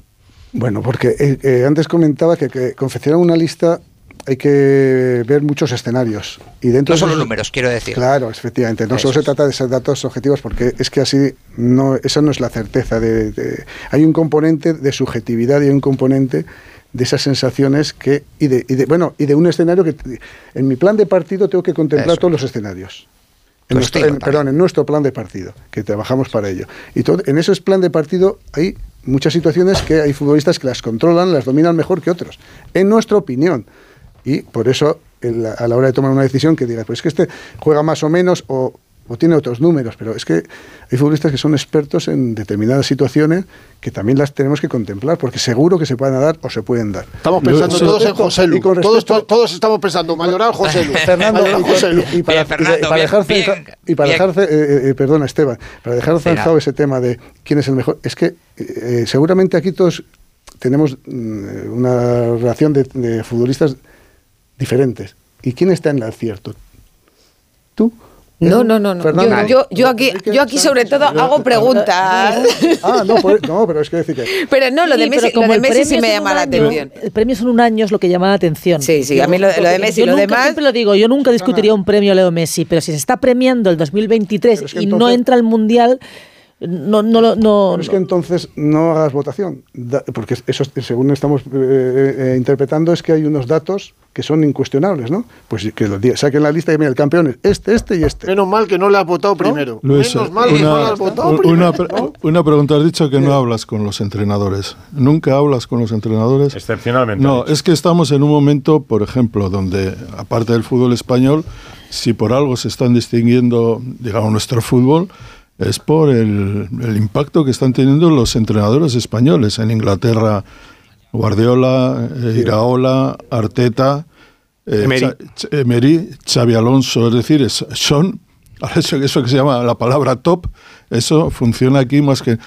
Bueno, porque eh, eh, antes comentaba que, que confeccionar una lista hay que ver muchos escenarios. Y dentro No solo números, quiero decir. Claro, efectivamente. No Eso solo se trata de ser datos objetivos, porque es que así no, esa no es la certeza. De, de- hay un componente de subjetividad y hay un componente de esas sensaciones que y de, y de- bueno y de un escenario que en mi plan de partido tengo que contemplar Eso. todos los escenarios. En nuestro, en- perdón, en nuestro plan de partido, que trabajamos para ello. Y todo, en ese plan de partido hay muchas situaciones que hay futbolistas que las controlan, las dominan mejor que otros, en nuestra opinión. Y por eso, en la- a la hora de tomar una decisión, que digas, pues es que este juega más o menos o, o tiene otros números, pero es que hay futbolistas que son expertos en determinadas situaciones que también las tenemos que contemplar, porque seguro que se pueden dar o se pueden dar. Estamos pensando todos en José Lu. Todos, estamos pensando, Mayoral, José Lu. Fernando, y, para, dejar eh, eh, perdona Esteban, para dejar zanjado ese tema de quién es el mejor, es que eh, seguramente aquí todos tenemos mm, una relación de, de futbolistas diferentes. ¿Y quién está en el acierto? ¿Tú? No, no, no, no. Fernando, Yo, yo, yo aquí, yo aquí sobre todo hago preguntas. Ah, no, pues- no, pero es que decir que Pero no, lo Sí, de Messi, lo como de el Messi sí me llama la año, atención. El premio son un año es lo que llama la atención. Sí, sí, a mí lo- lo de Messi, yo lo nunca, demás- Siempre lo digo, yo nunca discutiría un premio a Leo Messi, pero si se está premiando el 2023 Pero es que y no entra al Mundial, no, no, lo- no, Pero es que entonces no hagas votación, porque eso, según estamos eh, eh, interpretando, es que hay unos datos que son incuestionables, ¿no? Pues que los saquen la lista y mira, el campeón es este, este y este. Menos mal que no le has votado primero. Luis, Menos mal que no le has votado una, primero. pre- una pregunta. Has dicho que no hablas con los entrenadores. ¿Nunca hablas con los entrenadores? Excepcionalmente. No, es que estamos en un momento, por ejemplo, donde, aparte del fútbol español, si por algo se están distinguiendo, digamos, nuestro fútbol, es por el, el impacto que están teniendo los entrenadores españoles. En Inglaterra, Guardiola, eh, Iraola, Arteta, eh, Emery, Xavi Alonso, es decir, es- son, eso, eso que se llama la palabra top, eso funciona aquí más que...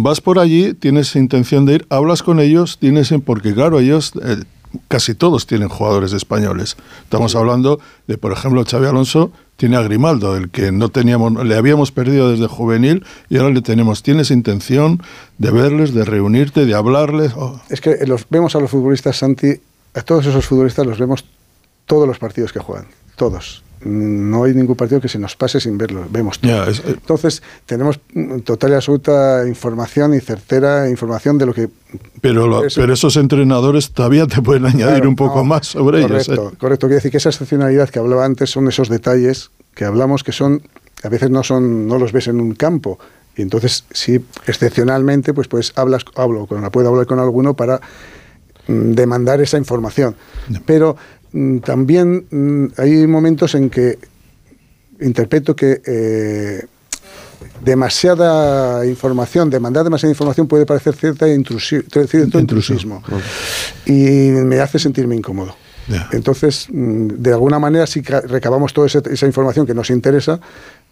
Vas por allí, tienes intención de ir, hablas con ellos, tienes, porque claro, ellos, eh, casi todos tienen jugadores españoles. Estamos hablando de, por ejemplo, Xavi Alonso tiene a Grimaldo, el que no teníamos, le habíamos perdido desde juvenil y ahora le tenemos. ¿Tienes intención de verles, de reunirte, de hablarles? Oh, Es que los, vemos a los futbolistas, Santi, a todos esos futbolistas los vemos todos los partidos que juegan, todos. No hay ningún partido que se nos pase sin verlos, vemos es- eh, Entonces, tenemos mm, total y absoluta información y certera información de lo que... pero, lo- pero esos entrenadores todavía te pueden añadir Claro, un poco no, más sobre correcto, ellos. ¿eh? Correcto, quiere decir que esa excepcionalidad que hablaba antes son esos detalles que hablamos que son, a veces no son, no los ves en un campo. Y entonces, sí, excepcionalmente, pues, pues hablas, hablo con, puedo hablar con alguno para mm, demandar esa información. Pero también mm, hay momentos en que interpreto que eh, demasiada información, demandar demasiada información puede parecer cierta cierto intrusismo y me hace sentirme incómodo. Entonces, mm, de alguna manera que recabamos toda esa información que nos interesa,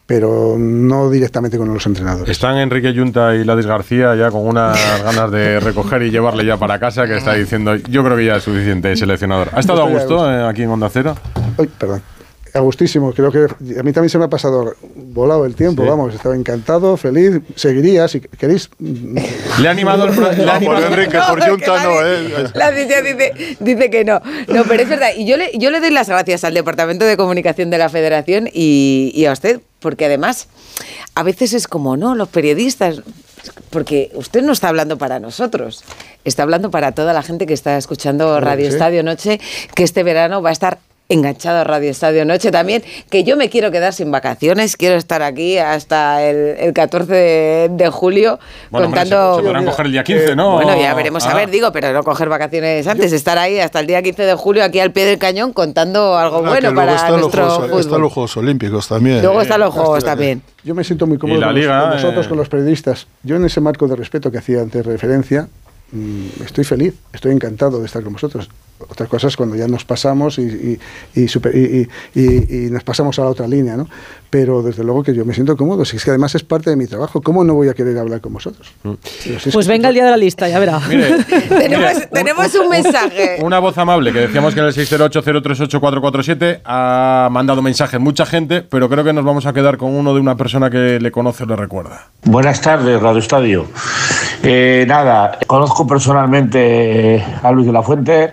pero no directamente con los entrenadores. Están Enrique Yunta y Ladis García ya con unas ganas de recoger y llevarle ya para casa, que está diciendo, yo creo que ya es suficiente seleccionador. ¿Ha estado a gusto eh, aquí en Onda Cero? Ay, perdón. A gustísimo, creo que a mí también se me ha pasado volado el tiempo, Sí. vamos, estaba encantado, feliz, seguiría, si queréis. Le ha animado el... le ha animado- La dice, dice, dice que no. No, pero es verdad. Y yo le, yo le doy las gracias al Departamento de Comunicación de la Federación y, y a usted, porque además a veces es como, ¿no? Los periodistas. Porque usted no está hablando para nosotros, está hablando para toda la gente que está escuchando Radio sí. Estadio Noche, que este verano va a estar enganchado a Radio Estadio Noche también, que yo me quiero quedar sin vacaciones, quiero estar aquí hasta el, el 14 de, de julio Bueno, hombre, contando... se, se podrán coger el día 15, ¿no? Bueno, ya veremos a Ah. ver, digo, pero no coger vacaciones antes, estar ahí hasta el día 15 de julio aquí al pie del cañón contando algo Ah, bueno para están los nuestro Juegos- fútbol. están los Juegos Olímpicos también. Luego están los juegos también. Yo me siento muy cómodo con, los- Liga, con vosotros, eh. con los periodistas. Yo en ese marco de respeto que hacía antes referencia, mm, estoy feliz, estoy encantado de estar con vosotros. Otras cosas cuando ya nos pasamos y, y, y super- y- y- y- y nos pasamos a la otra línea, ¿no? Pero desde luego que yo me siento cómodo, si es que además es parte de mi trabajo, ¿cómo no voy a querer hablar con vosotros? Pero si es Pues que- venga el día de la lista, ya verá. tenemos, tenemos un mensaje. Una voz amable que decíamos que en el 608-038-447 ha mandado mensajes mucha gente, pero creo que nos vamos a quedar con uno de una persona que le conoce o le recuerda. Buenas tardes, Radio Estadio. Eh, nada, conozco personalmente a Luis de la Fuente.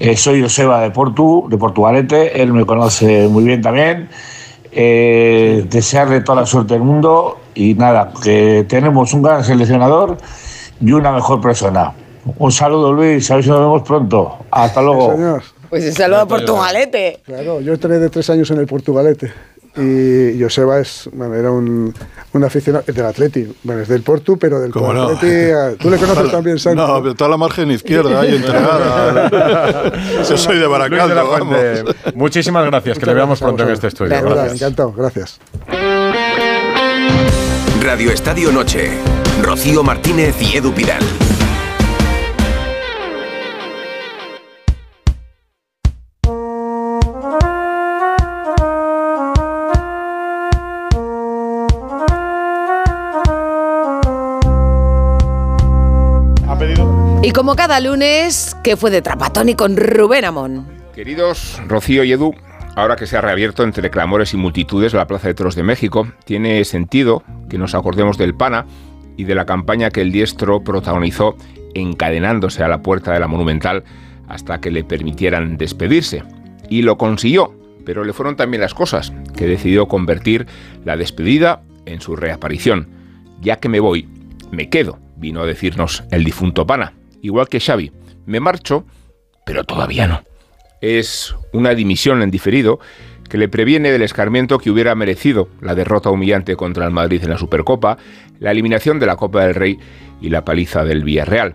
Eh, soy Joseba de Portu, de Portugalete. Él me conoce muy bien también. Eh, desearle toda la suerte del mundo y nada, que tenemos un gran seleccionador y una mejor persona. Un saludo, Luis. A ver si nos vemos pronto. Hasta luego. Pues un saludo a Portugalete. Claro, yo entré de tres años en el Portugalete. Y Joseba es, bueno, era un, un aficionado es del Atleti, bueno, es del Portu, pero del ¿Cómo no? Atleti. ah, Tú le conoces también, Santi. No, pero toda la margen izquierda ahí entregada. Yo soy de de Baracaldo, Fuente, vamos. Muchísimas gracias, que le veamos pronto en este estudio. De verdad, Gracias. encantado, gracias. Radio Estadio Noche. Rocío Martínez y Edu Pidal. Como cada lunes, que fue de Trapatoni con Rubén Amón. Queridos Rocío y Edu, ahora que se ha reabierto entre clamores y multitudes la Plaza de Toros de México, tiene sentido que nos acordemos del PANA y de la campaña que el diestro protagonizó encadenándose a la puerta de la Monumental hasta que le permitieran despedirse. Y lo consiguió, pero le fueron también las cosas, que decidió convertir la despedida en su reaparición. Ya que me voy, me quedo, vino a decirnos el difunto Pana. Igual que Xavi, me marcho, pero todavía no. Es una dimisión en diferido que le previene del escarmiento que hubiera merecido la derrota humillante contra el Madrid en la Supercopa, la eliminación de la Copa del Rey y la paliza del Villarreal.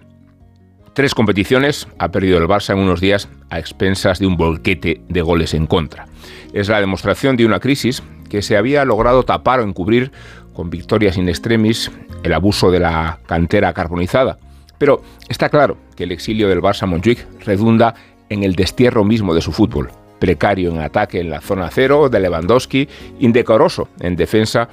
Tres competiciones ha perdido el Barça en unos días a expensas de un bolquete de goles en contra. Es la demostración de una crisis que se había logrado tapar o encubrir con victorias in extremis, el abuso de la cantera carbonizada. Pero está claro que el exilio del Barça Montjuic redunda en el destierro mismo de su fútbol, precario en ataque en la zona cero de Lewandowski, indecoroso en defensa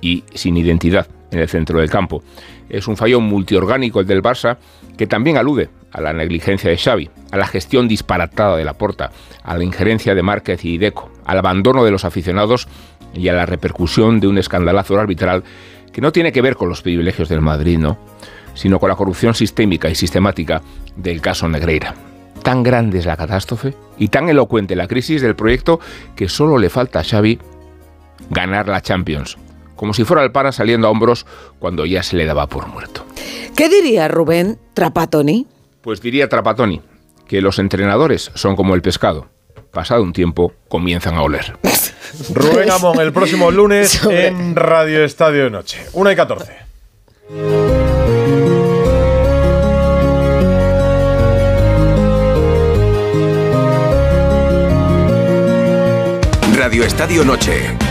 y sin identidad en el centro del campo. Es un fallo multiorgánico el del Barça que también alude a la negligencia de Xavi, a la gestión disparatada de la Porta, a la injerencia de Márquez y Deco, al abandono de los aficionados y a la repercusión de un escandalazo arbitral que no tiene que ver con los privilegios del Madrid, ¿no? Sino con la corrupción sistémica y sistemática del caso Negreira. Tan grande es la catástrofe y tan elocuente la crisis del proyecto que solo le falta a Xavi ganar la Champions, como si fuera el para saliendo a hombros cuando ya se le daba por muerto. ¿Qué diría Rubén Trapatoni? Pues diría Trapatoni que los entrenadores son como el pescado. Pasado un tiempo, comienzan a oler. Rubén Amón, el próximo lunes en Radio Estadio de Noche. 1 y 14. Estadio Noche.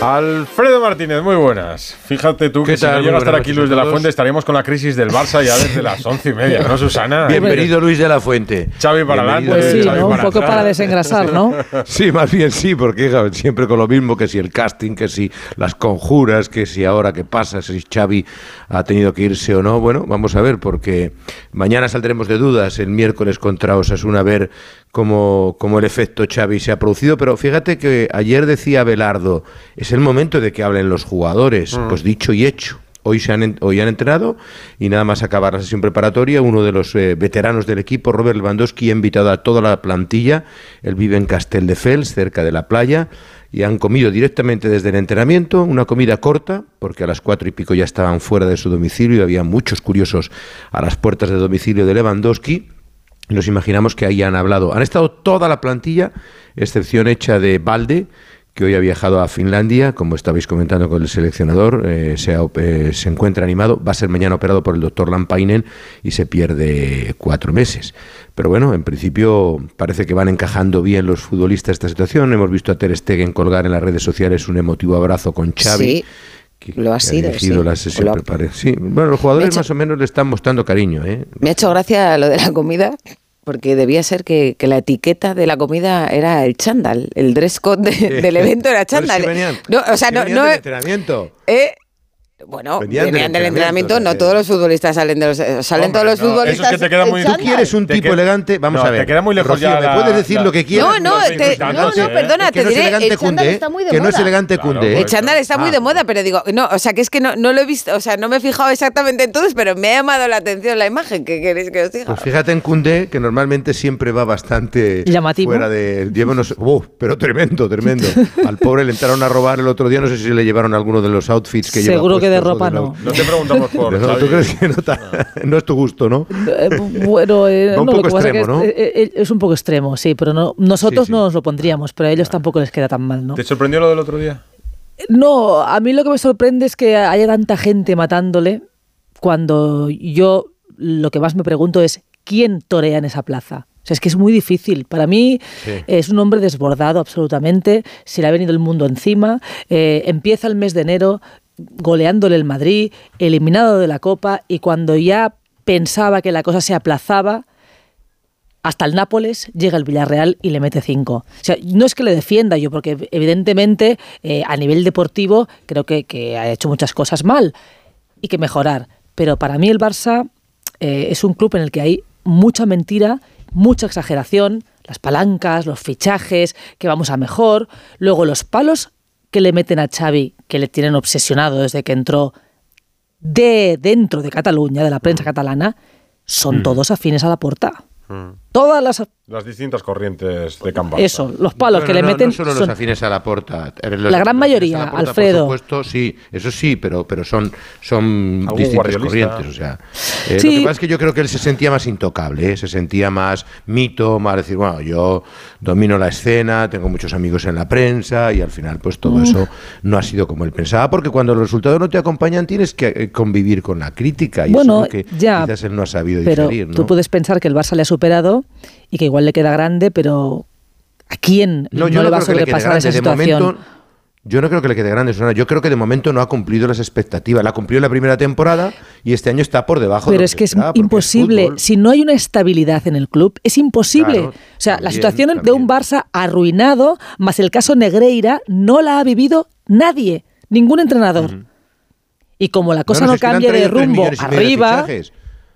Alfredo Martínez, muy buenas. Fíjate tú que ¿Qué si no llega a estar aquí Luis de la. Fuente estaríamos con la crisis del Barça ya desde las once y media, ¿no, Susana? Bienvenido Luis de la Fuente. Xavi para adelante. Pues sí, Xavi ¿no? Un poco atrás. para desengrasar, ¿no? Sí, más bien sí, porque hija, siempre con lo mismo que si el casting, que si las conjuras, que si ahora qué pasa, si Xavi ha tenido que irse o no. Bueno, vamos a ver, porque mañana saldremos de dudas el miércoles contra Osasuna a ver cómo, cómo el efecto Xavi se ha producido. Pero fíjate que ayer decía Belardo, es el momento de que hablen los jugadores. Pues dicho y hecho. Hoy, se han, hoy han entrenado y nada más acabar la sesión preparatoria, uno de los eh, veteranos del equipo, Robert Lewandowski, ha invitado a toda la plantilla. Él vive en Castelldefels, cerca de la playa, y han comido directamente desde el entrenamiento, una comida corta, porque a las cuatro y pico ya estaban fuera de su domicilio y había muchos curiosos a las puertas del domicilio de Lewandowski. Nos imaginamos que ahí han hablado. Han estado toda la plantilla, excepción hecha de Valde, que hoy ha viajado a Finlandia, como estabais comentando con el seleccionador, eh, se, ha eh, se encuentra animado, va a ser mañana operado por el doctor Lampainen y se pierde cuatro meses. Pero bueno, en principio parece que van encajando bien los futbolistas esta situación. Hemos visto a Ter Stegen colgar en las redes sociales un emotivo abrazo con Xavi. Sí, lo ha que sido, dirigido sí. la sesión Lo ha- Sí, bueno, los jugadores ha hecho- más o menos le están mostrando cariño, ¿eh? Me ha hecho gracia lo de la comida, porque debía ser que, que la etiqueta de la comida era el chándal. El dress code de- del evento era chándal. venían- no, o sea, no, entrenamiento. eh, bueno, Venían venían, del entrenamiento, entrenamiento, no todos los futbolistas salen de los salen Hombre, todos los no, eso futbolistas. es que te queda muy- Tú quieres un Te tipo que- elegante, vamos No, a ver. te queda muy lejos Rocío, ya me la- puedes decir la- lo que quieras. No, no, te- no, no, ¿eh? perdona, Es que te no diré, el chándal cunde, ¿eh? está muy de Que no es elegante Claro, cunde, ¿eh? El chándal está muy Ah. de moda, pero digo, no, o sea, que es que no, no lo he visto, o sea, no me he fijado exactamente en todos, pero me ha llamado la atención la imagen. ¿Qué queréis que os diga? Pues fíjate en Cundé, que normalmente siempre va bastante Llamativo. fuera de. Lleva unos- ¡Uh! pero tremendo, tremendo. Al pobre le entraron a robar el otro día, no sé si le llevaron alguno de los outfits que lleva Seguro que de ropa no. No te preguntamos por. no, Xavi. ¿Tú crees que no, ta- no es tu gusto, no? Eh, bueno, eh, un no, lo poco que pasa es que extremo, es, ¿no? es un poco extremo, sí, pero no, nosotros Sí, sí. no nos lo pondríamos, pero a ellos tampoco les queda tan mal, ¿no? ¿Te sorprendió lo del otro día? No, a mí lo que me sorprende es que haya tanta gente matándole cuando yo lo que más me pregunto es quién torea en esa plaza. O sea, es que es muy difícil. Para mí Sí. es un hombre desbordado absolutamente, se le ha venido el mundo encima, eh, empieza el mes de enero goleándole el Madrid, eliminado de la Copa y cuando ya pensaba que la cosa se aplazaba, hasta el Nápoles llega el Villarreal y le mete cinco. O sea, no es que le defienda yo, porque evidentemente eh, a nivel deportivo creo que, ha hecho muchas cosas mal y que mejorar. Pero para mí el Barça eh, es un club en el que hay mucha mentira, mucha exageración, las palancas, los fichajes, que vamos a mejor, luego los palos que le meten a Xavi, que le tienen obsesionado desde que entró de dentro de Cataluña, de la prensa catalana, son todos afines a la porta. Todas las Las distintas corrientes de campo. eso, los palos que le no, meten No solo son- los afines a la porta. La gran mayoría, Alfredo. Por supuesto, sí, eso sí, pero, pero son, son distintas corrientes. O sea, eh, Sí. Lo que pasa es que yo creo que él se sentía más intocable, ¿eh? se sentía más mito, más decir, bueno, yo domino la escena, tengo muchos amigos en la prensa y al final pues todo Mm. eso no ha sido como él pensaba, porque cuando los resultados no te acompañan tienes que eh, convivir con la crítica y Bueno, eso es lo que ya, quizás él no ha sabido pero digerir. ¿no? tú puedes pensar que el Barça le ha superado y que igual le queda grande, pero ¿a quién no, yo le va a sobrepasar esa grande. De situación? momento, yo no creo que le quede grande, Susana. Yo creo que de momento no ha cumplido las expectativas. La cumplió en la primera temporada y este año está por debajo de Pero lo es que es esperaba, imposible. Si no hay una estabilidad en el club, es imposible. Claro, o sea, la también, situación de un Barça arruinado, más el caso Negreira, no la ha vivido nadie, ningún entrenador. Y como la cosa no, no, cambia de rumbo de arriba.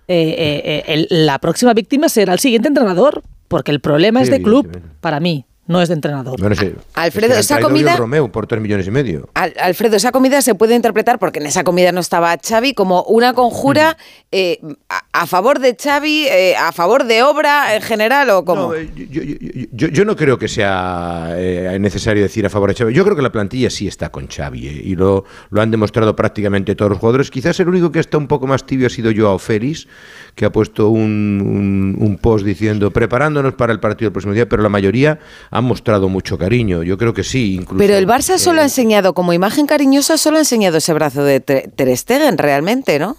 Eh, eh, eh, el- la próxima víctima será el siguiente entrenador, porque el problema Sí, es de club, para mí, no es de entrenador. Bueno, sí. Alfredo, Es que esa comida- por 3 millones y medio. Al- Alfredo, esa comida se puede interpretar, porque en esa comida no estaba Xavi, como una conjura Mm. eh, a, a favor de Xavi, eh, a favor de obra en general o como... Yo, yo no creo que sea eh, necesario decir a favor de Xavi. Yo creo que la plantilla sí está con Xavi eh, y lo, lo han demostrado prácticamente todos los jugadores. Quizás el único que está un poco más tibio ha sido Joao Félix, que ha puesto un, un- un post diciendo preparándonos para el partido del próximo día, pero la mayoría han mostrado mucho cariño. Yo creo que sí, incluso. Pero el Barça eh, solo ha enseñado, como imagen cariñosa, solo ha enseñado ese brazo de Ter Ter Stegen, realmente, ¿no?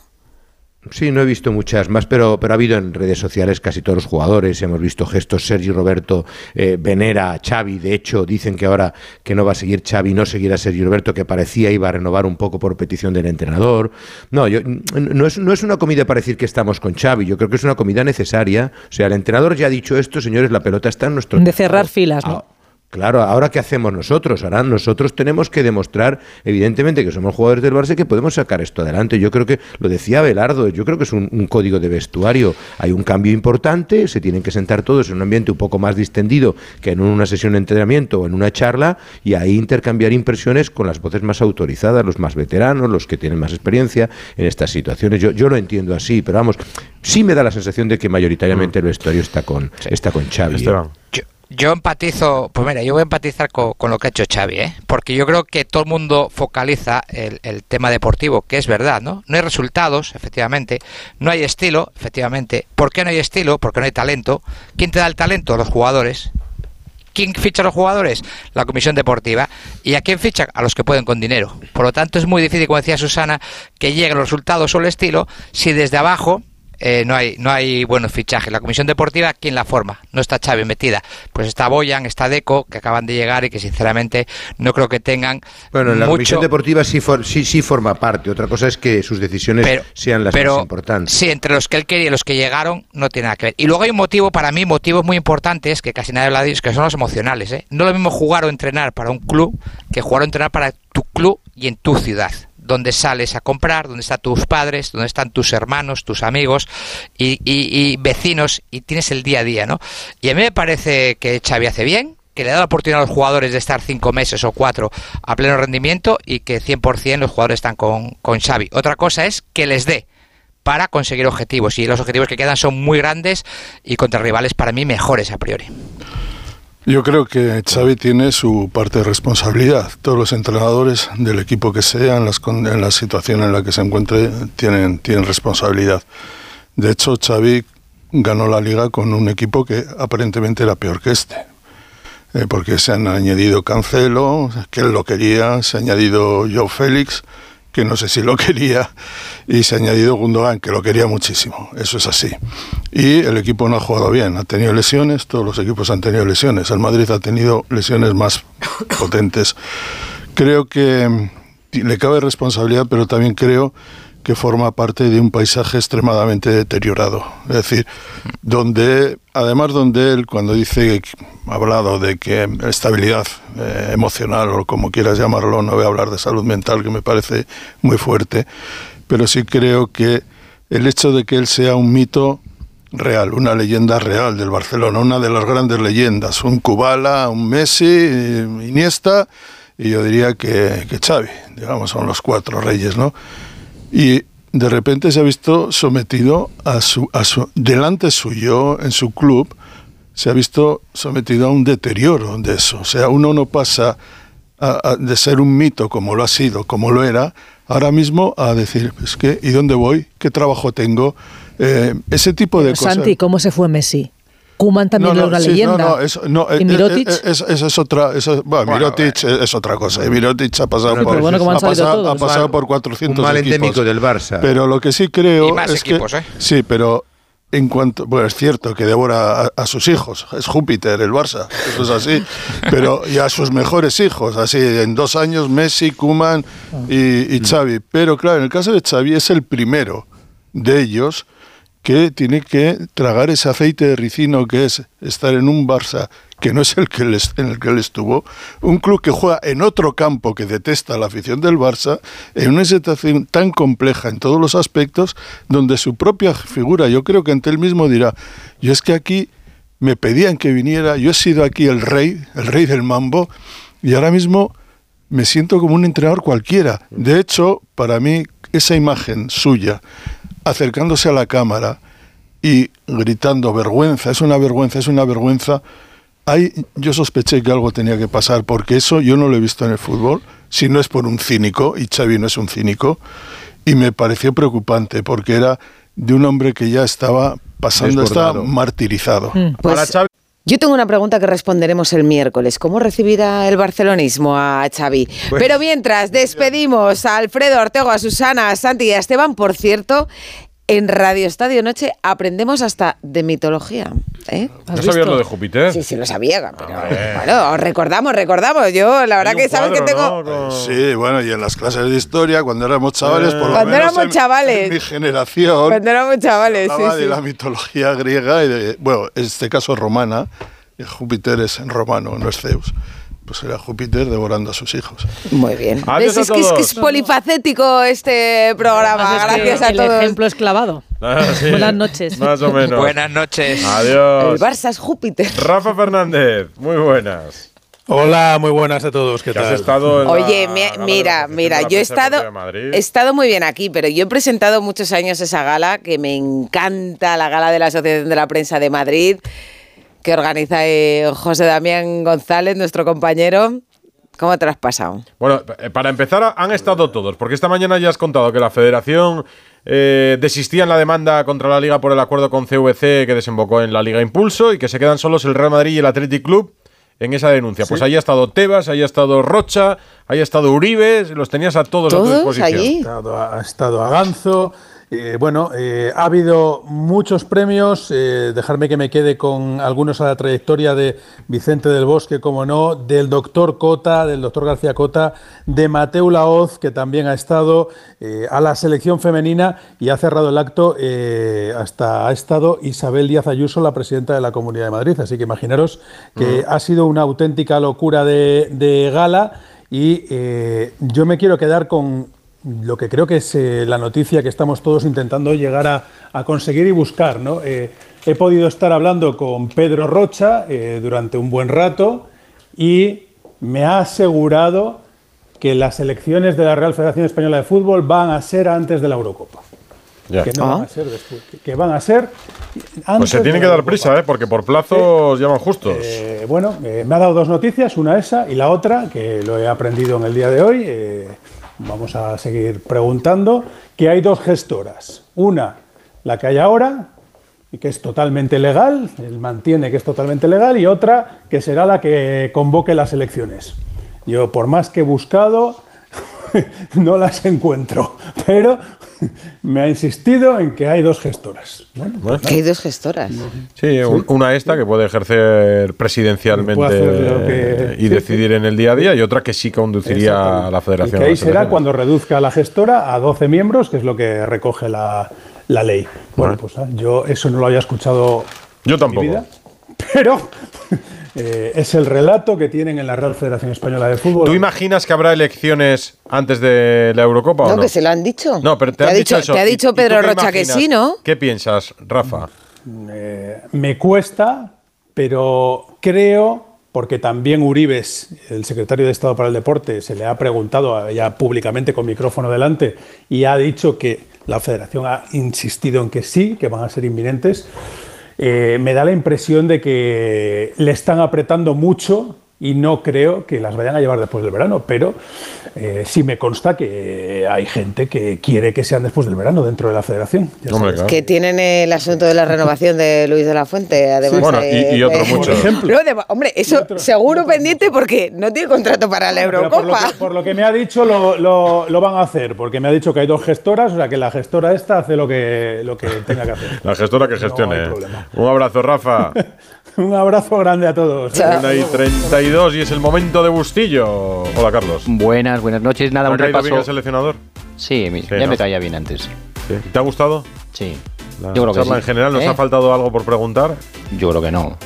Sí, no he visto muchas más, pero, pero ha habido en redes sociales casi todos los jugadores. Hemos visto gestos. Sergi Roberto eh, venera a Xavi. De hecho, dicen que ahora que no va a seguir Xavi, no seguirá Sergi Roberto, que parecía iba a renovar un poco por petición del entrenador. No, yo, no, es, no es una comida para decir que estamos con Xavi. Yo creo que es una comida necesaria. O sea, el entrenador ya ha dicho esto, señores, la pelota está en nuestro De cerrar filas, ¿no? Claro, ahora ¿qué hacemos nosotros? Ahora nosotros tenemos que demostrar, evidentemente, que somos jugadores del Barça y que podemos sacar esto adelante. Yo creo que, lo decía Belardo, yo creo que es un, un código de vestuario. Hay un cambio importante, se tienen que sentar todos en un ambiente un poco más distendido que en una sesión de entrenamiento o en una charla y ahí intercambiar impresiones con las voces más autorizadas, los más veteranos, los que tienen más experiencia en estas situaciones. Yo, yo lo entiendo así, pero vamos, sí me da la sensación de que mayoritariamente el vestuario está con, está con Xavi. ¿eh? Yo, yo empatizo, pues mira, yo voy a empatizar con, con lo que ha hecho Xavi, ¿eh? porque yo creo que todo el mundo focaliza el, el tema deportivo, que es verdad, ¿no? No hay resultados, efectivamente, no hay estilo, efectivamente. ¿Por qué no hay estilo? Porque no hay talento. ¿Quién te da el talento? Los jugadores. ¿Quién ficha a los jugadores? La comisión deportiva. ¿Y a quién ficha? A los que pueden con dinero. Por lo tanto, es muy difícil, como decía Susana, que lleguen los resultados o el estilo si desde abajo eh, no hay no hay buenos fichajes. La comisión deportiva, ¿quién la forma? No está Xavi metida. Pues está Boyan, está Deco, que acaban de llegar y que sinceramente no creo que tengan Bueno, la mucho... comisión deportiva sí, for- sí, sí forma parte. Otra cosa es que sus decisiones sean las pero más importantes. Sí, entre los que él quería y los que llegaron no tiene nada que ver. Y luego hay un motivo, para mí, motivos muy importantes que casi nadie habla de ellos, que son los emocionales. ¿eh? No es lo mismo jugar o entrenar para un club que jugar o entrenar para tu club y en tu ciudad donde sales a comprar, donde están tus padres, donde están tus hermanos, tus amigos y vecinos y tienes el día a día, ¿no? Y a mí me parece que Xavi hace bien, que le da la oportunidad a los jugadores de estar cinco meses o cuatro a pleno rendimiento y que 100% los jugadores están con, con Xavi. Otra cosa es que les dé para conseguir objetivos y los objetivos que quedan son muy grandes y contra rivales para mí mejores a priori. Yo creo que Xavi tiene su parte de responsabilidad. Todos los entrenadores del equipo que sea, en, las, en la situación en la que se encuentre, tienen, tienen responsabilidad. De hecho, Xavi ganó la liga con un equipo que aparentemente era peor que este. Eh, porque se han añadido Cancelo, que él lo quería, se ha añadido Joe Félix, que no sé si lo quería, y se ha añadido Gundogan, que lo quería muchísimo. Eso es así. Y el equipo no ha jugado bien, ha tenido lesiones, todos los equipos han tenido lesiones. El Madrid ha tenido lesiones más potentes. Creo que mm, le cabe responsabilidad, pero también creo que forma parte de un paisaje extremadamente deteriorado. Es decir, donde, además donde él, cuando dice, ha hablado de que estabilidad eh, emocional o como quieras llamarlo, no voy a hablar de salud mental, que me parece muy fuerte, pero sí creo que el hecho de que él sea un mito real, una leyenda real del Barcelona, una de las grandes leyendas, un Kubala, un Messi, Iniesta, y yo diría que, que Xavi, digamos, son los cuatro reyes, ¿no? Y de repente se ha visto sometido a su, a su delante suyo en su club se ha visto sometido a un deterioro de eso. O sea, uno no pasa a- a- de ser un mito como lo ha sido, como lo era, ahora mismo a decir, es que, ¿y dónde voy? ¿Qué trabajo tengo? Eh, ese tipo de cosas. Santi, ¿cómo se fue Messi? Kuman también era una sí, leyenda. No, no, eso, no, ¿Y eh, Mirotic? eh, eh, es otra. Eso, bueno, Mirotic es, es otra cosa. Mirotic ha pasado, por, pero bueno, como han ha pasado, todos. ha pasado Un mal- por 400 un mal equipos. endémico del Barça. Pero lo que sí creo Y más es equipos, que. ¿eh? Sí, pero en cuanto. Bueno, es cierto que devora a, a sus hijos. Es Júpiter, el Barça. Eso es así. pero y a sus mejores hijos. Así, en dos años, Messi, Kuman y, y Xavi. Pero claro, en el caso de Xavi es el primero de ellos que tiene que tragar ese aceite de ricino que es estar en un Barça que no es el que en el que él estuvo, un club que juega en otro campo que detesta la afición del Barça, en una situación tan compleja en todos los aspectos, donde su propia figura, yo creo que ante él mismo dirá, yo es que aquí me pedían que viniera, yo he sido aquí el rey, el rey del mambo, y ahora mismo me siento como un entrenador cualquiera. De hecho, para mí, esa imagen suya, acercándose a la cámara y gritando vergüenza, es una vergüenza, es una vergüenza, ahí yo sospeché que algo tenía que pasar, porque eso yo no lo he visto en el fútbol, si no es por un cínico, y Xavi no es un cínico, y me pareció preocupante, porque era de un hombre que ya estaba pasando, estaba martirizado. Pues, yo tengo una pregunta que responderemos el miércoles. ¿Cómo recibirá el barcelonismo a Xavi? Pues- Pero mientras despedimos a Alfredo Ortego, a Susana, a Santi y a Esteban, por cierto, en Radio Estadio Noche aprendemos hasta de mitología. ¿eh? ¿No sabías lo de Júpiter? Sí, sí, lo sabía, pero bueno, os recordamos, recordamos. Yo, la verdad que sabes que tengo... ¿no? Sí, bueno, y en las clases de historia, cuando éramos chavales, por lo Cuando menos éramos en- chavales. en mi generación, Cuando éramos chavales, sí, hablaba sí. de la mitología griega y de, bueno, en este caso romana, y Júpiter es en romano, no es Zeus. Pues era Júpiter devorando a sus hijos. Muy bien. Es que, es que es polifacético este programa. Además, es que Gracias a el todos. ejemplo es clavado. Ah, sí. Buenas noches. Más o menos. Buenas noches. El Adiós. Barça es Júpiter. Rafa Fernández, muy buenas. Hola, muy buenas a todos. ¿Qué has estado la Oye, mira, mira, yo he estado, he estado muy bien aquí, pero yo he presentado muchos años esa gala, que me encanta la gala de la Asociación de la Prensa de Madrid, que organiza eh, José Damián González, nuestro compañero. ¿Cómo te lo has pasado? Bueno, eh, para empezar, han estado todos, porque esta mañana ya has contado que la federación eh, desistía en la demanda contra la liga por el acuerdo con CVC que desembocó en la Liga Impulso y que se quedan solos el Real Madrid y el Athletic Club en esa denuncia. Pues ahí ha estado Tebas, ahí ha estado Rocha, ahí ha estdo Uribe, los tenías a todos, a tu ¿Todos disposición. allí? Ha estado, ha estado Aganzo. Eh, bueno, eh, ha habido muchos premios. eh, dejarme que me quede con algunos a la trayectoria de Vicente del Bosque, como no, del doctor Cota, del doctor García Cota, de Mateo Laoz, que también ha estado a la selección femenina y ha cerrado el acto. hasta ha estado Isabel Díaz Ayuso, la presidenta de la Comunidad de Madrid. Así que imaginaros que ha sido una auténtica locura de, de gala. Y yo me quiero quedar con lo que creo que es eh, la noticia que estamos todos intentando llegar a, a conseguir y buscar. ¿no? Eh, he podido estar hablando con Pedro Rocha eh, durante un buen rato y me ha asegurado que las elecciones de la Real Federación Española de Fútbol van a ser antes de la Eurocopa. Ya. Que no Ah. van a ser después, que- van a ser antes Pues se tiene que dar prisa, ¿eh? porque por plazos llaman justos. Eh, bueno, eh, me ha dado dos noticias, una esa y la otra, que lo he aprendido en el día de hoy. Vamos a seguir preguntando, que hay dos gestoras. Una, la que hay ahora, que es totalmente legal, él mantiene que es totalmente legal, y otra, que será la que convoque las elecciones. Yo, por más que he buscado, no las encuentro, pero me ha insistido en que hay dos gestoras. Bueno, Que hay dos gestoras. Sí, un- una esta que puede ejercer presidencialmente que- y sí, decidir en el día a día y otra que sí conduciría a la Y federación. que a ahí será cuando reduzca la gestora a 12 miembros, que es lo que recoge la, la ley. Bueno, pues yo eso no lo había escuchado Yo en mi tampoco. vida, pero eh, es el relato que tienen en la Real Federación Española de Fútbol. ¿Tú imaginas que habrá elecciones antes de la Eurocopa o No, que se lo han dicho. No, pero te, ha han dicho, dicho, eso. te ha ¿Y- dicho y tú Pedro Rocha que sí, ¿no? ¿Qué piensas, Rafa? Eh, me cuesta, pero creo, porque también Uribes, el secretario de Estado para el Deporte, se le ha preguntado ya públicamente con micrófono delante y ha dicho que La federación ha insistido en que sí, que van a ser inminentes. Eh, me da la impresión de que le están apretando mucho y no creo que las vayan a llevar después del verano, pero eh, sí me consta que hay gente que quiere que sean después del verano dentro de la federación. Ya Hombre, claro. Que tienen el asunto de la renovación de Luis de la Fuente, además. Bueno, de- y- y otro de- mucho. Ejemplo. No, de- hombre, eso seguro pendiente porque no tiene contrato para la Pero por, lo Eurocopa. que, por lo que me ha dicho, lo, lo- lo van a hacer, porque me ha dicho que hay dos gestoras, o sea que la gestora esta hace lo que, lo que tenga que hacer. La gestora que gestione. problema. Un abrazo, Rafa. Un abrazo grande a todos. Una y 32 y es el momento de Bustillo. Hola, Carlos. Buenas, buenas noches. Nada, ¿Te ha un caído repaso. bien el seleccionador? Sí, mi- Sí, ya ¿no? me caía bien antes. Sí. ¿Te ha gustado? Sí. La Yo creo que sí. en general, ¿nos ¿Eh? ha faltado algo por preguntar? Yo creo que no.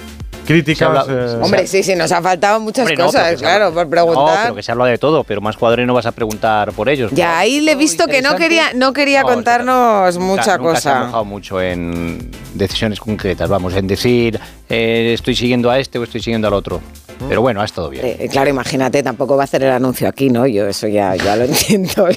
Críticas. Eh, Hombre, sí, sí, nos ha faltado muchas Hombre, no, cosas, se claro, habla- por No, preguntar. pero que se habla de todo, pero más jugadores no vas a preguntar por ellos. Ya ahí le he visto que no quería, no quería No, contarnos mucha Nunca se ha cosa. mojado mucho en decisiones concretas, vamos, en decir eh, estoy siguiendo a este o estoy siguiendo al otro. Pero bueno, ha estado bien. Eh, claro, imagínate, tampoco va a hacer el anuncio aquí, ¿no? Yo eso ya, ya lo entiendo.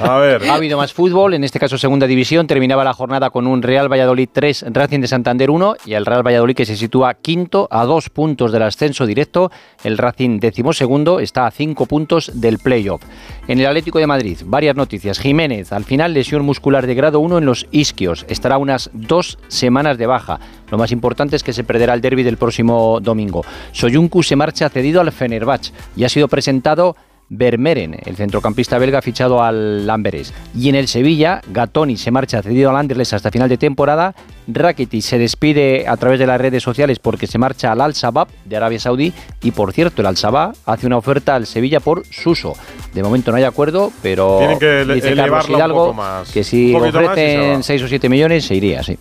A ver. Ha habido más fútbol, en este caso segunda división. Terminaba la jornada con un Real Valladolid 3, Racing de Santander 1 y el Real Valladolid que se sitúa quinto a dos puntos del ascenso directo. El Racing decimosegundo está a cinco puntos del playoff. En el Atlético de Madrid, varias noticias. Jiménez, al final lesión muscular de grado 1 en los isquios. Estará unas dos semanas de baja. Lo más importante es que se perderá el derby del próximo domingo. Soyuncu se marcha cedido al Fenerbahce y ha sido presentado Vermeeren, el centrocampista belga fichado al Lamberes. Y en el Sevilla, Gatoni se marcha cedido al Anderlecht hasta final de temporada. Rakitic se despide a través de las redes sociales porque se marcha al Al Sabab de Arabia Saudí. Y por cierto, el Al Sabab hace una oferta al Sevilla por Suso. De momento no hay acuerdo, pero Tienen que dice Carlos un Hidalgo poco más. que si ofrecen va. 6 o 7 millones se iría, sí.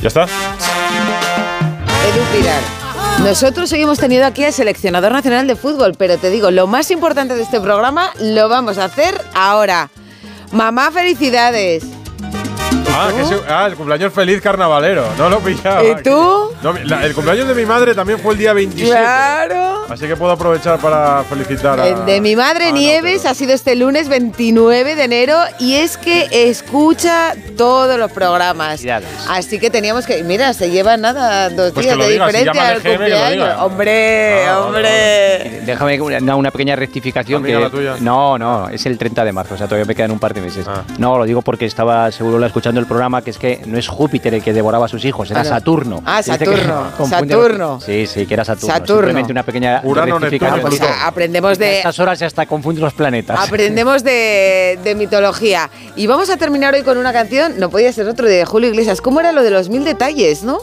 ¿Ya está? Edu Pilar. Nosotros hoy hemos tenido aquí al seleccionador nacional de fútbol, pero te digo, lo más importante de este programa lo vamos a hacer ahora. Mamá, felicidades. Ah, que se- ah, el cumpleaños feliz carnavalero. No lo pillaba. ¿Y tú? No, la- el cumpleaños de mi madre también fue el día 27. Claro. Así que puedo aprovechar para felicitar a... El de mi madre Ah, no, Nieves ha sido este lunes 29 de enero y es que escucha todos los programas. Así que teníamos que. Mira, se lleva nada, dos Pues días que lo de diga, si diferencia llama al al GM, que lo cumpleaños. diga. Hombre, Ah, vale, hombre. Déjame una, una pequeña rectificación. Que, la tuya. No, no, es el 30 de marzo, o sea, todavía me quedan un par de meses. Ah. No, lo digo porque estaba seguro la escuchando el programa, que es que no es Júpiter el que devoraba a sus hijos, era Ah, no. Saturno. Ah, Saturno, Saturno. los- Sí, sí, que era Saturno. Saturno. Simplemente una pequeña Urano. Neptuno y Pues a- aprendemos A de. estas horas ya hasta confunde los planetas. Aprendemos de, de mitología. Y vamos a terminar hoy con una canción, no podía ser otro, de Julio Iglesias. ¿Cómo era lo de los mil detalles, no?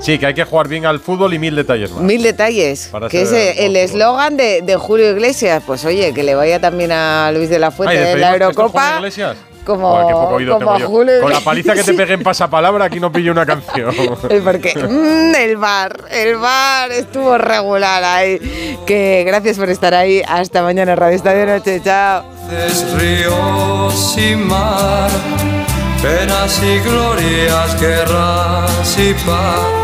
Sí, que hay que jugar bien al fútbol y mil detalles más. Mil detalles. Para que es el eslogan de, de Julio Iglesias. Pues oye, que le vaya también a Luis de la Fuente Ay, de la ¿despedimos esto, Eurocopa. Como, Joder, qué poco oído como tengo yo. Julio Con la paliza que te pegué en pasapalabra, aquí no pillo una canción. Es porque mm, el bar, el bar estuvo regular ahí. Que gracias por estar ahí. Hasta mañana, Radio Estadio Noche. Chao. Haces ríos y mar, penas y glorias, guerras y paz.